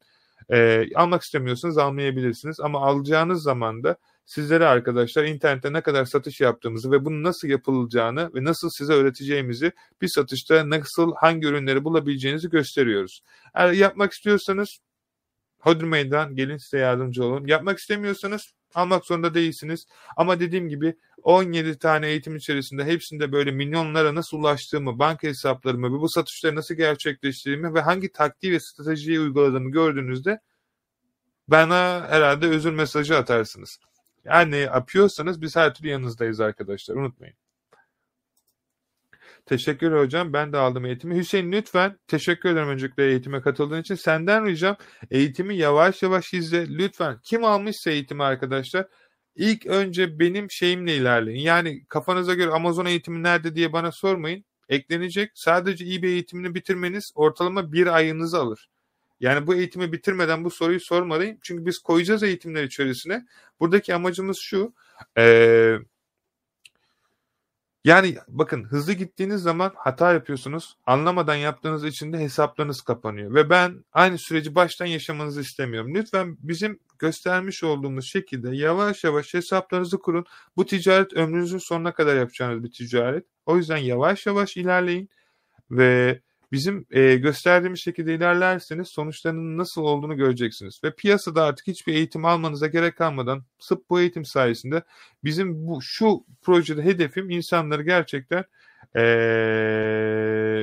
Almak istemiyorsanız almayabilirsiniz. Ama alacağınız zaman da sizlere arkadaşlar internette ne kadar satış yaptığımızı ve bunun nasıl yapılacağını ve nasıl size öğreteceğimizi bir satışta nasıl hangi ürünleri bulabileceğinizi gösteriyoruz. Eğer yapmak istiyorsanız Hodri Meydan gelin size yardımcı olun. Yapmak istemiyorsanız almak zorunda değilsiniz. Ama dediğim gibi 17 tane eğitim içerisinde hepsinde böyle milyonlara nasıl ulaştığımı, banka hesaplarımı bu satışları nasıl gerçekleştirdiğimi ve hangi taktiği ve stratejiyi uyguladığımı gördüğünüzde bana herhalde özür mesajı atarsınız. Yani yapıyorsanız biz her türlü yanınızdayız arkadaşlar unutmayın. Teşekkür hocam. Ben de aldım eğitimi. Hüseyin lütfen teşekkür ederim öncelikle eğitime katıldığın için. Senden ricam eğitimi yavaş yavaş izle. Lütfen kim almışsa eğitimi arkadaşlar ilk önce benim şeyimle ilerleyin. Yani kafanıza göre Amazon eğitimi nerede diye bana sormayın. Eklenecek. Sadece eBay eğitimini bitirmeniz ortalama bir ayınızı alır. Yani bu eğitimi bitirmeden bu soruyu sormalıyım. Çünkü biz koyacağız eğitimler içerisine. Buradaki amacımız şu. Eee yani bakın hızlı gittiğiniz zaman hata yapıyorsunuz. Anlamadan yaptığınız için de hesaplarınız kapanıyor. Ve ben aynı süreci baştan yaşamanızı istemiyorum. Lütfen bizim göstermiş olduğumuz şekilde yavaş yavaş hesaplarınızı kurun. Bu ticaret ömrünüzün sonuna kadar yapacağınız bir ticaret. O yüzden yavaş yavaş ilerleyin. Ve bizim e, gösterdiğimiz şekilde ilerlerseniz sonuçlarının nasıl olduğunu göreceksiniz. Ve piyasada artık hiçbir eğitim almanıza gerek kalmadan sırf bu eğitim sayesinde bizim bu şu projede hedefim insanları gerçekten e,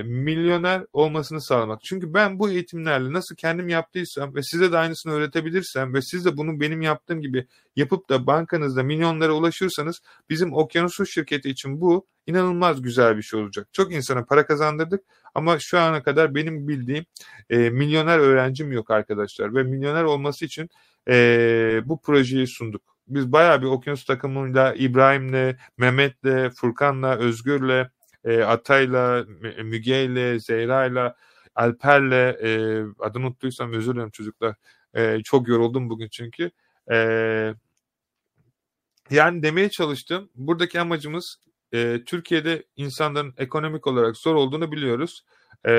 milyoner olmasını sağlamak. Çünkü ben bu eğitimlerle nasıl kendim yaptıysam ve size de aynısını öğretebilirsem ve siz de bunu benim yaptığım gibi yapıp da bankanızda milyonlara ulaşırsanız bizim Okyanusu şirketi için bu inanılmaz güzel bir şey olacak. Çok insana para kazandırdık ama şu ana kadar benim bildiğim e, milyoner öğrencim yok arkadaşlar ve milyoner olması için e, bu projeyi sunduk. Biz bayağı bir okyanus takımıyla, İbrahim'le, Mehmet'le, Furkan'la, Özgür'le, e, Atay'la, Müge'yle, Zehra'yla, Alper'le, e, adını unuttuysam özür dilerim çocuklar. E, çok yoruldum bugün çünkü. E, yani demeye çalıştım. Buradaki amacımız e, Türkiye'de insanların ekonomik olarak zor olduğunu biliyoruz. E,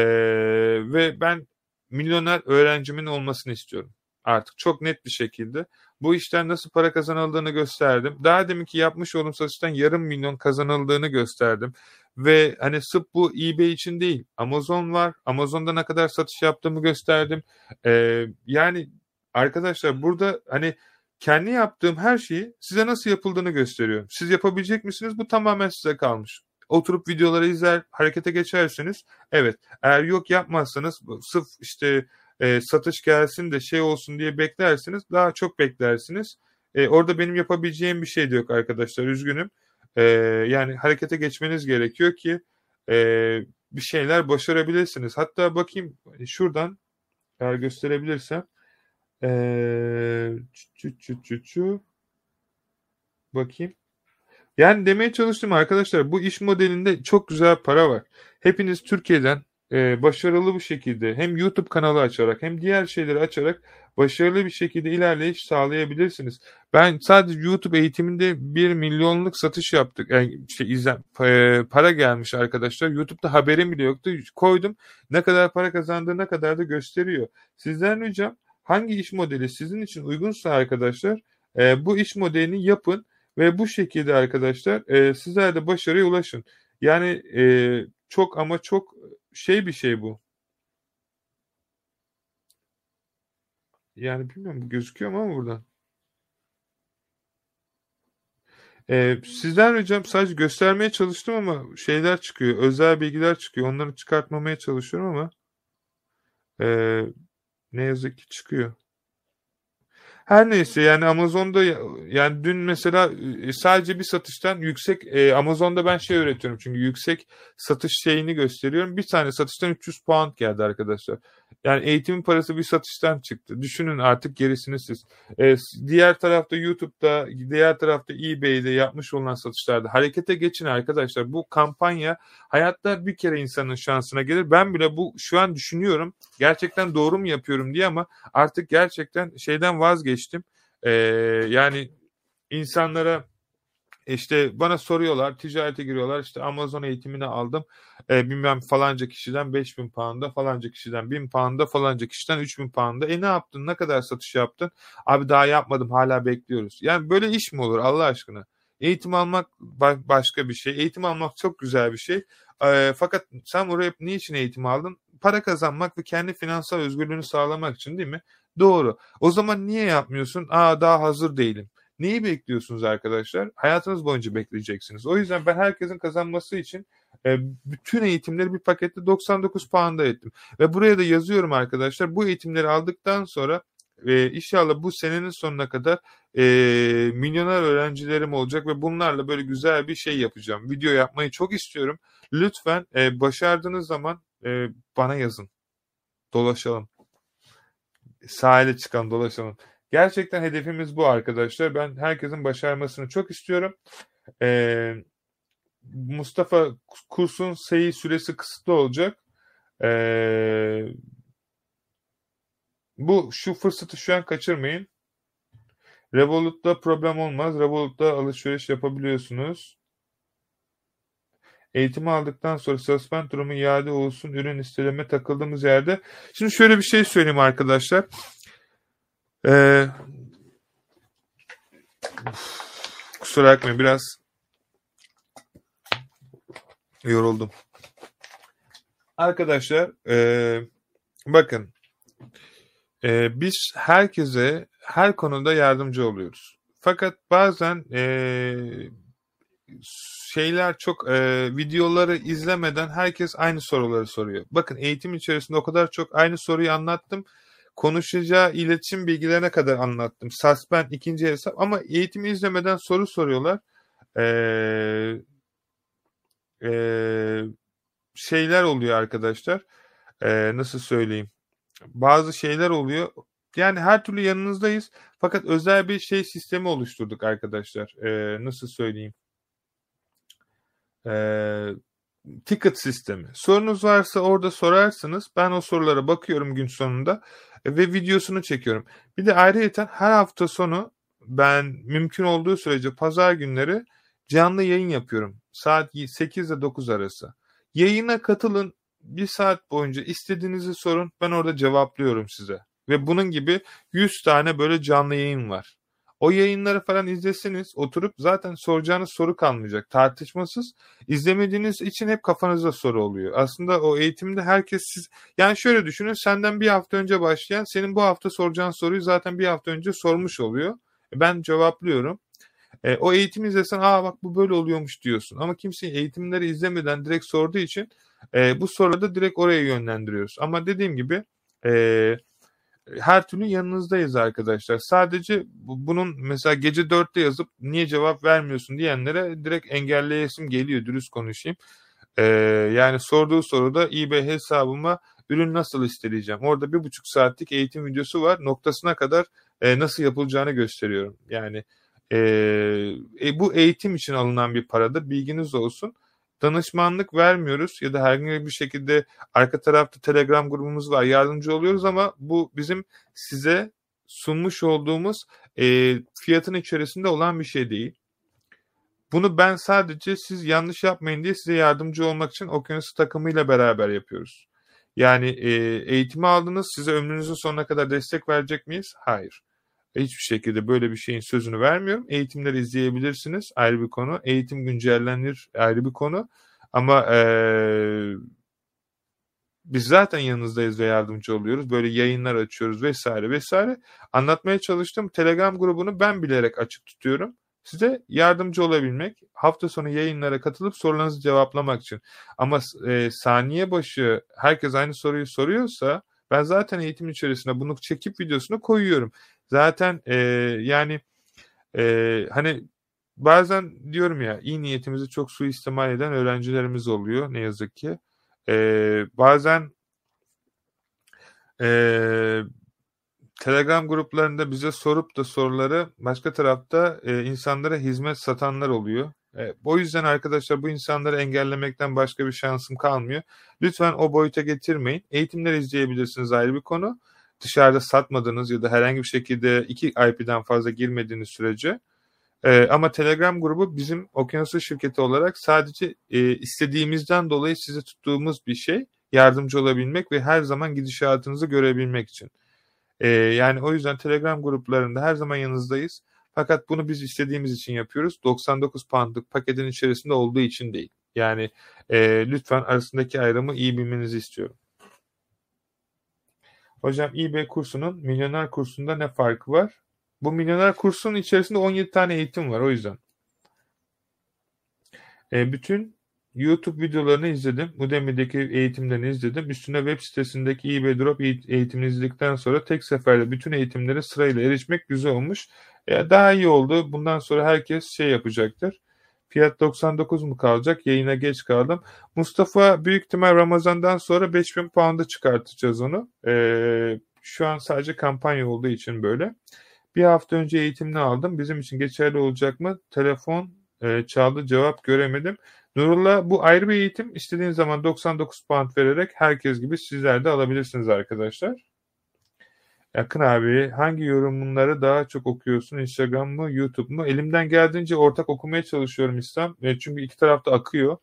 ve ben milyoner öğrencimin olmasını istiyorum. Artık çok net bir şekilde. Bu işten nasıl para kazanıldığını gösterdim. Daha deminki yapmış olduğum satıştan yarım milyon kazanıldığını gösterdim. Ve hani sırf bu eBay için değil. Amazon var. Amazon'da ne kadar satış yaptığımı gösterdim. Ee, yani arkadaşlar burada hani kendi yaptığım her şeyi size nasıl yapıldığını gösteriyorum. Siz yapabilecek misiniz? Bu tamamen size kalmış. Oturup videoları izler, harekete geçerseniz evet. Eğer yok yapmazsanız sırf işte e, satış gelsin de şey olsun diye beklersiniz. Daha çok beklersiniz. E, orada benim yapabileceğim bir şey de yok arkadaşlar. Üzgünüm. E, yani harekete geçmeniz gerekiyor ki e, bir şeyler başarabilirsiniz. Hatta bakayım şuradan eğer gösterebilirsem ee, çü, çü, çü, çü. Bakayım. Yani demeye çalıştım arkadaşlar bu iş modelinde çok güzel para var. Hepiniz Türkiye'den e, başarılı bir şekilde hem YouTube kanalı açarak hem diğer şeyleri açarak başarılı bir şekilde ilerleyiş sağlayabilirsiniz. Ben sadece YouTube eğitiminde bir milyonluk satış yaptık. Yani işte izlen, e, para gelmiş arkadaşlar. YouTube'da haberim bile yoktu. Koydum. Ne kadar para kazandığı ne kadar da gösteriyor. Sizden ricam hangi iş modeli sizin için uygunsa arkadaşlar e, bu iş modelini yapın ve bu şekilde arkadaşlar e, sizler de başarıya ulaşın. Yani e, çok ama çok şey bir şey bu. Yani bilmiyorum gözüküyor mu ama buradan. Ee, sizden ricam sadece göstermeye çalıştım ama şeyler çıkıyor. Özel bilgiler çıkıyor. Onları çıkartmamaya çalışıyorum ama e, ne yazık ki çıkıyor. Her neyse yani Amazon'da yani dün mesela e, sadece bir satıştan yüksek e, Amazon'da ben şey öğretiyorum çünkü yüksek satış şeyini gösteriyorum. Bir tane satıştan 300 puan geldi arkadaşlar. Yani eğitimin parası bir satıştan çıktı. Düşünün artık gerisini siz. E, diğer tarafta YouTube'da, diğer tarafta eBay'de yapmış olan satışlarda harekete geçin arkadaşlar. Bu kampanya hayatta bir kere insanın şansına gelir. Ben bile bu şu an düşünüyorum. Gerçekten doğru mu yapıyorum diye ama artık gerçekten şeyden vazgeçtim. E, yani insanlara işte bana soruyorlar, ticarete giriyorlar. İşte Amazon eğitimini aldım. E, bilmem falanca kişiden 5000 pound'a, falanca kişiden 1000 pound'a, falanca kişiden 3000 pound'a. E ne yaptın? Ne kadar satış yaptın? Abi daha yapmadım, hala bekliyoruz. Yani böyle iş mi olur Allah aşkına? Eğitim almak başka bir şey. Eğitim almak çok güzel bir şey. E, fakat sen oraya niçin eğitim aldın? Para kazanmak ve kendi finansal özgürlüğünü sağlamak için değil mi? Doğru. O zaman niye yapmıyorsun? Aa daha hazır değilim. Neyi bekliyorsunuz arkadaşlar? Hayatınız boyunca bekleyeceksiniz. O yüzden ben herkesin kazanması için e, bütün eğitimleri bir pakette 99 puanda ettim. Ve buraya da yazıyorum arkadaşlar. Bu eğitimleri aldıktan sonra e, inşallah bu senenin sonuna kadar e, milyoner öğrencilerim olacak ve bunlarla böyle güzel bir şey yapacağım. Video yapmayı çok istiyorum. Lütfen başardığınız zaman bana yazın. Dolaşalım. Sahile çıkalım dolaşalım. Gerçekten hedefimiz bu arkadaşlar. Ben herkesin başarmasını çok istiyorum. Ee, Mustafa kursun sayı süresi kısıtlı olacak. Ee, bu şu fırsatı şu an kaçırmayın. Revolut'ta problem olmaz. Revolut'ta alışveriş yapabiliyorsunuz. Eğitimi aldıktan sonra suspend durumu iade olsun ürün isteleme takıldığımız yerde. Şimdi şöyle bir şey söyleyeyim arkadaşlar. Ee, kusura bakmayın biraz yoruldum. Arkadaşlar ee, bakın ee, biz herkese her konuda yardımcı oluyoruz. Fakat bazen ee, şeyler çok e, videoları izlemeden herkes aynı soruları soruyor. Bakın eğitim içerisinde o kadar çok aynı soruyu anlattım. Konuşacağı iletişim bilgilerine kadar anlattım. Suspend ikinci hesap ama eğitimi izlemeden soru soruyorlar. Ee, e, şeyler oluyor arkadaşlar. Ee, nasıl söyleyeyim? Bazı şeyler oluyor. Yani her türlü yanınızdayız. Fakat özel bir şey sistemi oluşturduk arkadaşlar. Ee, nasıl söyleyeyim? Ee, ticket sistemi. Sorunuz varsa orada sorarsınız. Ben o sorulara bakıyorum gün sonunda ve videosunu çekiyorum. Bir de ayrıyeten her hafta sonu ben mümkün olduğu sürece pazar günleri canlı yayın yapıyorum. Saat 8 ile 9 arası. Yayına katılın. Bir saat boyunca istediğinizi sorun. Ben orada cevaplıyorum size. Ve bunun gibi 100 tane böyle canlı yayın var. O yayınları falan izleseniz oturup zaten soracağınız soru kalmayacak. Tartışmasız. İzlemediğiniz için hep kafanızda soru oluyor. Aslında o eğitimde herkes siz yani şöyle düşünün senden bir hafta önce başlayan senin bu hafta soracağın soruyu zaten bir hafta önce sormuş oluyor. Ben cevaplıyorum. E, o eğitimi izlesen aa bak bu böyle oluyormuş diyorsun. Ama kimse eğitimleri izlemeden direkt sorduğu için e, bu soruda direkt oraya yönlendiriyoruz. Ama dediğim gibi e, her türlü yanınızdayız arkadaşlar. Sadece bunun mesela gece 4'te yazıp niye cevap vermiyorsun diyenlere direkt engelleyesim geliyor dürüst konuşayım. Ee, yani sorduğu soruda eBay hesabıma ürün nasıl isteleyeceğim? Orada bir buçuk saatlik eğitim videosu var. Noktasına kadar e, nasıl yapılacağını gösteriyorum. Yani e, e, bu eğitim için alınan bir paradır. Bilginiz olsun danışmanlık vermiyoruz ya da herhangi bir şekilde arka tarafta Telegram grubumuz var yardımcı oluyoruz ama bu bizim size sunmuş olduğumuz e, fiyatın içerisinde olan bir şey değil. Bunu ben sadece siz yanlış yapmayın diye size yardımcı olmak için Okyanus takımıyla beraber yapıyoruz. Yani e, eğitimi aldınız size ömrünüzün sonuna kadar destek verecek miyiz? Hayır. Hiçbir şekilde böyle bir şeyin sözünü vermiyorum. Eğitimleri izleyebilirsiniz. Ayrı bir konu. Eğitim güncellenir. Ayrı bir konu. Ama ee, biz zaten yanınızdayız ve yardımcı oluyoruz. Böyle yayınlar açıyoruz vesaire vesaire. Anlatmaya çalıştım. Telegram grubunu ben bilerek açık tutuyorum. Size yardımcı olabilmek, hafta sonu yayınlara katılıp sorularınızı cevaplamak için. Ama e, saniye başı herkes aynı soruyu soruyorsa ben zaten eğitim içerisinde bunu çekip videosunu koyuyorum. Zaten e, yani e, hani bazen diyorum ya iyi niyetimizi çok suistimal eden öğrencilerimiz oluyor ne yazık ki. E, bazen e, Telegram gruplarında bize sorup da soruları başka tarafta e, insanlara hizmet satanlar oluyor. E, o yüzden arkadaşlar bu insanları engellemekten başka bir şansım kalmıyor. Lütfen o boyuta getirmeyin. Eğitimler izleyebilirsiniz ayrı bir konu dışarıda satmadığınız ya da herhangi bir şekilde iki IP'den fazla girmediğiniz sürece e, ama Telegram grubu bizim Okyanusu şirketi olarak sadece e, istediğimizden dolayı size tuttuğumuz bir şey yardımcı olabilmek ve her zaman gidişatınızı görebilmek için. E, yani o yüzden Telegram gruplarında her zaman yanınızdayız. Fakat bunu biz istediğimiz için yapıyoruz. 99 poundlık paketin içerisinde olduğu için değil. Yani e, lütfen arasındaki ayrımı iyi bilmenizi istiyorum. Hocam eBay kursunun milyoner kursunda ne farkı var? Bu milyoner kursunun içerisinde 17 tane eğitim var o yüzden. E, bütün YouTube videolarını izledim. Udemy'deki eğitimlerini izledim. Üstüne web sitesindeki eBay Drop eğitimini izledikten sonra tek seferde bütün eğitimlere sırayla erişmek güzel olmuş. E, daha iyi oldu. Bundan sonra herkes şey yapacaktır. Fiyat 99 mu kalacak? Yayına geç kaldım. Mustafa büyük ihtimal Ramazan'dan sonra 5000 pound'a çıkartacağız onu. Ee, şu an sadece kampanya olduğu için böyle. Bir hafta önce eğitimini aldım. Bizim için geçerli olacak mı? Telefon e, çaldı cevap göremedim. Nurullah bu ayrı bir eğitim. İstediğiniz zaman 99 pound vererek herkes gibi sizler de alabilirsiniz arkadaşlar. Akın abi hangi yorumları daha çok okuyorsun? Instagram mı, YouTube mu? Elimden geldiğince ortak okumaya çalışıyorum İslam. E, çünkü iki tarafta akıyor.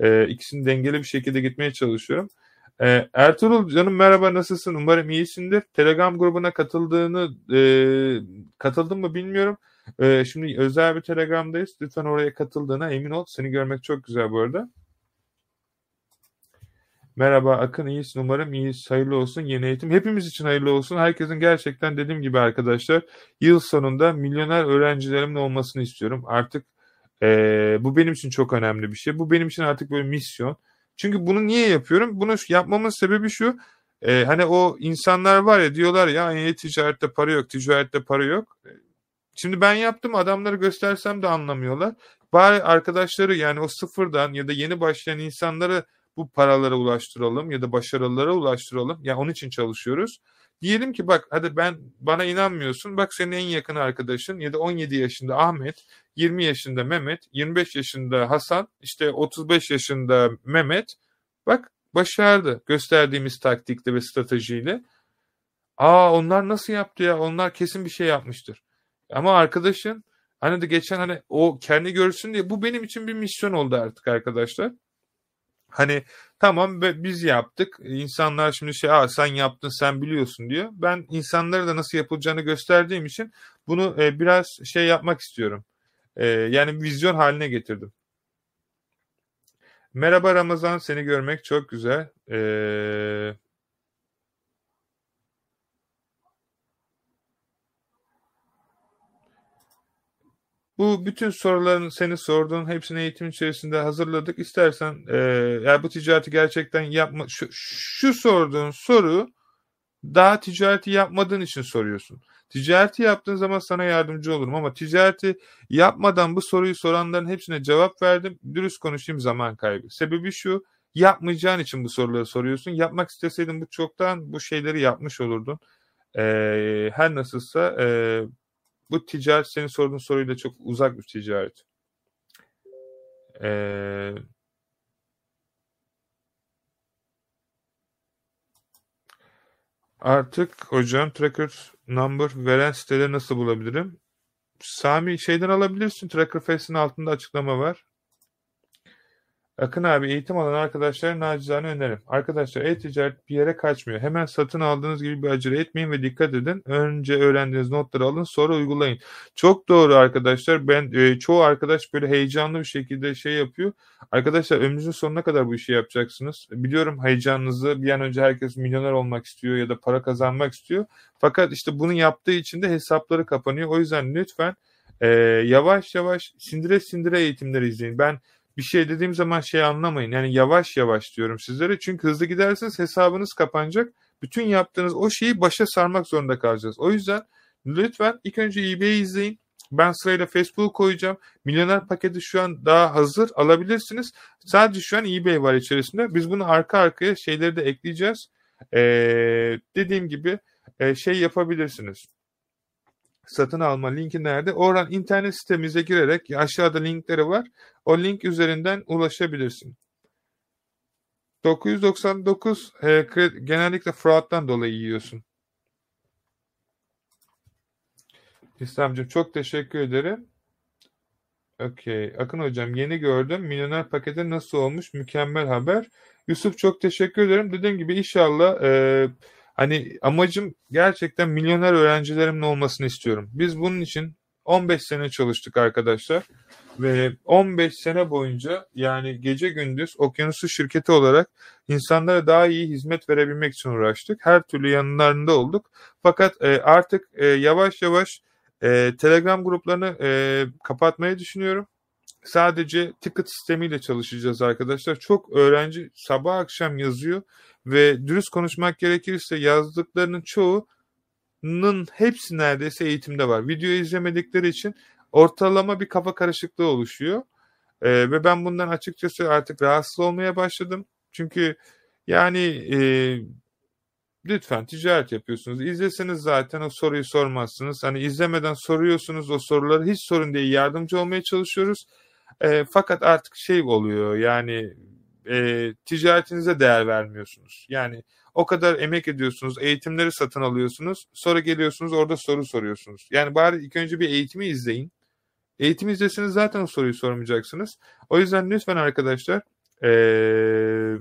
E, ikisini dengeli bir şekilde gitmeye çalışıyorum. E, Ertuğrul canım merhaba nasılsın? Umarım iyisindir. Telegram grubuna katıldığını e, katıldın mı bilmiyorum. E, şimdi özel bir Telegram'dayız. Lütfen oraya katıldığına emin ol. Seni görmek çok güzel bu arada. Merhaba Akın iyisin umarım iyiyiz. Hayırlı olsun yeni eğitim. Hepimiz için hayırlı olsun. Herkesin gerçekten dediğim gibi arkadaşlar yıl sonunda milyoner öğrencilerimin olmasını istiyorum. Artık e, bu benim için çok önemli bir şey. Bu benim için artık böyle misyon. Çünkü bunu niye yapıyorum? Bunu yapmamın sebebi şu. E, hani o insanlar var ya diyorlar ya e, ticarette para yok, ticarette para yok. Şimdi ben yaptım adamları göstersem de anlamıyorlar. Bari arkadaşları yani o sıfırdan ya da yeni başlayan insanları bu paralara ulaştıralım ya da başarılara ulaştıralım. Ya yani onun için çalışıyoruz. Diyelim ki bak hadi ben bana inanmıyorsun. Bak senin en yakın arkadaşın ya da 17 yaşında Ahmet, 20 yaşında Mehmet, 25 yaşında Hasan, işte 35 yaşında Mehmet. Bak başardı gösterdiğimiz taktikle ve stratejiyle. Aa onlar nasıl yaptı ya? Onlar kesin bir şey yapmıştır. Ama arkadaşın hani de geçen hani o kendi görsün diye bu benim için bir misyon oldu artık arkadaşlar. Hani tamam biz yaptık. İnsanlar şimdi şey Aa, sen yaptın sen biliyorsun diyor. Ben insanlara da nasıl yapılacağını gösterdiğim için bunu e, biraz şey yapmak istiyorum. E, yani vizyon haline getirdim. Merhaba Ramazan seni görmek çok güzel. Eee Bu bütün soruların seni sorduğun hepsini eğitim içerisinde hazırladık. İstersen e, eğer bu ticareti gerçekten yapma şu, şu sorduğun soru daha ticareti yapmadığın için soruyorsun. Ticareti yaptığın zaman sana yardımcı olurum ama ticareti yapmadan bu soruyu soranların hepsine cevap verdim. Dürüst konuşayım zaman kaybı. Sebebi şu yapmayacağın için bu soruları soruyorsun. Yapmak isteseydin bu çoktan bu şeyleri yapmış olurdun. Ee, her nasılsa e, bu ticaret senin sorduğun soruyla çok uzak bir ticaret. Ee, artık hocam tracker number veren siteleri nasıl bulabilirim? Sami şeyden alabilirsin. Tracker Face'in altında açıklama var. Akın abi eğitim alan arkadaşlar nacizane önerim. Arkadaşlar e-ticaret bir yere kaçmıyor. Hemen satın aldığınız gibi bir acele etmeyin ve dikkat edin. Önce öğrendiğiniz notları alın sonra uygulayın. Çok doğru arkadaşlar. Ben e, çoğu arkadaş böyle heyecanlı bir şekilde şey yapıyor. Arkadaşlar ömrünüzün sonuna kadar bu işi yapacaksınız. Biliyorum heyecanınızı bir an önce herkes milyoner olmak istiyor ya da para kazanmak istiyor. Fakat işte bunu yaptığı için de hesapları kapanıyor. O yüzden lütfen e, yavaş yavaş sindire sindire eğitimleri izleyin. Ben bir şey dediğim zaman şey anlamayın. Yani yavaş yavaş diyorum sizlere. Çünkü hızlı giderseniz hesabınız kapanacak. Bütün yaptığınız o şeyi başa sarmak zorunda kalacağız. O yüzden lütfen ilk önce eBay'i izleyin. Ben sırayla Facebook koyacağım. Milyoner paketi şu an daha hazır alabilirsiniz. Sadece şu an eBay var içerisinde. Biz bunu arka arkaya şeyleri de ekleyeceğiz. Ee, dediğim gibi e, şey yapabilirsiniz satın alma linki nerede? Oradan internet sitemize girerek aşağıda linkleri var. O link üzerinden ulaşabilirsin. 999 e, genellikle fraud'dan dolayı yiyorsun. İslamcığım çok teşekkür ederim. Okey. Akın hocam yeni gördüm. Milyoner paketi nasıl olmuş? Mükemmel haber. Yusuf çok teşekkür ederim. Dediğim gibi inşallah e, Hani amacım gerçekten milyoner öğrencilerimin olmasını istiyorum. Biz bunun için 15 sene çalıştık arkadaşlar. Ve 15 sene boyunca yani gece gündüz okyanusu şirketi olarak insanlara daha iyi hizmet verebilmek için uğraştık. Her türlü yanlarında olduk. Fakat e, artık e, yavaş yavaş e, Telegram gruplarını e, kapatmayı düşünüyorum. Sadece ticket sistemiyle çalışacağız arkadaşlar. Çok öğrenci sabah akşam yazıyor ve dürüst konuşmak gerekirse yazdıklarının çoğunun hepsi neredeyse eğitimde var. Videoyu izlemedikleri için ortalama bir kafa karışıklığı oluşuyor. Ee, ve ben bundan açıkçası artık rahatsız olmaya başladım. Çünkü yani e, lütfen ticaret yapıyorsunuz. İzleseniz zaten o soruyu sormazsınız. Hani izlemeden soruyorsunuz o soruları hiç sorun değil yardımcı olmaya çalışıyoruz. E, fakat artık şey oluyor yani e, ticaretinize değer vermiyorsunuz. Yani O kadar emek ediyorsunuz, eğitimleri satın alıyorsunuz. Sonra geliyorsunuz orada soru soruyorsunuz. Yani bari ilk önce bir eğitimi izleyin. Eğitim izlesiniz zaten o soruyu sormayacaksınız. O yüzden lütfen arkadaşlar ee,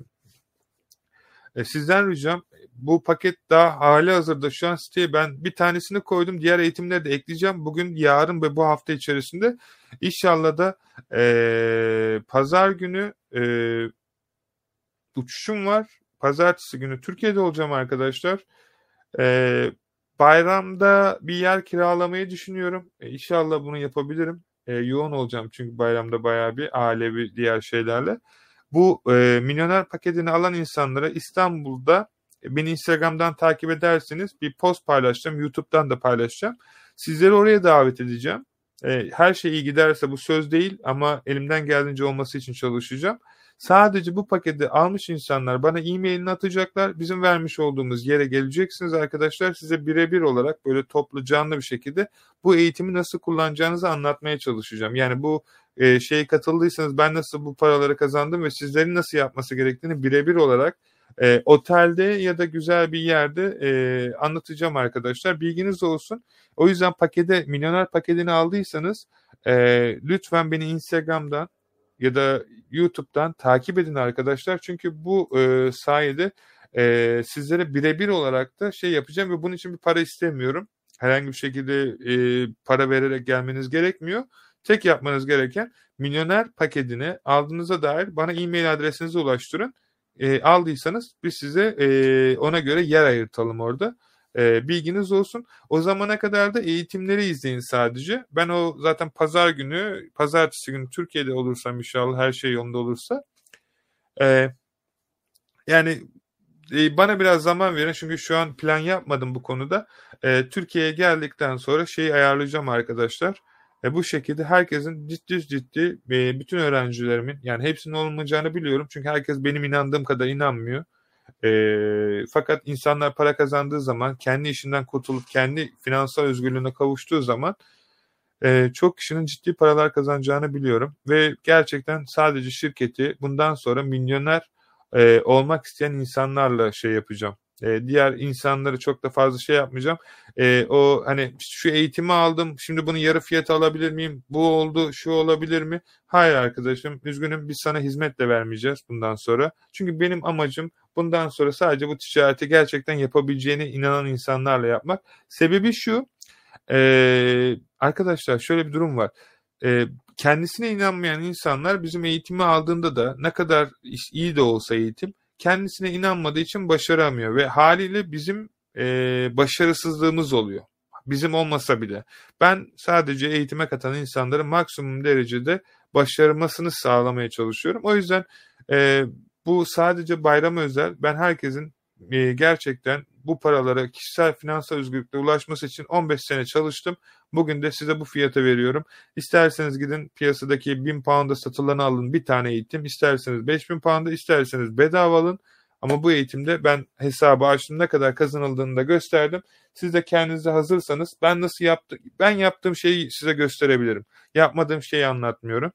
sizden ricam bu paket daha hali hazırda şu an siteye ben bir tanesini koydum. Diğer eğitimleri de ekleyeceğim. Bugün, yarın ve bu hafta içerisinde inşallah da e, pazar günü e, uçuşum var. Pazartesi günü Türkiye'de olacağım arkadaşlar. E, bayramda bir yer kiralamayı düşünüyorum. E, inşallah bunu yapabilirim. E, yoğun olacağım çünkü bayramda bayağı bir ailevi diğer şeylerle. Bu e, milyoner paketini alan insanlara İstanbul'da e, beni Instagram'dan takip ederseniz bir post paylaşacağım. YouTube'dan da paylaşacağım. Sizleri oraya davet edeceğim. E, her şey iyi giderse bu söz değil ama elimden geldiğince olması için çalışacağım. Sadece bu paketi almış insanlar bana e-mailini atacaklar. Bizim vermiş olduğumuz yere geleceksiniz arkadaşlar. Size birebir olarak böyle toplu canlı bir şekilde bu eğitimi nasıl kullanacağınızı anlatmaya çalışacağım. Yani bu e, şeye katıldıysanız ben nasıl bu paraları kazandım ve sizlerin nasıl yapması gerektiğini birebir olarak e, otelde ya da güzel bir yerde e, anlatacağım arkadaşlar. Bilginiz olsun. O yüzden pakete, milyoner paketini aldıysanız e, lütfen beni Instagram'dan ya da YouTube'dan takip edin arkadaşlar. Çünkü bu e, sayede e, sizlere birebir olarak da şey yapacağım ve bunun için bir para istemiyorum. Herhangi bir şekilde e, para vererek gelmeniz gerekmiyor. Tek yapmanız gereken milyoner paketini aldığınıza dair bana e-mail adresinizi ulaştırın. E, aldıysanız biz size e, ona göre yer ayırtalım orada. E, bilginiz olsun. O zamana kadar da eğitimleri izleyin sadece. Ben o zaten pazar günü, pazartesi günü Türkiye'de olursam inşallah her şey yolunda olursa. E, yani e, bana biraz zaman verin çünkü şu an plan yapmadım bu konuda. E, Türkiye'ye geldikten sonra şeyi ayarlayacağım arkadaşlar. E, bu şekilde herkesin ciddi ciddi e, bütün öğrencilerimin yani hepsinin olmayacağını biliyorum. Çünkü herkes benim inandığım kadar inanmıyor. E, fakat insanlar para kazandığı zaman kendi işinden kurtulup kendi finansal özgürlüğüne kavuştuğu zaman e, çok kişinin ciddi paralar kazanacağını biliyorum. Ve gerçekten sadece şirketi bundan sonra milyoner e, olmak isteyen insanlarla şey yapacağım e, diğer insanları çok da fazla şey yapmayacağım. E, o hani şu eğitimi aldım şimdi bunu yarı fiyata alabilir miyim? Bu oldu şu olabilir mi? Hayır arkadaşım üzgünüm biz sana hizmet de vermeyeceğiz bundan sonra. Çünkü benim amacım bundan sonra sadece bu ticareti gerçekten yapabileceğine inanan insanlarla yapmak. Sebebi şu e, arkadaşlar şöyle bir durum var. E, kendisine inanmayan insanlar bizim eğitimi aldığında da ne kadar iyi de olsa eğitim kendisine inanmadığı için başaramıyor ve haliyle bizim e, başarısızlığımız oluyor. Bizim olmasa bile. Ben sadece eğitime katan insanların maksimum derecede başarmasını sağlamaya çalışıyorum. O yüzden e, bu sadece bayrama özel. Ben herkesin e, gerçekten bu paralara kişisel finansal özgürlükle ulaşması için 15 sene çalıştım. Bugün de size bu fiyata veriyorum. İsterseniz gidin piyasadaki 1000 pound'a satılanı alın bir tane eğitim. İsterseniz 5000 pound'a isterseniz bedava alın. Ama bu eğitimde ben hesabı açtım ne kadar kazanıldığını da gösterdim. Siz de kendinize hazırsanız ben nasıl yaptım ben yaptığım şeyi size gösterebilirim. Yapmadığım şeyi anlatmıyorum.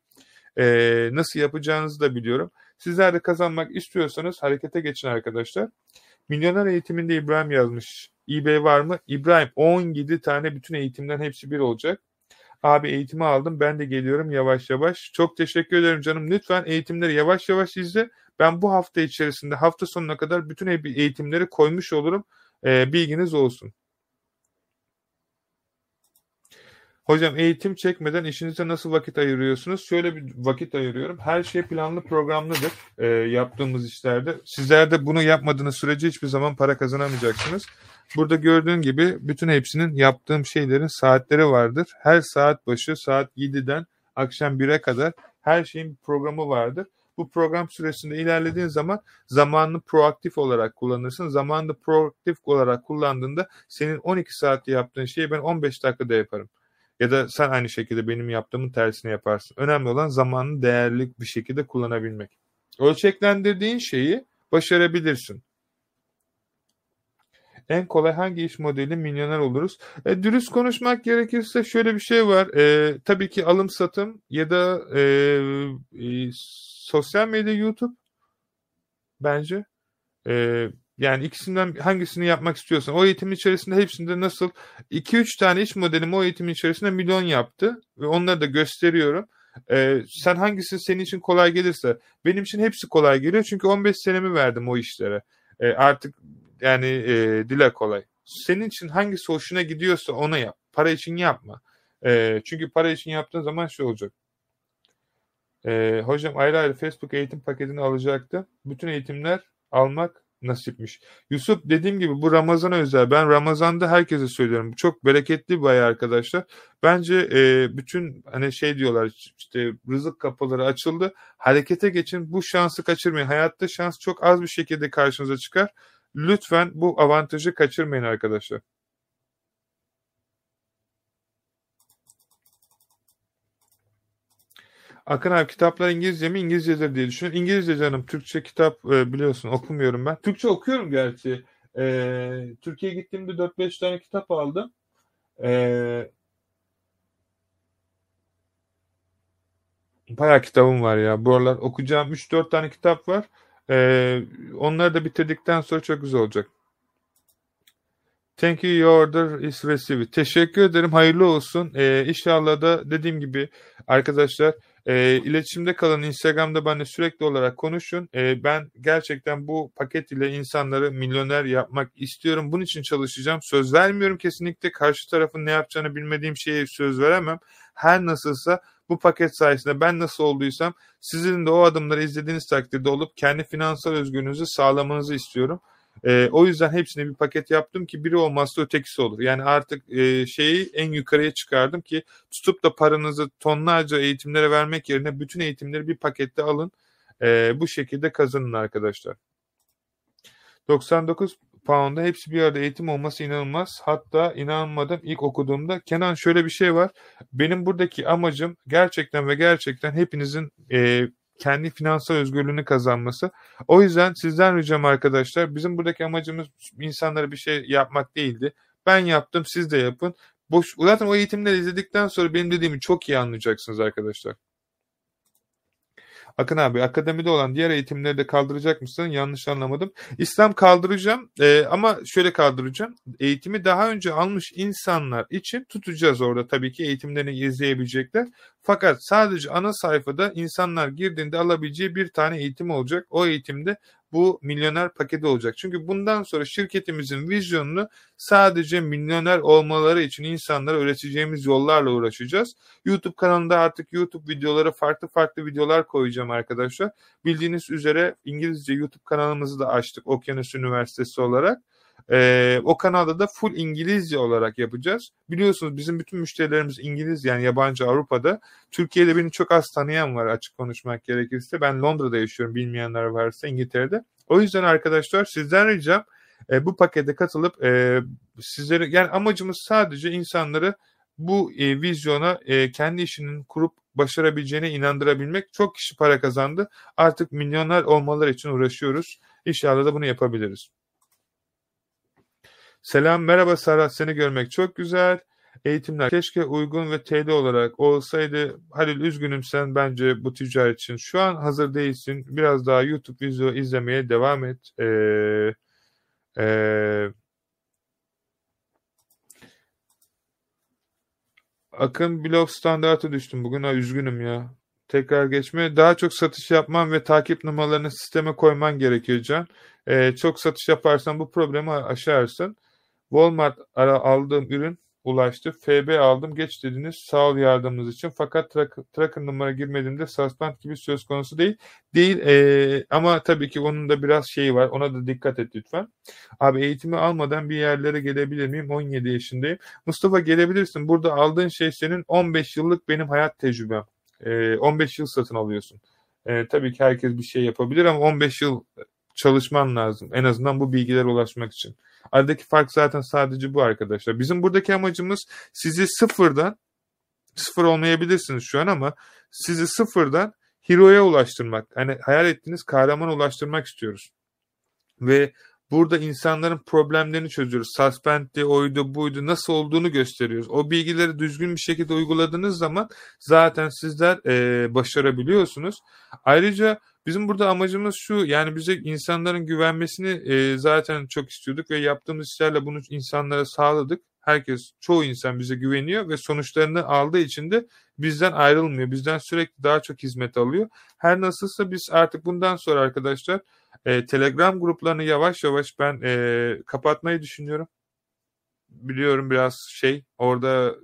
Ee, nasıl yapacağınızı da biliyorum. Sizler de kazanmak istiyorsanız harekete geçin arkadaşlar. Milyoner eğitiminde İbrahim yazmış. eBay var mı? İbrahim 17 tane bütün eğitimden hepsi bir olacak. Abi eğitimi aldım ben de geliyorum yavaş yavaş. Çok teşekkür ederim canım. Lütfen eğitimleri yavaş yavaş izle. Ben bu hafta içerisinde hafta sonuna kadar bütün eğitimleri koymuş olurum. Ee, bilginiz olsun. Hocam eğitim çekmeden işinize nasıl vakit ayırıyorsunuz? Şöyle bir vakit ayırıyorum. Her şey planlı programlıdır e, yaptığımız işlerde. Sizler de bunu yapmadığınız sürece hiçbir zaman para kazanamayacaksınız. Burada gördüğün gibi bütün hepsinin yaptığım şeylerin saatleri vardır. Her saat başı saat 7'den akşam 1'e kadar her şeyin programı vardır. Bu program süresinde ilerlediğin zaman zamanını proaktif olarak kullanırsın. Zamanını proaktif olarak kullandığında senin 12 saatte yaptığın şeyi ben 15 dakikada yaparım. Ya da sen aynı şekilde benim yaptığımın tersini yaparsın. Önemli olan zamanını değerli bir şekilde kullanabilmek. Ölçeklendirdiğin şeyi başarabilirsin. En kolay hangi iş modeli milyoner oluruz? E, dürüst konuşmak gerekirse şöyle bir şey var. E, tabii ki alım satım ya da e, e, sosyal medya YouTube bence. E, Yani ikisinden hangisini yapmak istiyorsan. O eğitimin içerisinde hepsinde nasıl 2-3 tane iş modelim o eğitimin içerisinde milyon yaptı. Ve onları da gösteriyorum. Ee, sen hangisi senin için kolay gelirse. Benim için hepsi kolay geliyor. Çünkü 15 senemi verdim o işlere. Ee, artık yani e, dile kolay. Senin için hangisi hoşuna gidiyorsa onu yap. Para için yapma. Ee, çünkü para için yaptığın zaman şey olacak. Ee, hocam ayrı ayrı Facebook eğitim paketini alacaktı. Bütün eğitimler almak nasipmiş. Yusuf dediğim gibi bu Ramazan'a özel. Ben Ramazan'da herkese söylüyorum. Çok bereketli bir ay arkadaşlar. Bence e, bütün hani şey diyorlar işte rızık kapıları açıldı. Harekete geçin. Bu şansı kaçırmayın. Hayatta şans çok az bir şekilde karşınıza çıkar. Lütfen bu avantajı kaçırmayın arkadaşlar. Akın abi kitaplar İngilizce mi İngilizcedir diye düşünüyorum. İngilizce canım. Türkçe kitap e, biliyorsun okumuyorum ben. Türkçe okuyorum gerçi. E, Türkiye'ye gittiğimde 4-5 tane kitap aldım. E, bayağı kitabım var ya. Bu aralar okuyacağım 3-4 tane kitap var. E, onları da bitirdikten sonra çok güzel olacak. Thank you, your order is received. Teşekkür ederim, hayırlı olsun. Ee, inşallah da dediğim gibi arkadaşlar e, iletişimde kalın. Instagram'da benimle sürekli olarak konuşun. E, ben gerçekten bu paket ile insanları milyoner yapmak istiyorum. Bunun için çalışacağım. Söz vermiyorum kesinlikle. Karşı tarafın ne yapacağını bilmediğim şeye söz veremem. Her nasılsa bu paket sayesinde ben nasıl olduysam sizin de o adımları izlediğiniz takdirde olup kendi finansal özgürlüğünüzü sağlamanızı istiyorum. E, o yüzden hepsini bir paket yaptım ki biri olmazsa ötekisi olur. Yani artık e, şeyi en yukarıya çıkardım ki tutup da paranızı tonlarca eğitimlere vermek yerine bütün eğitimleri bir pakette alın. E, bu şekilde kazanın arkadaşlar. 99 pound'a hepsi bir arada eğitim olması inanılmaz. Hatta inanmadım ilk okuduğumda. Kenan şöyle bir şey var. Benim buradaki amacım gerçekten ve gerçekten hepinizin e, kendi finansal özgürlüğünü kazanması. O yüzden sizden ricam arkadaşlar bizim buradaki amacımız insanlara bir şey yapmak değildi. Ben yaptım siz de yapın. Boş, zaten o eğitimleri izledikten sonra benim dediğimi çok iyi anlayacaksınız arkadaşlar. Akın abi akademide olan diğer eğitimleri de kaldıracak mısın? Yanlış anlamadım. İslam kaldıracağım e, ama şöyle kaldıracağım. Eğitimi daha önce almış insanlar için tutacağız orada tabii ki eğitimlerini izleyebilecekler. Fakat sadece ana sayfada insanlar girdiğinde alabileceği bir tane eğitim olacak. O eğitimde bu milyoner paketi olacak. Çünkü bundan sonra şirketimizin vizyonunu sadece milyoner olmaları için insanlara öğreteceğimiz yollarla uğraşacağız. YouTube kanalında artık YouTube videoları farklı farklı videolar koyacağım arkadaşlar. Bildiğiniz üzere İngilizce YouTube kanalımızı da açtık Okyanus Üniversitesi olarak. Ee, o kanalda da full İngilizce olarak yapacağız. Biliyorsunuz bizim bütün müşterilerimiz İngiliz yani yabancı Avrupa'da. Türkiye'de beni çok az tanıyan var açık konuşmak gerekirse. Ben Londra'da yaşıyorum bilmeyenler varsa İngiltere'de. O yüzden arkadaşlar sizden ricam e, bu pakete katılıp e, sizlere yani amacımız sadece insanları bu e, vizyona e, kendi işinin kurup başarabileceğine inandırabilmek. Çok kişi para kazandı. Artık milyonlar olmaları için uğraşıyoruz. İnşallah da bunu yapabiliriz. Selam, merhaba Serhat, seni görmek çok güzel. Eğitimler keşke uygun ve TL olarak olsaydı. Halil üzgünüm sen bence bu ticaret için. Şu an hazır değilsin. Biraz daha YouTube video izlemeye devam et. Ee, e, Akın blog standartı düştüm. Bugün ha, üzgünüm ya. Tekrar geçme. Daha çok satış yapman ve takip numaralarını sisteme koyman gerekiyor Can. Ee, çok satış yaparsan bu problemi aşarsın. Walmart ara aldığım ürün ulaştı. FB aldım geç dediniz sağ ol yardımınız için. Fakat tracker numara girmediğimde suspend gibi söz konusu değil. Değil ee, ama tabii ki onun da biraz şeyi var. Ona da dikkat et lütfen. Abi eğitimi almadan bir yerlere gelebilir miyim? 17 yaşındayım. Mustafa gelebilirsin. Burada aldığın şey senin 15 yıllık benim hayat tecrübem. E, 15 yıl satın alıyorsun. E, tabii ki herkes bir şey yapabilir ama 15 yıl çalışman lazım. En azından bu bilgilere ulaşmak için. Aradaki fark zaten sadece bu arkadaşlar. Bizim buradaki amacımız sizi sıfırdan sıfır olmayabilirsiniz şu an ama sizi sıfırdan hero'ya ulaştırmak. Hani hayal ettiğiniz kahramana ulaştırmak istiyoruz. Ve burada insanların problemlerini çözüyoruz. Suspend'di, oydu, buydu nasıl olduğunu gösteriyoruz. O bilgileri düzgün bir şekilde uyguladığınız zaman zaten sizler e, başarabiliyorsunuz. Ayrıca Bizim burada amacımız şu yani bize insanların güvenmesini e, zaten çok istiyorduk ve yaptığımız işlerle bunu insanlara sağladık. Herkes, çoğu insan bize güveniyor ve sonuçlarını aldığı için de bizden ayrılmıyor. Bizden sürekli daha çok hizmet alıyor. Her nasılsa biz artık bundan sonra arkadaşlar e, Telegram gruplarını yavaş yavaş ben e, kapatmayı düşünüyorum. Biliyorum biraz şey orada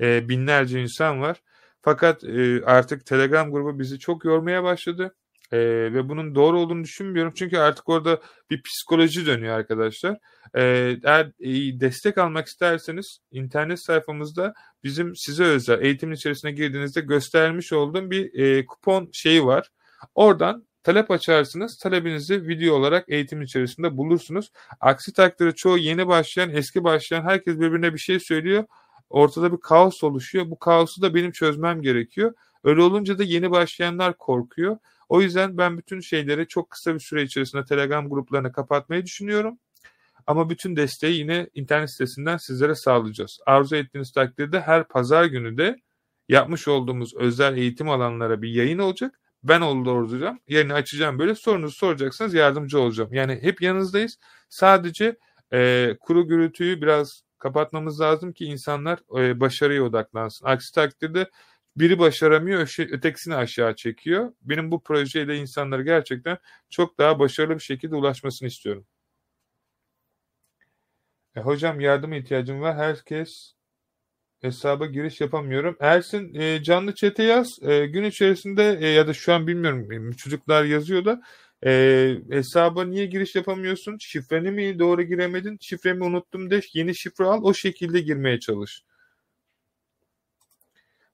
e, binlerce insan var. Fakat e, artık Telegram grubu bizi çok yormaya başladı. E, ve bunun doğru olduğunu düşünmüyorum. Çünkü artık orada bir psikoloji dönüyor arkadaşlar. E, eğer e, destek almak isterseniz internet sayfamızda bizim size özel eğitimin içerisine girdiğinizde göstermiş olduğum bir e, kupon şeyi var. Oradan talep açarsınız. Talebinizi video olarak eğitim içerisinde bulursunuz. Aksi takdirde çoğu yeni başlayan, eski başlayan herkes birbirine bir şey söylüyor. Ortada bir kaos oluşuyor. Bu kaosu da benim çözmem gerekiyor. Öyle olunca da yeni başlayanlar korkuyor. O yüzden ben bütün şeyleri çok kısa bir süre içerisinde Telegram gruplarını kapatmayı düşünüyorum. Ama bütün desteği yine internet sitesinden sizlere sağlayacağız. Arzu ettiğiniz takdirde her pazar günü de yapmış olduğumuz özel eğitim alanlara bir yayın olacak. Ben olacağım. Yerini açacağım böyle sorunuzu soracaksınız yardımcı olacağım. Yani hep yanınızdayız. Sadece e, kuru gürültüyü biraz kapatmamız lazım ki insanlar e, başarıya odaklansın. Aksi takdirde biri başaramıyor, ötekisini aşağı çekiyor. Benim bu projeyle insanları gerçekten çok daha başarılı bir şekilde ulaşmasını istiyorum. E, hocam yardıma ihtiyacım var. Herkes hesaba giriş yapamıyorum. Ersin e, canlı çete yaz. E, gün içerisinde e, ya da şu an bilmiyorum çocuklar yazıyor da e, hesaba niye giriş yapamıyorsun? Şifreni mi doğru giremedin? Şifremi unuttum de yeni şifre al o şekilde girmeye çalış.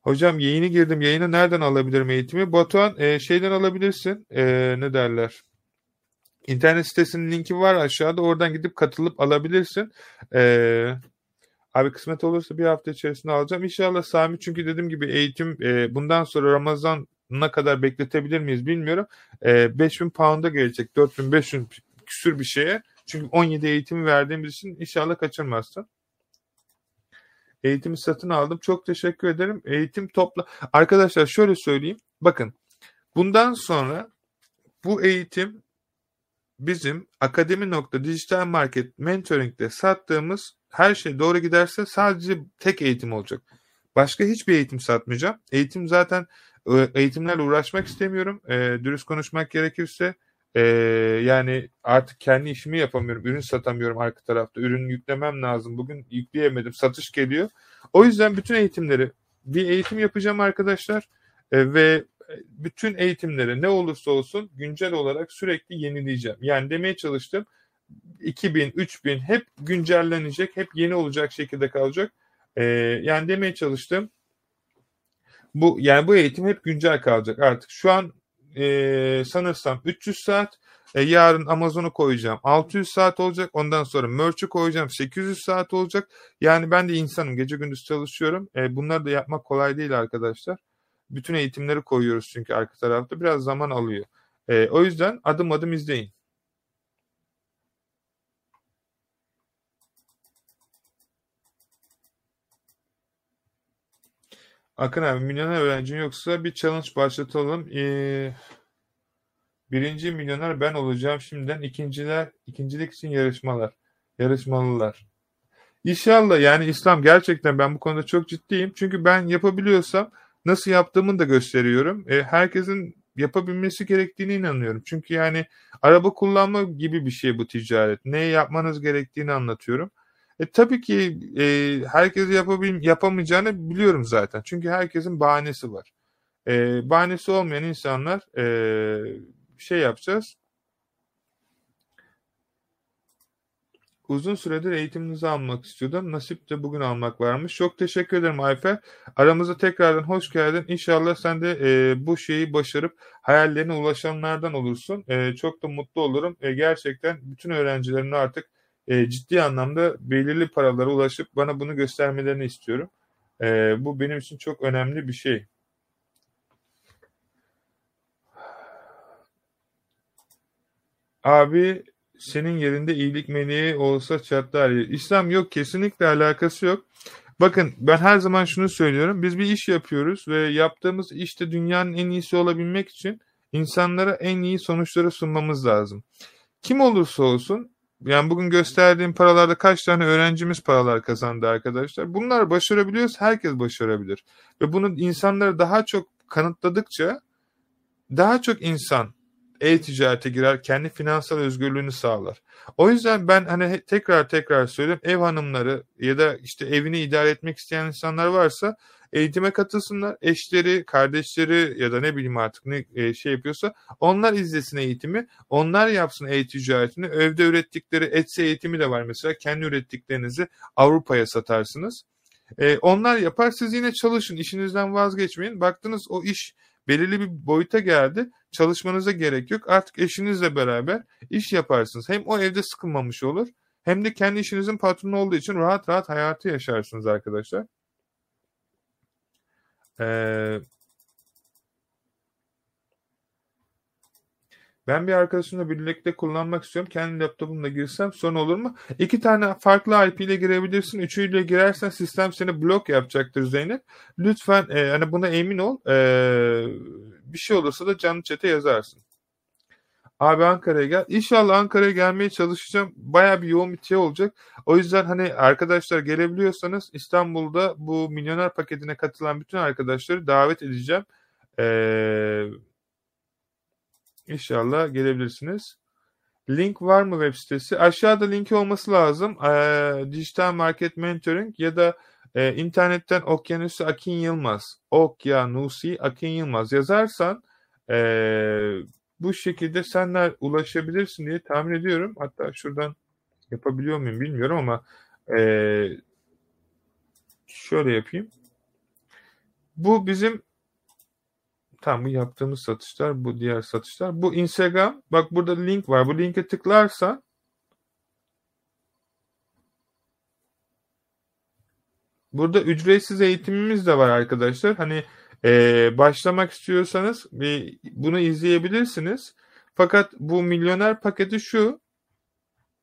Hocam yayını girdim. Yayını nereden alabilirim eğitimi? Batuhan e, şeyden alabilirsin. E, ne derler? İnternet sitesinin linki var aşağıda. Oradan gidip katılıp alabilirsin. E, abi kısmet olursa bir hafta içerisinde alacağım. İnşallah Sami çünkü dediğim gibi eğitim e, bundan sonra Ramazan ne kadar bekletebilir miyiz bilmiyorum. E, 5000 pound'a gelecek. 4500 küsür bir şeye. Çünkü 17 eğitimi verdiğimiz için inşallah kaçırmazsın. Eğitimi satın aldım. Çok teşekkür ederim. Eğitim topla. Arkadaşlar şöyle söyleyeyim. Bakın bundan sonra bu eğitim bizim akademi nokta dijital market mentoring'de sattığımız her şey doğru giderse sadece tek eğitim olacak. Başka hiçbir eğitim satmayacağım. Eğitim zaten eğitimlerle uğraşmak istemiyorum. E, dürüst konuşmak gerekirse e, yani artık kendi işimi yapamıyorum. Ürün satamıyorum arka tarafta. Ürün yüklemem lazım. Bugün yükleyemedim. Satış geliyor. O yüzden bütün eğitimleri bir eğitim yapacağım arkadaşlar. E, ve bütün eğitimleri ne olursa olsun güncel olarak sürekli yenileyeceğim. Yani demeye çalıştım 2000, 3000 hep güncellenecek, hep yeni olacak şekilde kalacak. E, yani demeye çalıştım bu yani bu eğitim hep güncel kalacak artık. Şu an e, sanırsam 300 saat. E, yarın Amazon'u koyacağım. 600 saat olacak. Ondan sonra Merch'ü koyacağım. 800 saat olacak. Yani ben de insanım. Gece gündüz çalışıyorum. E, bunları da yapmak kolay değil arkadaşlar. Bütün eğitimleri koyuyoruz çünkü arka tarafta. Biraz zaman alıyor. E, o yüzden adım adım izleyin. Akın abi milyoner öğrencin yoksa bir challenge başlatalım. Ee, birinci milyoner ben olacağım şimdiden. ikinciler, ikincilik için yarışmalar. Yarışmalılar. İnşallah yani İslam gerçekten ben bu konuda çok ciddiyim. Çünkü ben yapabiliyorsam nasıl yaptığımı da gösteriyorum. E, herkesin yapabilmesi gerektiğine inanıyorum. Çünkü yani araba kullanma gibi bir şey bu ticaret. Ne yapmanız gerektiğini anlatıyorum. E, tabii ki e, herkes yapabil yapamayacağını biliyorum zaten. Çünkü herkesin bahanesi var. E, bahanesi olmayan insanlar e, şey yapacağız. Uzun süredir eğitiminizi almak istiyordum. Nasip de bugün almak varmış. Çok teşekkür ederim Ayfer. Aramıza tekrardan hoş geldin. İnşallah sen de e, bu şeyi başarıp hayallerine ulaşanlardan olursun. E, çok da mutlu olurum. E, gerçekten bütün öğrencilerin artık e, ciddi anlamda belirli paralara ulaşıp bana bunu göstermelerini istiyorum. E, bu benim için çok önemli bir şey. Abi senin yerinde iyilik meleği olsa çatlar. İslam yok kesinlikle alakası yok. Bakın ben her zaman şunu söylüyorum. Biz bir iş yapıyoruz ve yaptığımız işte dünyanın en iyisi olabilmek için insanlara en iyi sonuçları sunmamız lazım. Kim olursa olsun yani bugün gösterdiğim paralarda kaç tane öğrencimiz paralar kazandı arkadaşlar. Bunlar başarabiliyorsa herkes başarabilir. Ve bunu insanlara daha çok kanıtladıkça daha çok insan e-ticarete girer, kendi finansal özgürlüğünü sağlar. O yüzden ben hani tekrar tekrar söylüyorum ev hanımları ya da işte evini idare etmek isteyen insanlar varsa eğitime katılsınlar. Eşleri, kardeşleri ya da ne bileyim artık ne e, şey yapıyorsa onlar izlesin eğitimi. Onlar yapsın e-ticaretini. Evde ürettikleri Etsy eğitimi de var mesela. Kendi ürettiklerinizi Avrupa'ya satarsınız. E, onlar yapar. Siz yine çalışın. işinizden vazgeçmeyin. Baktınız o iş belirli bir boyuta geldi. Çalışmanıza gerek yok. Artık eşinizle beraber iş yaparsınız. Hem o evde sıkılmamış olur hem de kendi işinizin patronu olduğu için rahat rahat hayatı yaşarsınız arkadaşlar. Ee, ben bir arkadaşımla birlikte kullanmak istiyorum. Kendi laptopumla girsem sorun olur mu? İki tane farklı IP ile girebilirsin. Üçüyle girersen sistem seni blok yapacaktır Zeynep. Lütfen e, hani buna emin ol. E, bir şey olursa da canlı çete yazarsın. Abi Ankara'ya gel. İnşallah Ankara'ya gelmeye çalışacağım. Baya bir yoğun bir şey olacak. O yüzden hani arkadaşlar gelebiliyorsanız İstanbul'da bu milyoner paketine katılan bütün arkadaşları davet edeceğim. Ee, inşallah gelebilirsiniz. Link var mı web sitesi? Aşağıda linki olması lazım. Ee, Dijital Market Mentoring ya da e, internetten Okyanusi Akin Yılmaz, Okyanusi Akin Yılmaz yazarsan e, bu şekilde senler ulaşabilirsin diye tahmin ediyorum. Hatta şuradan yapabiliyor muyum bilmiyorum ama e, şöyle yapayım. Bu bizim tam bu yaptığımız satışlar, bu diğer satışlar. Bu Instagram, bak burada link var. Bu linke tıklarsan Burada ücretsiz eğitimimiz de var arkadaşlar. Hani e, başlamak istiyorsanız bir, bunu izleyebilirsiniz. Fakat bu milyoner paketi şu.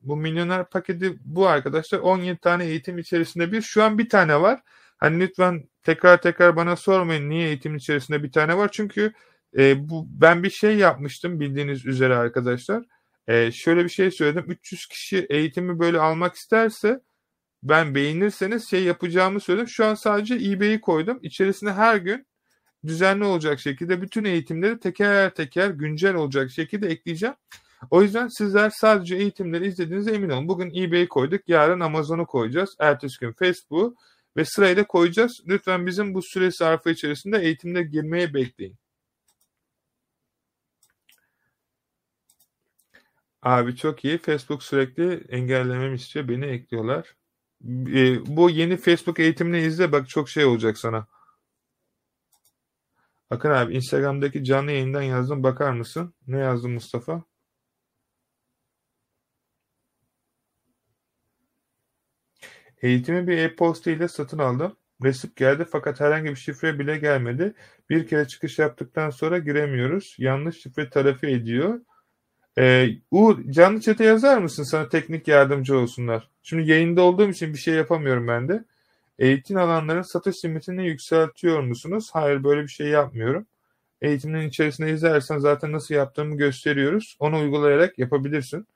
Bu milyoner paketi bu arkadaşlar 17 tane eğitim içerisinde bir. Şu an bir tane var. Hani lütfen tekrar tekrar bana sormayın niye eğitim içerisinde bir tane var. Çünkü e, bu ben bir şey yapmıştım bildiğiniz üzere arkadaşlar. E, şöyle bir şey söyledim. 300 kişi eğitimi böyle almak isterse ben beğenirseniz şey yapacağımı söyledim. Şu an sadece eBay'i koydum. İçerisine her gün düzenli olacak şekilde bütün eğitimleri teker teker güncel olacak şekilde ekleyeceğim. O yüzden sizler sadece eğitimleri izlediğinize emin olun. Bugün eBay'i koyduk, yarın Amazon'u koyacağız, ertesi gün Facebook'u ve sırayla koyacağız. Lütfen bizim bu süre sarfı içerisinde eğitimde girmeye bekleyin. Abi çok iyi. Facebook sürekli engellememi istiyor. Beni ekliyorlar. E, bu yeni Facebook eğitimini izle. Bak çok şey olacak sana. Akın abi Instagram'daki canlı yayından yazdım. Bakar mısın? Ne yazdın Mustafa? Eğitimi bir e-posta ile satın aldım. Resim geldi fakat herhangi bir şifre bile gelmedi. Bir kere çıkış yaptıktan sonra giremiyoruz. Yanlış şifre tarafi ediyor. Ee, Uğur canlı çete yazar mısın? Sana teknik yardımcı olsunlar. Şimdi yayında olduğum için bir şey yapamıyorum ben de. Eğitim alanların satış limitini yükseltiyor musunuz? Hayır böyle bir şey yapmıyorum. Eğitimin içerisinde izlersen zaten nasıl yaptığımı gösteriyoruz. Onu uygulayarak yapabilirsin.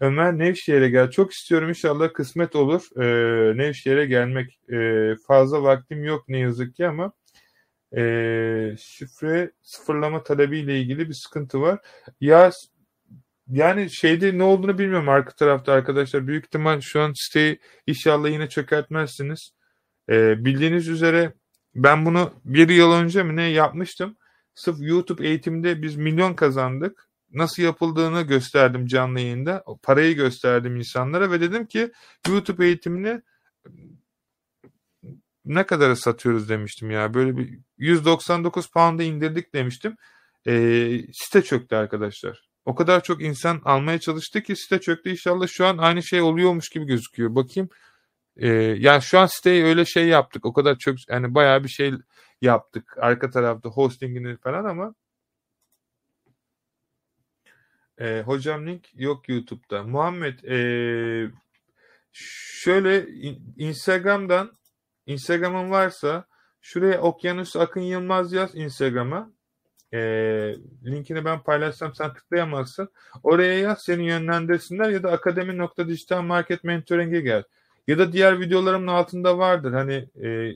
Ömer Nevşehir'e gel. Çok istiyorum inşallah kısmet olur. Ee, Nevşehir'e gelmek e, fazla vaktim yok ne yazık ki ama e, şifre sıfırlama talebiyle ilgili bir sıkıntı var. Ya yani şeyde ne olduğunu bilmiyorum arka tarafta arkadaşlar. Büyük ihtimal şu an siteyi inşallah yine çökertmezsiniz. Ee, bildiğiniz üzere ben bunu bir yıl önce mi ne yapmıştım. Sırf YouTube eğitimde biz milyon kazandık. Nasıl yapıldığını gösterdim canlı yayında. Parayı gösterdim insanlara ve dedim ki YouTube eğitimini ne kadara satıyoruz demiştim ya. Böyle bir 199 pound'a indirdik demiştim. Ee, site çöktü arkadaşlar. O kadar çok insan almaya çalıştı ki site çöktü. İnşallah şu an aynı şey oluyormuş gibi gözüküyor. Bakayım e, yani şu an siteyi öyle şey yaptık. O kadar çok yani bayağı bir şey yaptık. Arka tarafta hostingini falan ama e, hocam link yok YouTube'da. Muhammed e, şöyle Instagram'dan Instagram'ın varsa şuraya Okyanus Akın Yılmaz yaz Instagram'a. E, linkini ben paylaşsam sen tıklayamazsın. Oraya yaz seni yönlendirsinler ya da akademi.dijital gel. Ya da diğer videolarımın altında vardır. Hani e,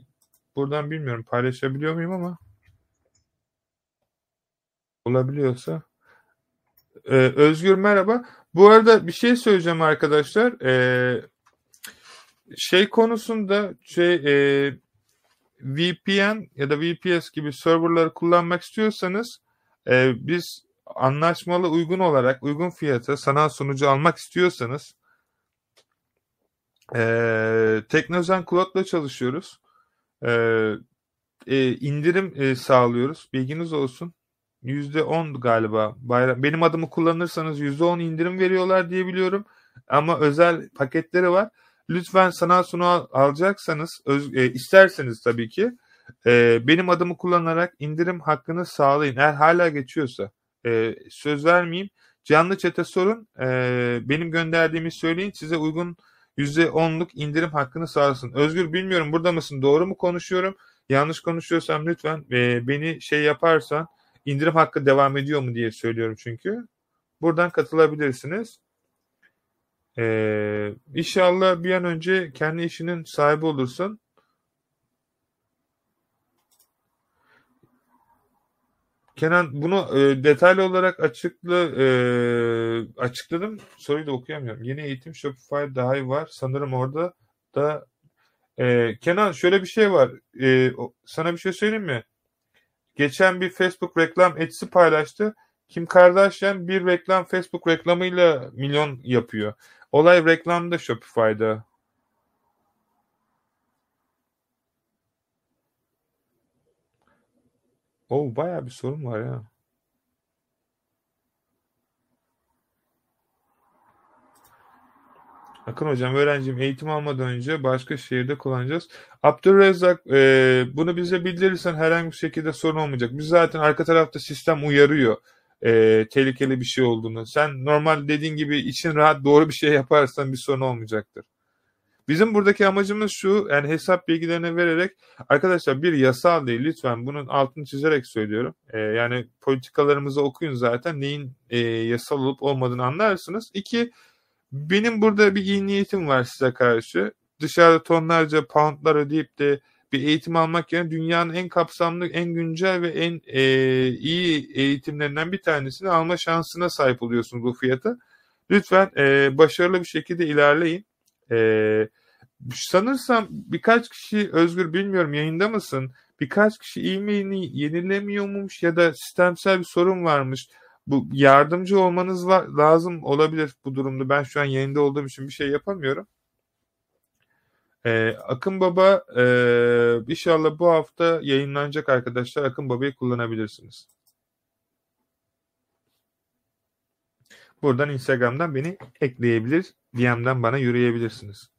buradan bilmiyorum paylaşabiliyor muyum ama olabiliyorsa. Ee, Özgür merhaba. Bu arada bir şey söyleyeceğim arkadaşlar. Ee, şey konusunda şey e, VPN ya da VPS gibi serverları kullanmak istiyorsanız e, biz anlaşmalı uygun olarak uygun fiyata sanal sunucu almak istiyorsanız e, Teknozen Cloud'la çalışıyoruz. E, e, indirim e, sağlıyoruz. Bilginiz olsun. %10 galiba. Bayram. Benim adımı kullanırsanız %10 indirim veriyorlar diye biliyorum. Ama özel paketleri var. Lütfen sanal sunu al, alacaksanız öz, e, isterseniz tabii ki e, benim adımı kullanarak indirim hakkını sağlayın. Eğer hala geçiyorsa e, söz vermeyeyim. Canlı çete sorun. E, benim gönderdiğimi söyleyin. Size uygun %10'luk indirim hakkını sağlasın. Özgür bilmiyorum burada mısın? Doğru mu konuşuyorum? Yanlış konuşuyorsam lütfen e, beni şey yaparsan indirim hakkı devam ediyor mu diye söylüyorum çünkü. Buradan katılabilirsiniz. Ee, inşallah bir an önce kendi işinin sahibi olursun. Kenan bunu e, detaylı olarak açıkla e, açıkladım. Soruyu da okuyamıyorum. Yeni eğitim Shopify daha var. Sanırım orada da e, Kenan şöyle bir şey var. E, sana bir şey söyleyeyim mi? Geçen bir Facebook reklam etsi paylaştı. Kim Kardashian bir reklam Facebook reklamıyla milyon yapıyor. Olay reklamda Shopify'da. Oo bayağı bir sorun var ya. Akın hocam öğrencim eğitim almadan önce başka şehirde kullanacağız. Abdülrezzak e, bunu bize bildirirsen herhangi bir şekilde sorun olmayacak. Biz zaten arka tarafta sistem uyarıyor e, tehlikeli bir şey olduğunu. Sen normal dediğin gibi için rahat doğru bir şey yaparsan bir sorun olmayacaktır. Bizim buradaki amacımız şu yani hesap bilgilerini vererek arkadaşlar bir yasal değil lütfen bunun altını çizerek söylüyorum. E, yani politikalarımızı okuyun zaten neyin e, yasal olup olmadığını anlarsınız. İki benim burada bir iyi niyetim var size karşı. Dışarıda tonlarca poundlar ödeyip de bir eğitim almak yerine dünyanın en kapsamlı, en güncel ve en e, iyi eğitimlerinden bir tanesini alma şansına sahip oluyorsunuz bu fiyata. Lütfen e, başarılı bir şekilde ilerleyin. E, sanırsam birkaç kişi Özgür bilmiyorum yayında mısın? Birkaç kişi e-mailini yenilemiyormuş ya da sistemsel bir sorun varmış. Bu yardımcı olmanız var, lazım olabilir bu durumda. Ben şu an yayında olduğum için bir şey yapamıyorum. Ee, Akın Baba e, inşallah bu hafta yayınlanacak arkadaşlar. Akın Baba'yı kullanabilirsiniz. Buradan Instagram'dan beni ekleyebilir. DM'den bana yürüyebilirsiniz.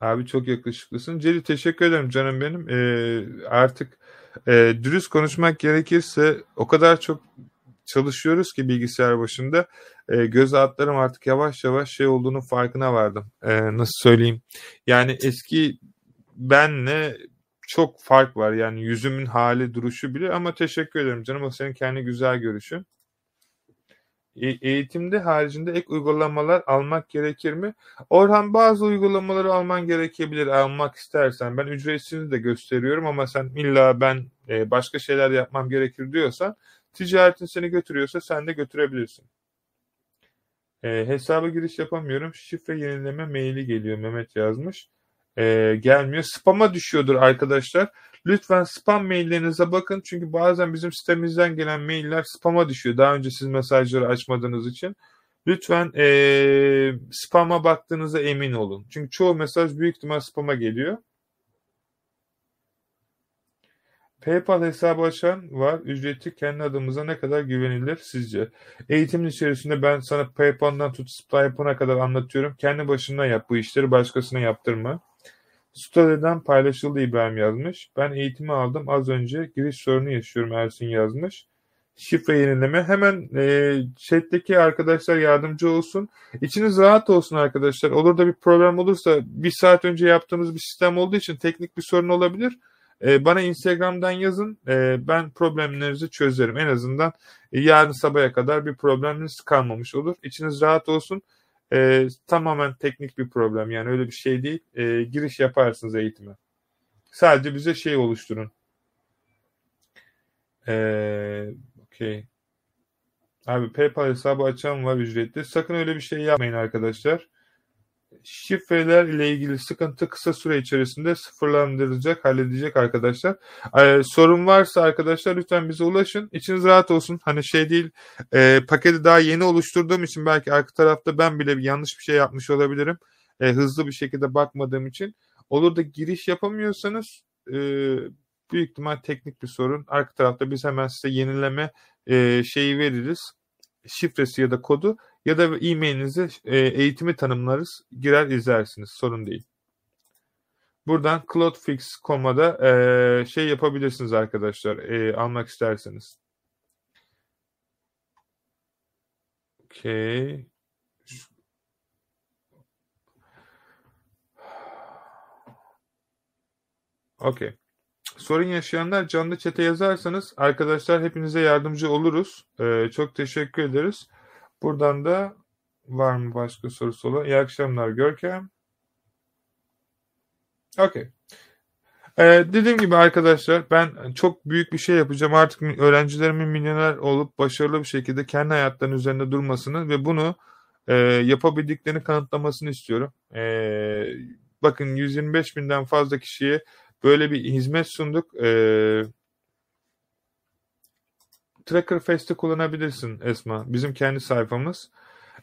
Abi çok yakışıklısın. Celi teşekkür ederim canım benim. Ee, artık e, dürüst konuşmak gerekirse o kadar çok çalışıyoruz ki bilgisayar başında e, göz altlarım artık yavaş yavaş şey olduğunu farkına vardım. E, nasıl söyleyeyim? Yani eski benle çok fark var. Yani yüzümün hali, duruşu bile ama teşekkür ederim canım. O senin kendi güzel görüşün. E, eğitimde haricinde ek uygulamalar almak gerekir mi? Orhan bazı uygulamaları alman gerekebilir almak istersen. Ben ücretsiz de gösteriyorum ama sen illa ben e, başka şeyler yapmam gerekir diyorsan ticaretin seni götürüyorsa sen de götürebilirsin. E, hesaba giriş yapamıyorum. Şifre yenileme maili geliyor Mehmet yazmış. E, gelmiyor. Spam'a düşüyordur arkadaşlar. Lütfen spam maillerinize bakın. Çünkü bazen bizim sitemizden gelen mailler spam'a düşüyor. Daha önce siz mesajları açmadığınız için. Lütfen e, spam'a baktığınıza emin olun. Çünkü çoğu mesaj büyük ihtimal spam'a geliyor. PayPal hesabı açan var. Ücreti kendi adımıza ne kadar güvenilir sizce? Eğitimin içerisinde ben sana PayPal'dan tut Stripe'ına kadar anlatıyorum. Kendi başına yap bu işleri başkasına yaptırma. Story'den paylaşıldı İbrahim yazmış. Ben eğitimi aldım az önce. Giriş sorunu yaşıyorum Ersin yazmış. Şifre yenileme. Hemen e, chat'teki arkadaşlar yardımcı olsun. İçiniz rahat olsun arkadaşlar. Olur da bir problem olursa bir saat önce yaptığımız bir sistem olduğu için teknik bir sorun olabilir. E, bana Instagram'dan yazın. E, ben problemlerinizi çözerim. En azından e, yarın sabaha kadar bir probleminiz kalmamış olur. İçiniz rahat olsun. E, tamamen teknik bir problem. Yani öyle bir şey değil. E, giriş yaparsınız eğitime. Sadece bize şey oluşturun. Ee, okay. Abi PayPal hesabı açan var ücretli. Sakın öyle bir şey yapmayın arkadaşlar. Şifreler ile ilgili sıkıntı kısa süre içerisinde sıfırlandırılacak, halledecek arkadaşlar. Ee, sorun varsa arkadaşlar lütfen bize ulaşın. İçiniz rahat olsun. Hani şey değil, e, paketi daha yeni oluşturduğum için belki arka tarafta ben bile bir yanlış bir şey yapmış olabilirim. E, hızlı bir şekilde bakmadığım için. Olur da giriş yapamıyorsanız e, büyük ihtimal teknik bir sorun. Arka tarafta biz hemen size yenileme e, şeyi veririz. Şifresi ya da kodu ya da e-mailinize e, eğitimi tanımlarız. Girer izlersiniz. Sorun değil. Buradan cloudfix.com'a da e, şey yapabilirsiniz arkadaşlar. E, almak isterseniz. Okay. Okay. Sorun yaşayanlar canlı çete yazarsanız arkadaşlar hepinize yardımcı oluruz. Ee, çok teşekkür ederiz. Buradan da var mı başka sorusu olan? İyi akşamlar Görkem. Okey. Ee, dediğim gibi arkadaşlar ben çok büyük bir şey yapacağım. Artık öğrencilerimin milyoner olup başarılı bir şekilde kendi hayatlarının üzerinde durmasını ve bunu e, yapabildiklerini kanıtlamasını istiyorum. E, bakın 125 binden fazla kişiye böyle bir hizmet sunduk. E, Tracker Fest'i kullanabilirsin Esma. Bizim kendi sayfamız.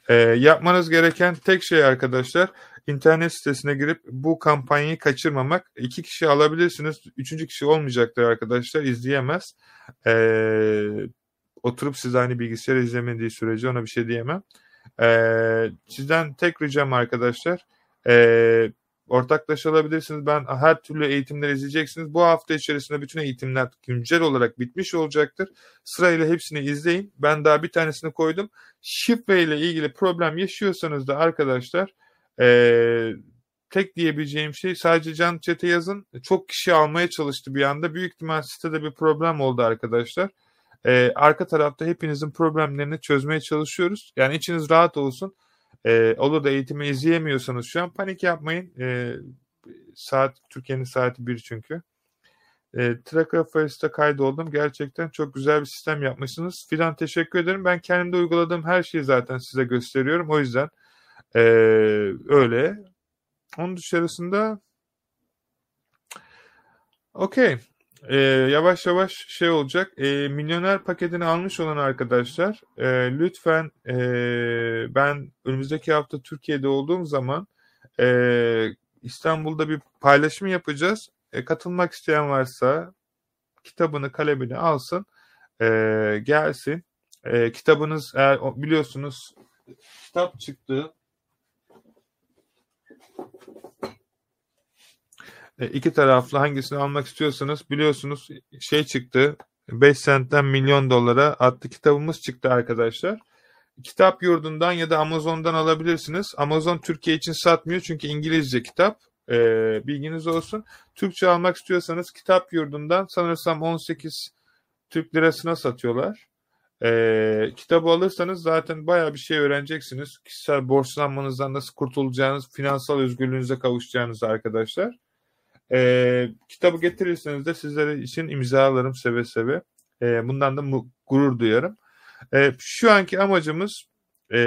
E, yapmanız gereken tek şey arkadaşlar internet sitesine girip bu kampanyayı kaçırmamak. İki kişi alabilirsiniz. Üçüncü kişi olmayacaktır arkadaşlar. izleyemez. E, oturup siz aynı bilgisayar izlemediği sürece ona bir şey diyemem. E, sizden tek ricam arkadaşlar. Eee ortaklaşabilirsiniz. Ben her türlü eğitimleri izleyeceksiniz. Bu hafta içerisinde bütün eğitimler güncel olarak bitmiş olacaktır. Sırayla hepsini izleyin. Ben daha bir tanesini koydum. Şifre ile ilgili problem yaşıyorsanız da arkadaşlar ee, tek diyebileceğim şey sadece can çete yazın. Çok kişi almaya çalıştı bir anda. Büyük ihtimal sitede bir problem oldu arkadaşlar. Ee, arka tarafta hepinizin problemlerini çözmeye çalışıyoruz. Yani içiniz rahat olsun. E, olur da eğitimi izleyemiyorsanız şu an panik yapmayın. E, saat Türkiye'nin saati bir çünkü. E, Tracker First'te kaydoldum. Gerçekten çok güzel bir sistem yapmışsınız. Fidan teşekkür ederim. Ben kendimde uyguladığım her şeyi zaten size gösteriyorum. O yüzden e, öyle. Onun dışarısında okey e, yavaş yavaş şey olacak. E, milyoner paketini almış olan arkadaşlar e, lütfen e, ben önümüzdeki hafta Türkiye'de olduğum zaman e, İstanbul'da bir paylaşım yapacağız. E, katılmak isteyen varsa kitabını kalemini alsın e, gelsin. E, kitabınız eğer biliyorsunuz kitap çıktı E, iki taraflı hangisini almak istiyorsanız biliyorsunuz şey çıktı 5 sentten milyon dolara adlı kitabımız çıktı arkadaşlar. Kitap yurdundan ya da Amazon'dan alabilirsiniz. Amazon Türkiye için satmıyor çünkü İngilizce kitap. E, bilginiz olsun. Türkçe almak istiyorsanız kitap yurdundan sanırsam 18 Türk lirasına satıyorlar. E, kitabı alırsanız zaten bayağı bir şey öğreneceksiniz. Kişisel borçlanmanızdan nasıl kurtulacağınız, finansal özgürlüğünüze kavuşacağınız arkadaşlar. E, kitabı getirirseniz de sizlere için imzalarım seve seve. E, bundan da mu- gurur duyarım. E, şu anki amacımız e,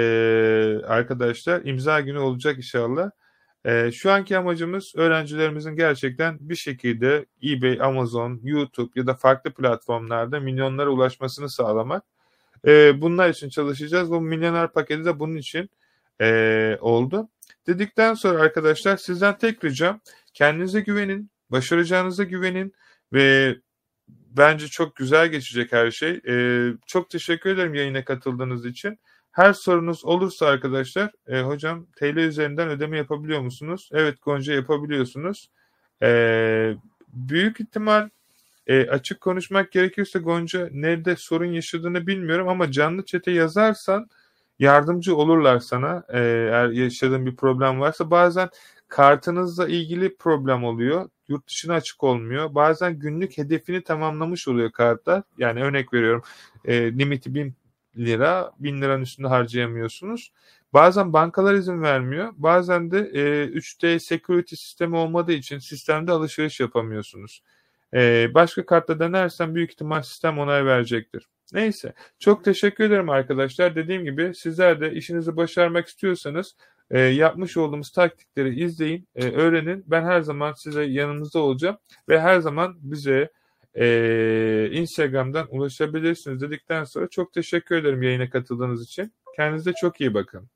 arkadaşlar imza günü olacak inşallah. E, şu anki amacımız öğrencilerimizin gerçekten bir şekilde eBay, Amazon, YouTube ya da farklı platformlarda milyonlara ulaşmasını sağlamak. E, bunlar için çalışacağız. Bu milyoner paketi de bunun için e, oldu. Dedikten sonra arkadaşlar sizden tek ricam kendinize güvenin, başaracağınıza güvenin ve bence çok güzel geçecek her şey. E, çok teşekkür ederim yayına katıldığınız için. Her sorunuz olursa arkadaşlar, e, hocam TL üzerinden ödeme yapabiliyor musunuz? Evet Gonca yapabiliyorsunuz. E, büyük ihtimal e, açık konuşmak gerekirse Gonca nerede sorun yaşadığını bilmiyorum ama canlı çete yazarsan yardımcı olurlar sana. E, eğer yaşadığın bir problem varsa bazen kartınızla ilgili problem oluyor. Yurt dışına açık olmuyor. Bazen günlük hedefini tamamlamış oluyor kartlar. Yani örnek veriyorum e, limiti 1000 lira, 1000 liranın üstünde harcayamıyorsunuz. Bazen bankalar izin vermiyor. Bazen de e, 3D security sistemi olmadığı için sistemde alışveriş yapamıyorsunuz. E, başka kartla denersen büyük ihtimal sistem onay verecektir. Neyse. Çok teşekkür ederim arkadaşlar. Dediğim gibi sizler de işinizi başarmak istiyorsanız e, yapmış olduğumuz taktikleri izleyin, e, öğrenin. Ben her zaman size yanınızda olacağım ve her zaman bize e, Instagram'dan ulaşabilirsiniz dedikten sonra çok teşekkür ederim yayına katıldığınız için. Kendinize çok iyi bakın.